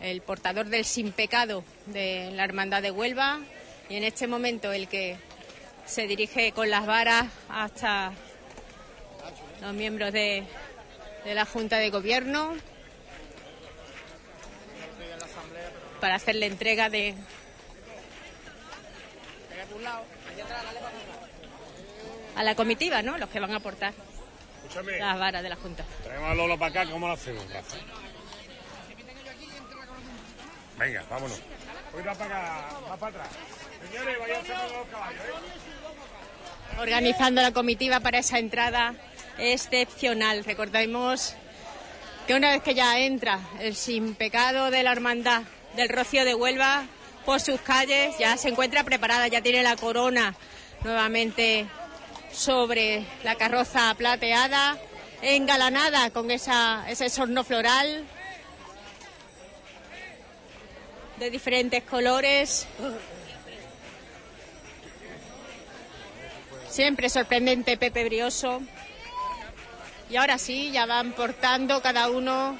El portador del sin pecado de la Hermandad de Huelva. Y en este momento el que se dirige con las varas hasta los miembros de, de la Junta de Gobierno para hacer la entrega de, a la comitiva, ¿no? Los que van a aportar las varas de la Junta. traemos a Lolo para acá, ¿cómo lo hacemos? Venga, vámonos. Voy para acá, va para atrás. Señores, vayan los caballos, ¿eh? Organizando la comitiva para esa entrada excepcional. Recordemos que una vez que ya entra el sin pecado de la hermandad del Rocío de Huelva por sus calles, ya se encuentra preparada, ya tiene la corona nuevamente sobre la carroza plateada, engalanada con esa, ese sorno floral de diferentes colores. Siempre sorprendente Pepe Brioso. Y ahora sí, ya van portando cada uno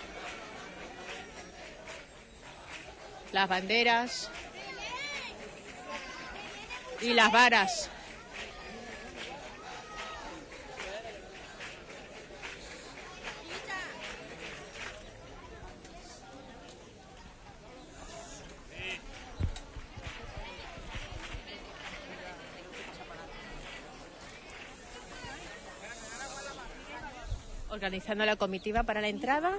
las banderas y las varas. Organizando la comitiva para la entrada.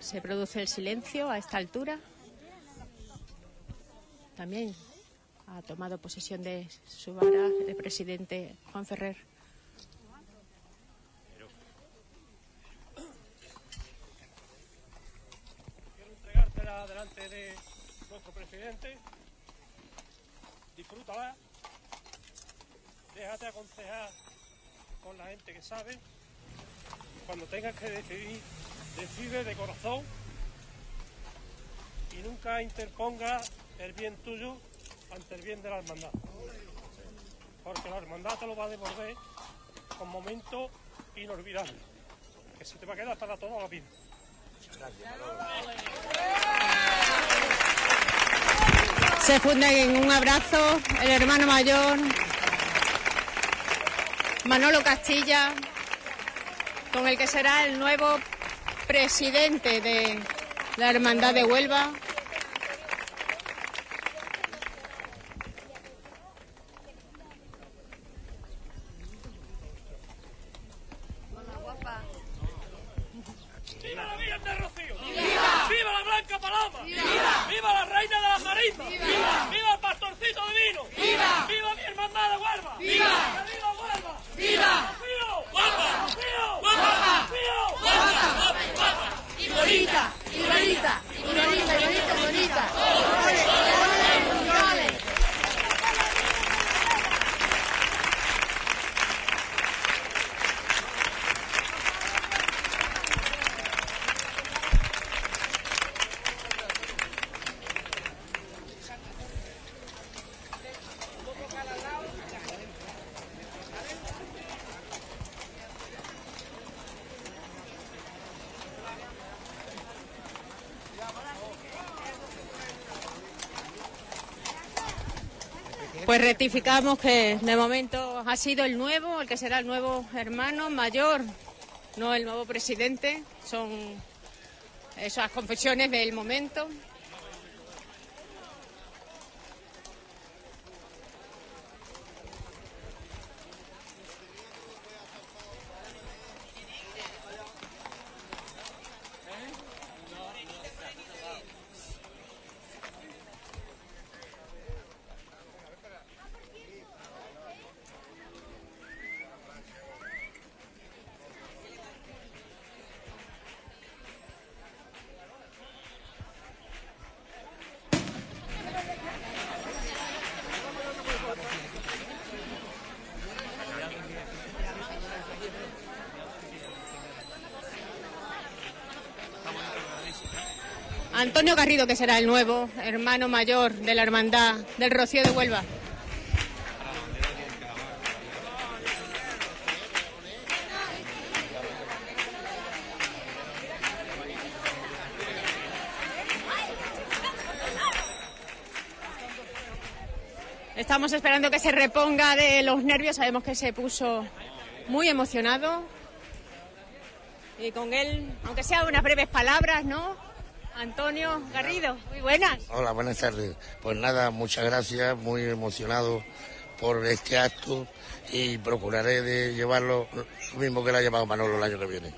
Se produce el silencio a esta altura. También ha tomado posesión de su vara el presidente Juan Ferrer. Quiero entregártela delante de nuestro presidente. Disfrútala. Déjate aconsejar con la gente que sabe. Cuando tengas que decidir, decide de corazón y nunca interponga el bien tuyo ante el bien de la hermandad. Porque la hermandad te lo va a devolver con momentos inolvidables, que se te va a quedar para toda la vida. Se funden en un abrazo el hermano mayor Manolo Castilla, con el que será el nuevo presidente de la Hermandad de Huelva. ¡Viva la Virgen de Rocío! ¡Viva! ¡Viva la Blanca Paloma! ¡Viva! ¡Viva la Reina de las Marismas! ¡Viva! ¡Viva el Pastorcito Divino! ¡Viva! ¡Viva mi hermandad de Huelva! ¡Viva! ¡Que viva Huelva! ¡Viva! ¡Rocío! ¡Huelva! ¡Rocío! ¡Huelva! ¡Rocío! ¡Huelva! Y bonita, y bonita, y bonita, y bonita. Rectificamos que de momento ha sido el nuevo, el que será el nuevo hermano mayor, no el nuevo presidente. Son esas confesiones del momento. Antonio Garrido, que será el nuevo hermano mayor de la hermandad del Rocío de Huelva. Estamos esperando que se reponga de los nervios. Sabemos que se puso muy emocionado. Y con él, aunque sea unas breves palabras, ¿no? Antonio Garrido, muy buenas. Hola, buenas tardes. Pues nada, muchas gracias, muy emocionado por este acto y procuraré de llevarlo lo mismo que le ha llevado Manolo el año que viene.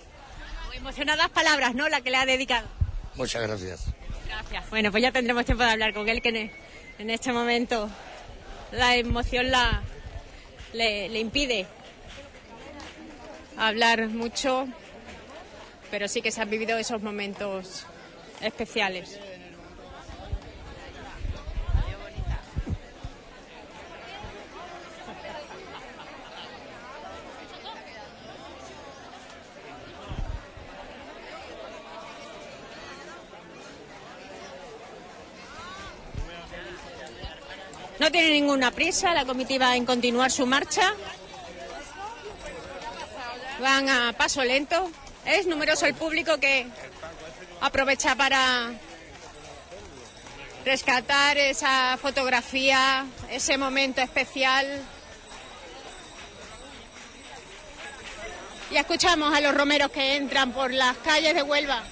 Muy emocionadas palabras, ¿no? La que le ha dedicado. Muchas gracias. Gracias. Bueno, pues ya tendremos tiempo de hablar con él, que en- en este momento la emoción la, le, le impide hablar mucho, pero sí que se han vivido esos momentos especiales. No tiene ninguna prisa la comitiva en continuar su marcha. Van a paso lento. Es numeroso el público que aprovecha para rescatar esa fotografía, ese momento especial. Y escuchamos a los romeros que entran por las calles de Huelva.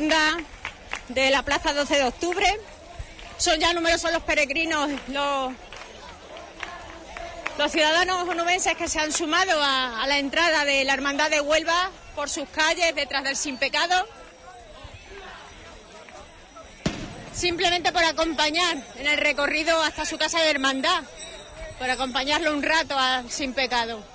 De la Plaza 12 de Octubre. Son ya numerosos los peregrinos, los, los ciudadanos onubenses que se han sumado a, a la entrada de la Hermandad de Huelva por sus calles detrás del Sin Pecado. Simplemente por acompañar en el recorrido hasta su casa de hermandad, por acompañarlo un rato al Sin Pecado.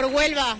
por Huelva.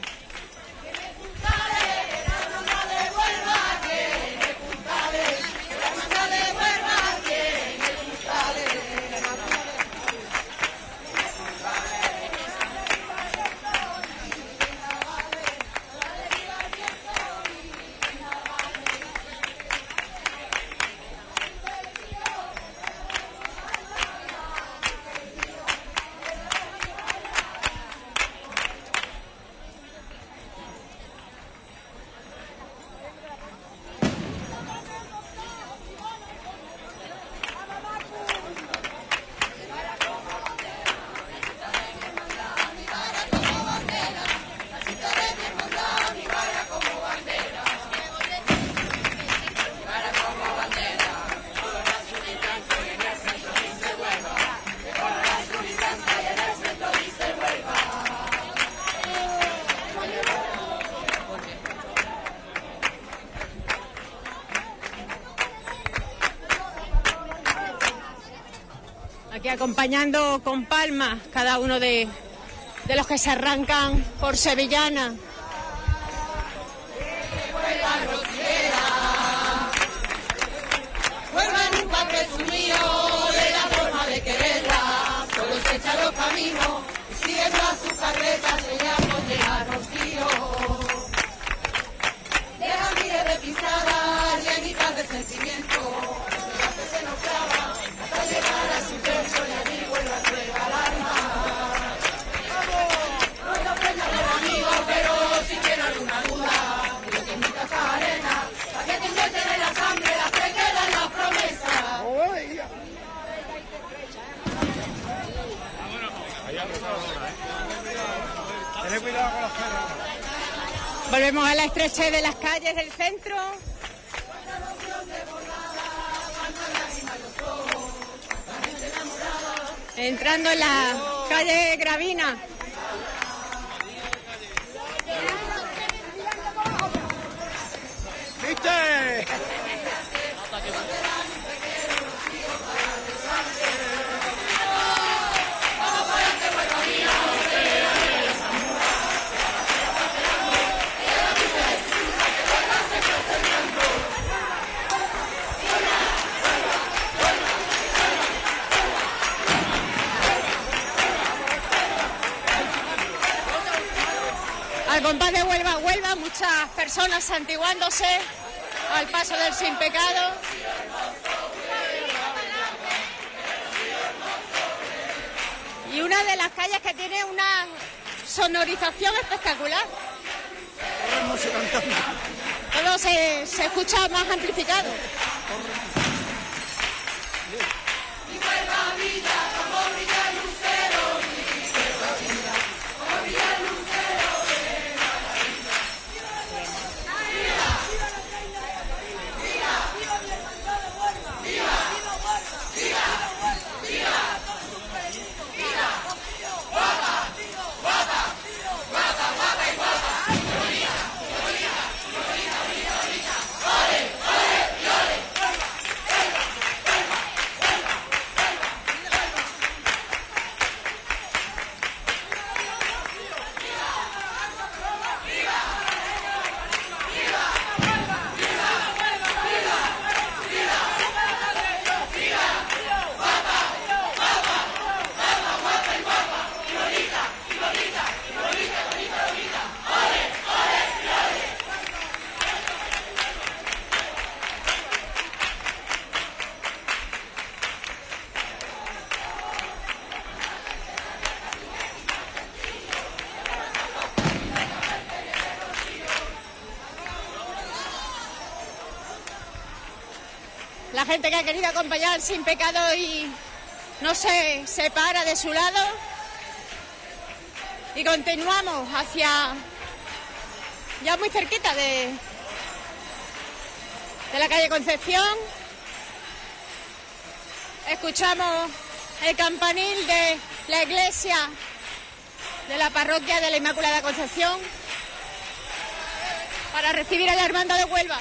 acompañando con palmas cada uno de, de los que se arrancan por Sevillana. de las calles del centro. Entrando en la calle Gravina. personas santiguándose al paso del sin pecado. Y una de las calles que tiene una sonorización espectacular. Todo se, se escucha más amplificado. Sin pecado y no se separa de su lado. Y continuamos hacia ya muy cerquita de, de la calle Concepción. Escuchamos el campanil de la iglesia de la parroquia de la Inmaculada Concepción para recibir a la hermandad de Huelva.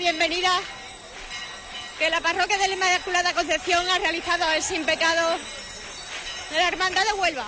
Bienvenida que la parroquia de la Inmaculada Concepción ha realizado al sin pecado de la Hermandad de Huelva.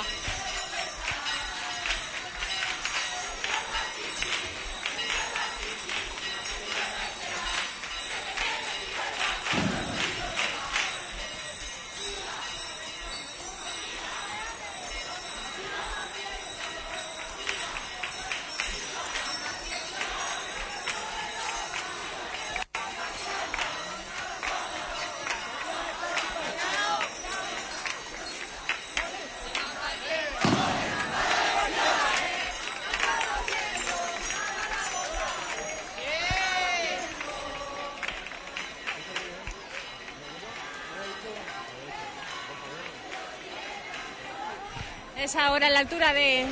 Ahora a la altura de,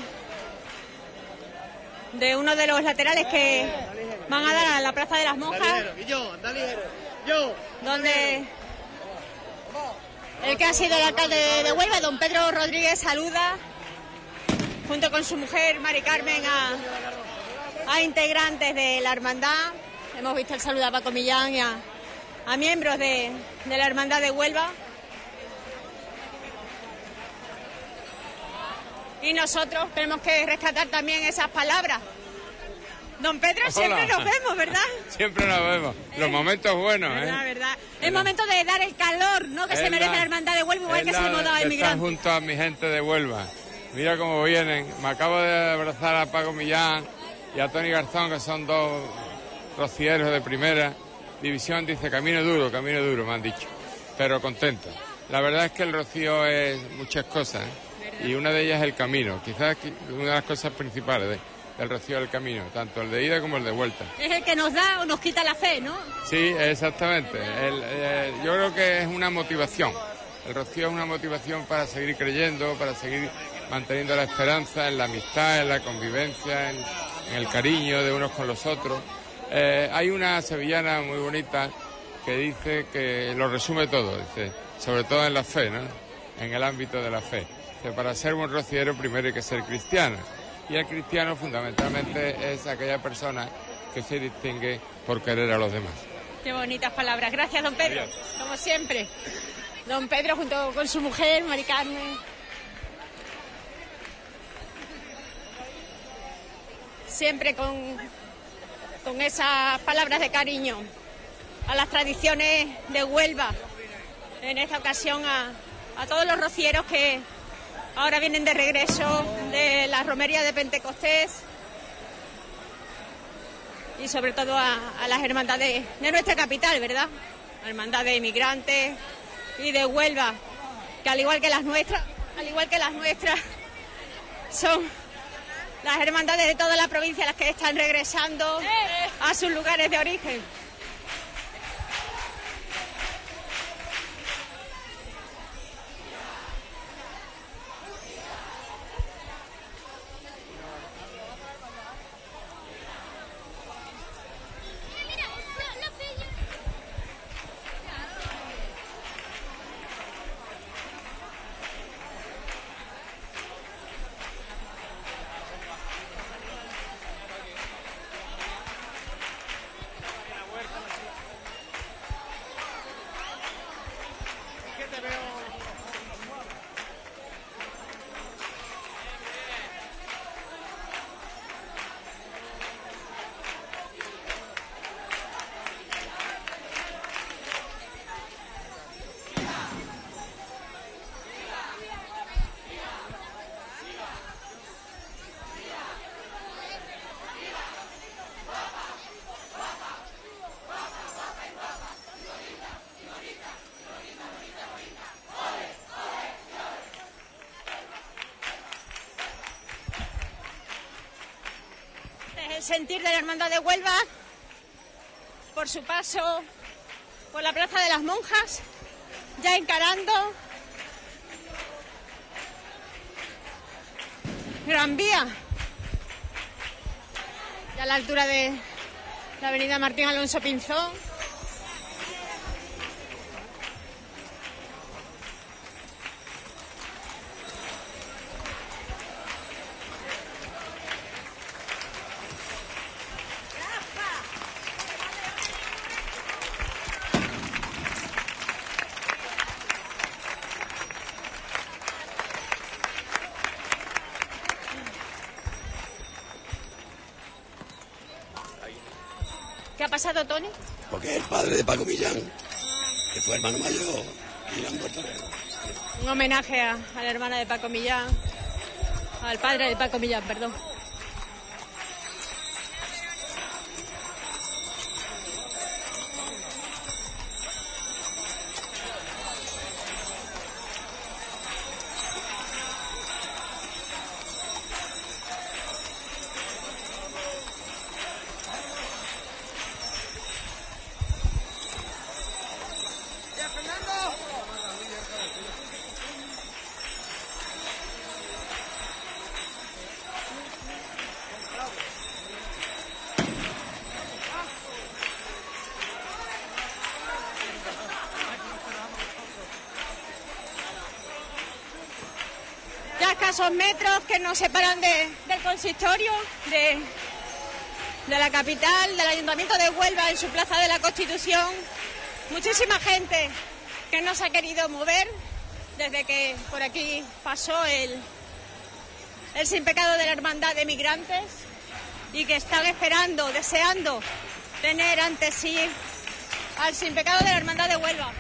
de uno de los laterales que van a dar a la Plaza de las Monjas, donde el que ha sido el alcalde de Huelva, don Pedro Rodríguez, saluda junto con su mujer Mari Carmen a, a integrantes de la hermandad. Hemos visto el saludo a Paco Millán y a, a miembros de, de la hermandad de Huelva. Y nosotros tenemos que rescatar también esas palabras. Don Pedro, siempre nos vemos, ¿verdad? Siempre nos vemos. Los momentos buenos, ¿eh? verdad. Es momento de dar el calor, ¿no? Que Es se merece la- la hermandad de Huelva, igual Es que se la hemos dado a inmigrantes. junto a mi gente de Huelva. Mira cómo vienen. Me acabo de abrazar a Paco Millán y a Tony Garzón, que son dos rocieros de primera división. Dice camino duro, camino duro, me han dicho. Pero contento. La verdad es que el rocío es muchas cosas. ¿eh? Y una de ellas es el camino. Quizás qui- una de las cosas principales de- del rocío del camino, tanto el de ida como el de vuelta. Es el que nos da o nos quita la fe, ¿no? Sí, exactamente. El- eh, yo creo que es una motivación. El rocío es una motivación para seguir creyendo, para seguir manteniendo la esperanza en la amistad, en la convivencia, en, en el cariño de unos con los otros. Eh, hay una sevillana muy bonita que dice que lo resume todo, dice, sobre todo en la fe, ¿no? En el ámbito de la fe. Que para ser un rociero primero hay que ser cristiano. Y el cristiano fundamentalmente es aquella persona que se distingue por querer a los demás. Qué bonitas palabras. Gracias, don Pedro. Como siempre. Don Pedro junto con su mujer, Mari Carmen. Siempre con, con esas palabras de cariño a las tradiciones de Huelva. En esta ocasión a, a todos los rocieros que ahora vienen de regreso de la romería de Pentecostés y sobre todo a, las hermandades de nuestra capital, ¿verdad? Hermandad de inmigrantes y de Huelva, que al igual que las nuestras, al igual que las nuestras, son las hermandades de toda la provincia las que están regresando a sus lugares de origen. La Hermandad de Huelva por su paso por la Plaza de las Monjas, ya encarando Gran Vía, ya a la altura de la avenida Martín Alonso Pinzón. Pasado, Tony? Porque el padre de Paco Millán, que fue hermano mayor, y han vuelto Un homenaje a, a la hermana de Paco Millán, al padre de Paco Millán, perdón. Que nos separan de- del consistorio, de, de la capital, del Ayuntamiento de Huelva en su Plaza de la Constitución. Muchísima gente que no se ha querido mover desde que por aquí pasó el, el sin pecado de la Hermandad de Migrantes y que están esperando, deseando tener ante sí al sin pecado de la Hermandad de Huelva.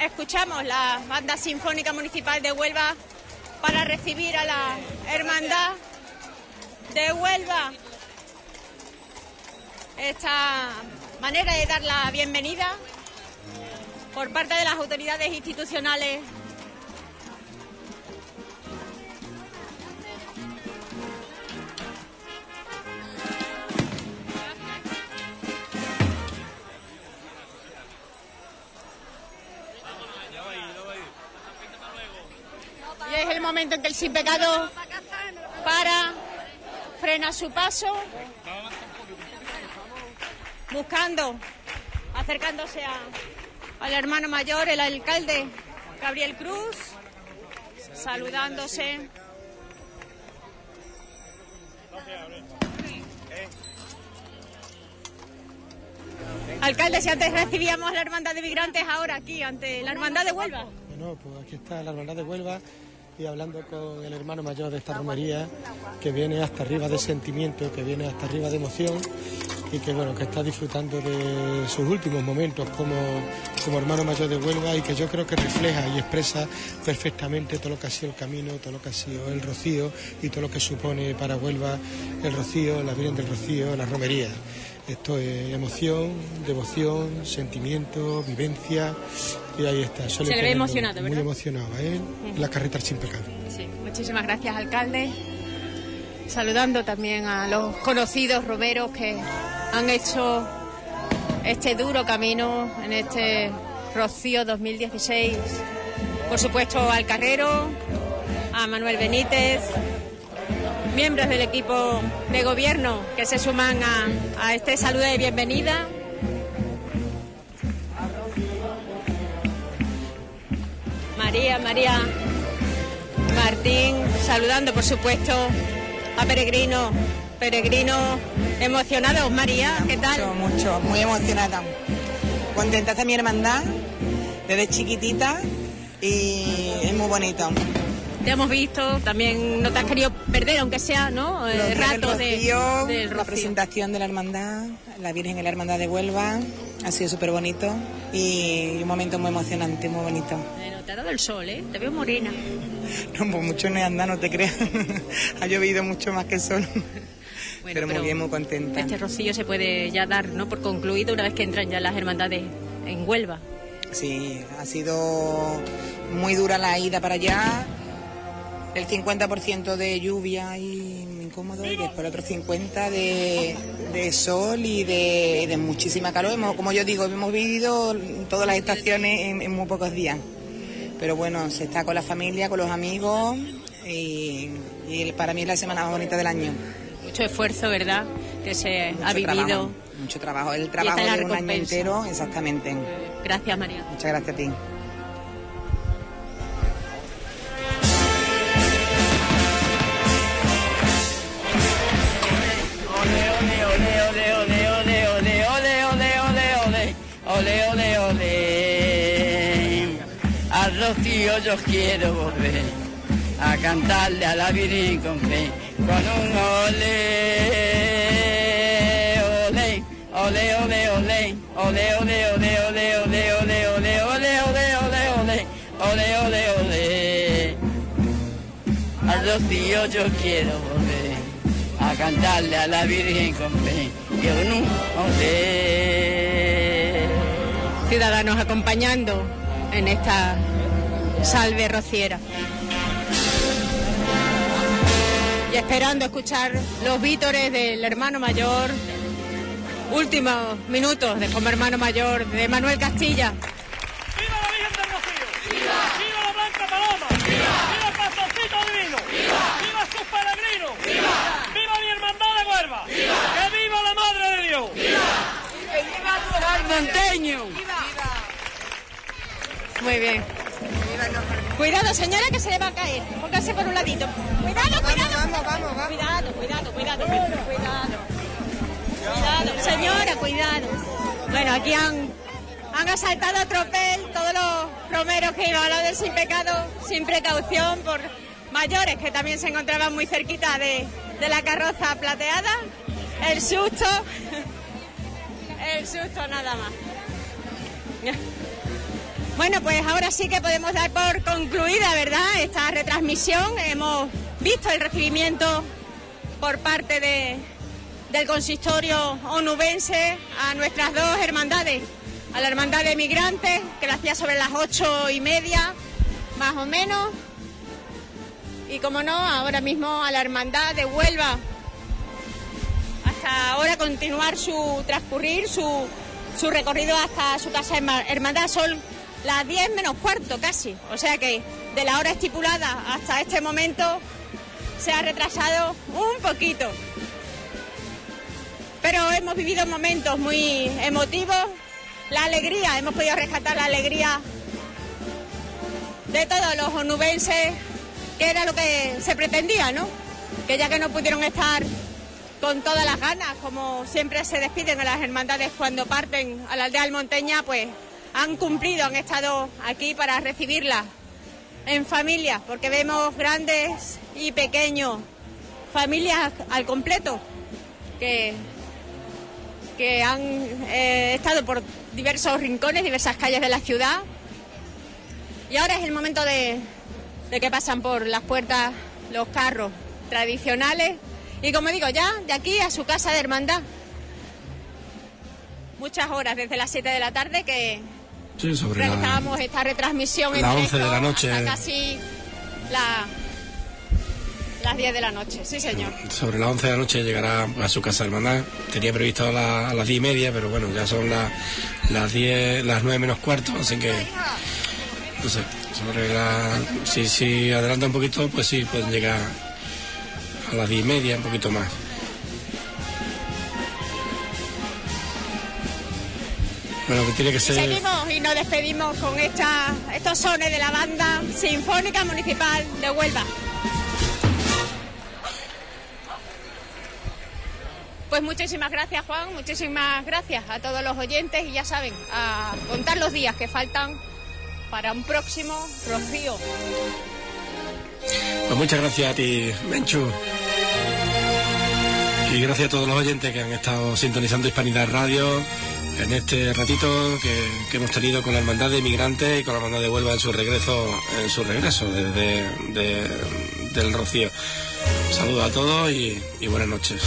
Escuchamos la Banda Sinfónica Municipal de Huelva para recibir a la Hermandad de Huelva. Esta manera de dar la bienvenida por parte de las autoridades institucionales el sin pecado para, frena su paso, buscando, acercándose a- al hermano mayor, el alcalde Gabriel Cruz, saludándose. Alcalde, si antes recibíamos la hermandad de migrantes, ahora aquí, ante la hermandad de Huelva. Bueno, pues aquí está la hermandad de Huelva y hablando con el hermano mayor de esta romería que viene hasta arriba de sentimiento, que viene hasta arriba de emoción y que bueno, que está disfrutando de sus últimos momentos como, como hermano mayor de Huelva y que yo creo que refleja y expresa perfectamente todo lo que ha sido el camino, todo lo que ha sido el rocío y todo lo que supone para Huelva el rocío, la Virgen del Rocío, la romería. Esto es emoción, devoción, sentimiento, vivencia y ahí está. Se le ve emocionado, Muy ¿verdad? emocionado a él, la carreta sin pecado. Sí, muchísimas gracias, alcalde. Saludando también a los conocidos romeros que han hecho este duro camino en este Rocío 2016. Por supuesto, al carrero, a Manuel Benítez, miembros del equipo de gobierno que se suman a, este saludo de bienvenida. María, María Martín, saludando por supuesto a Peregrino. Peregrino emocionados, María, ¿qué tal? Mucho, mucho, muy emocionada. Contenta está mi hermandad desde chiquitita y es muy bonito. Te hemos visto, también no te has querido perder, aunque sea, ¿no? Eh, Los días del ratos de, Rocío, del la Rocío. presentación de la hermandad, la Virgen en la Hermandad de Huelva, ha sido súper bonito y un momento muy emocionante, muy bonito. Bueno, te ha dado el sol, ¿eh? Te veo morena. No, pues mucho no he andado, no te creas. ha llovido mucho más que el sol. Bueno, pero muy bien, muy contenta. Este rocío se puede ya dar, ¿no? Por concluido una vez que entran ya las hermandades en Huelva. Sí, ha sido muy dura la ida para allá. El 50% de lluvia y incómodo y después el otro 50% de, de sol y de, de muchísima calor. Hemos- como yo digo, hemos vivido todas las estaciones en, en muy pocos días. Pero bueno, se está con la familia, con los amigos y, y para mí es la semana más bonita del año. Mucho esfuerzo, ¿verdad? Que se ha vivido. trabajo, mucho trabajo. El trabajo de un año entero, exactamente. Gracias, María. Muchas gracias a ti. Rocío yo quiero volver a cantarle a la Virgen con fe, con un ole, ole, ole, ole, ole, ole, ole, ole, ole, ole, ole, ole, ole, ole, ole, ole, ole, ole, ole. Al rocío yo quiero volver a cantarle a la Virgen con fe, con un ole. Ciudadanos acompañando en esta salve rociera. Y esperando escuchar los vítores del hermano mayor. Últimos minutos de como hermano mayor de Manuel Castilla. ¡Viva la Virgen del Rocío! ¡Viva! ¡Viva la Blanca Paloma! ¡Viva! ¡Viva el Pastorcito Divino! ¡Viva! ¡Viva sus peregrinos! ¡Viva! ¡Viva mi hermandad de Huelva! ¡Viva! ¡Que viva la Madre de Dios! ¡Viva! ¡Que viva el monteño! Muy bien. Cuidado, señora, que se le va a caer. Póngase por un ladito. Cuidado, cuidado. Vamos, vamos, vamos. Cuidado, cuidado, cuidado. Cuidado. Cuidado. Señora, cuidado. Bueno, aquí han, han asaltado a tropel todos los romeros que iban a hablar del sin pecado, sin precaución, por mayores que también se encontraban muy cerquita de, de la carroza plateada. El susto. El susto nada más. Bueno, pues ahora sí que podemos dar por concluida, ¿verdad? Esta retransmisión. Hemos visto el recibimiento por parte de, del consistorio onubense a nuestras dos hermandades. A la hermandad de migrantes, que la hacía sobre las ocho y media, más o menos. Y como no, ahora mismo a la hermandad de Huelva. Hasta ahora continuar su transcurrir, su, su recorrido hasta su casa herma- hermandad. Son las 10 menos cuarto casi. O sea que de la hora estipulada hasta este momento se ha retrasado un poquito. Pero hemos vivido momentos muy emotivos. La alegría, hemos podido rescatar la alegría de todos los onubenses, que era lo que se pretendía, ¿no? Que ya que no pudieron estar con todas las ganas, como siempre se despiden a las hermandades cuando parten a la aldea almonteña, pues han cumplido, han estado aquí para recibirlas en familia, porque vemos grandes y pequeños, familias al completo, que, que han eh, estado por diversos rincones, diversas calles de la ciudad. Y ahora es el momento de, de que pasan por las puertas los carros tradicionales. Y como digo, ya de aquí a su casa de hermandad. Muchas horas desde las 7 de la tarde que Sí, sobre la, esta retransmisión en la directo 11 de la noche. hasta casi la- las 10 de la noche. Sí, señor. sobre las 11 de la noche llegará a su casa de hermandad. Tenía previsto a, la- a las 10 y media, pero bueno, ya son las las 10, las 9 menos cuarto, así que no sé, sobre la- si, si adelanta un poquito, pues sí, pueden llegar a las diez y media, un poquito más. Bueno, que tiene que ser... Seguimos y nos despedimos con esta, estos sones de la banda Sinfónica Municipal de Huelva. Pues muchísimas gracias Juan, muchísimas gracias a todos los oyentes y ya saben, a contar los días que faltan para un próximo Rocío. Pues muchas gracias a ti, Menchu. Y gracias a todos los oyentes que han estado sintonizando Hispanidad Radio en este ratito que, que hemos tenido con la Hermandad de Inmigrantes y con la Hermandad de Huelva en su regreso, en su regreso desde de- del Rocío. Saludos a todos y buenas noches.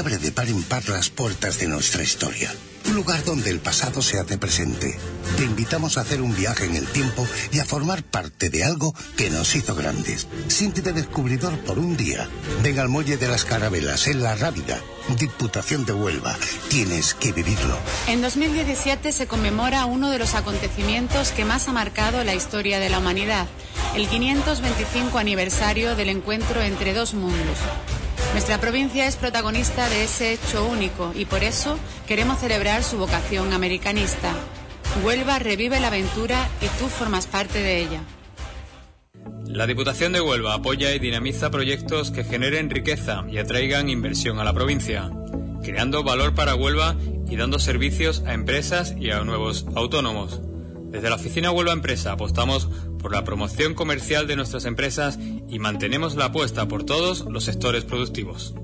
Abre de par en par las puertas de nuestra historia. Un lugar donde el pasado se hace presente. Te invitamos a hacer un viaje en el tiempo y a formar parte de algo que nos hizo grandes. Siéntete descubridor por un día. Ven al Muelle de las Carabelas, en La Rábida, Diputación de Huelva. Tienes que vivirlo. En 2017 se conmemora uno de los acontecimientos que más ha marcado la historia de la humanidad, el 525 aniversario del encuentro entre dos mundos. Nuestra provincia es protagonista de ese hecho único y por eso queremos celebrar su vocación americanista. Huelva revive la aventura y tú formas parte de ella. La Diputación de Huelva apoya y dinamiza proyectos que generen riqueza y atraigan inversión a la provincia, creando valor para Huelva y dando servicios a empresas y a nuevos autónomos. Desde la oficina Huelva Empresa apostamos por la promoción comercial de nuestras empresas y mantenemos la apuesta por todos los sectores productivos.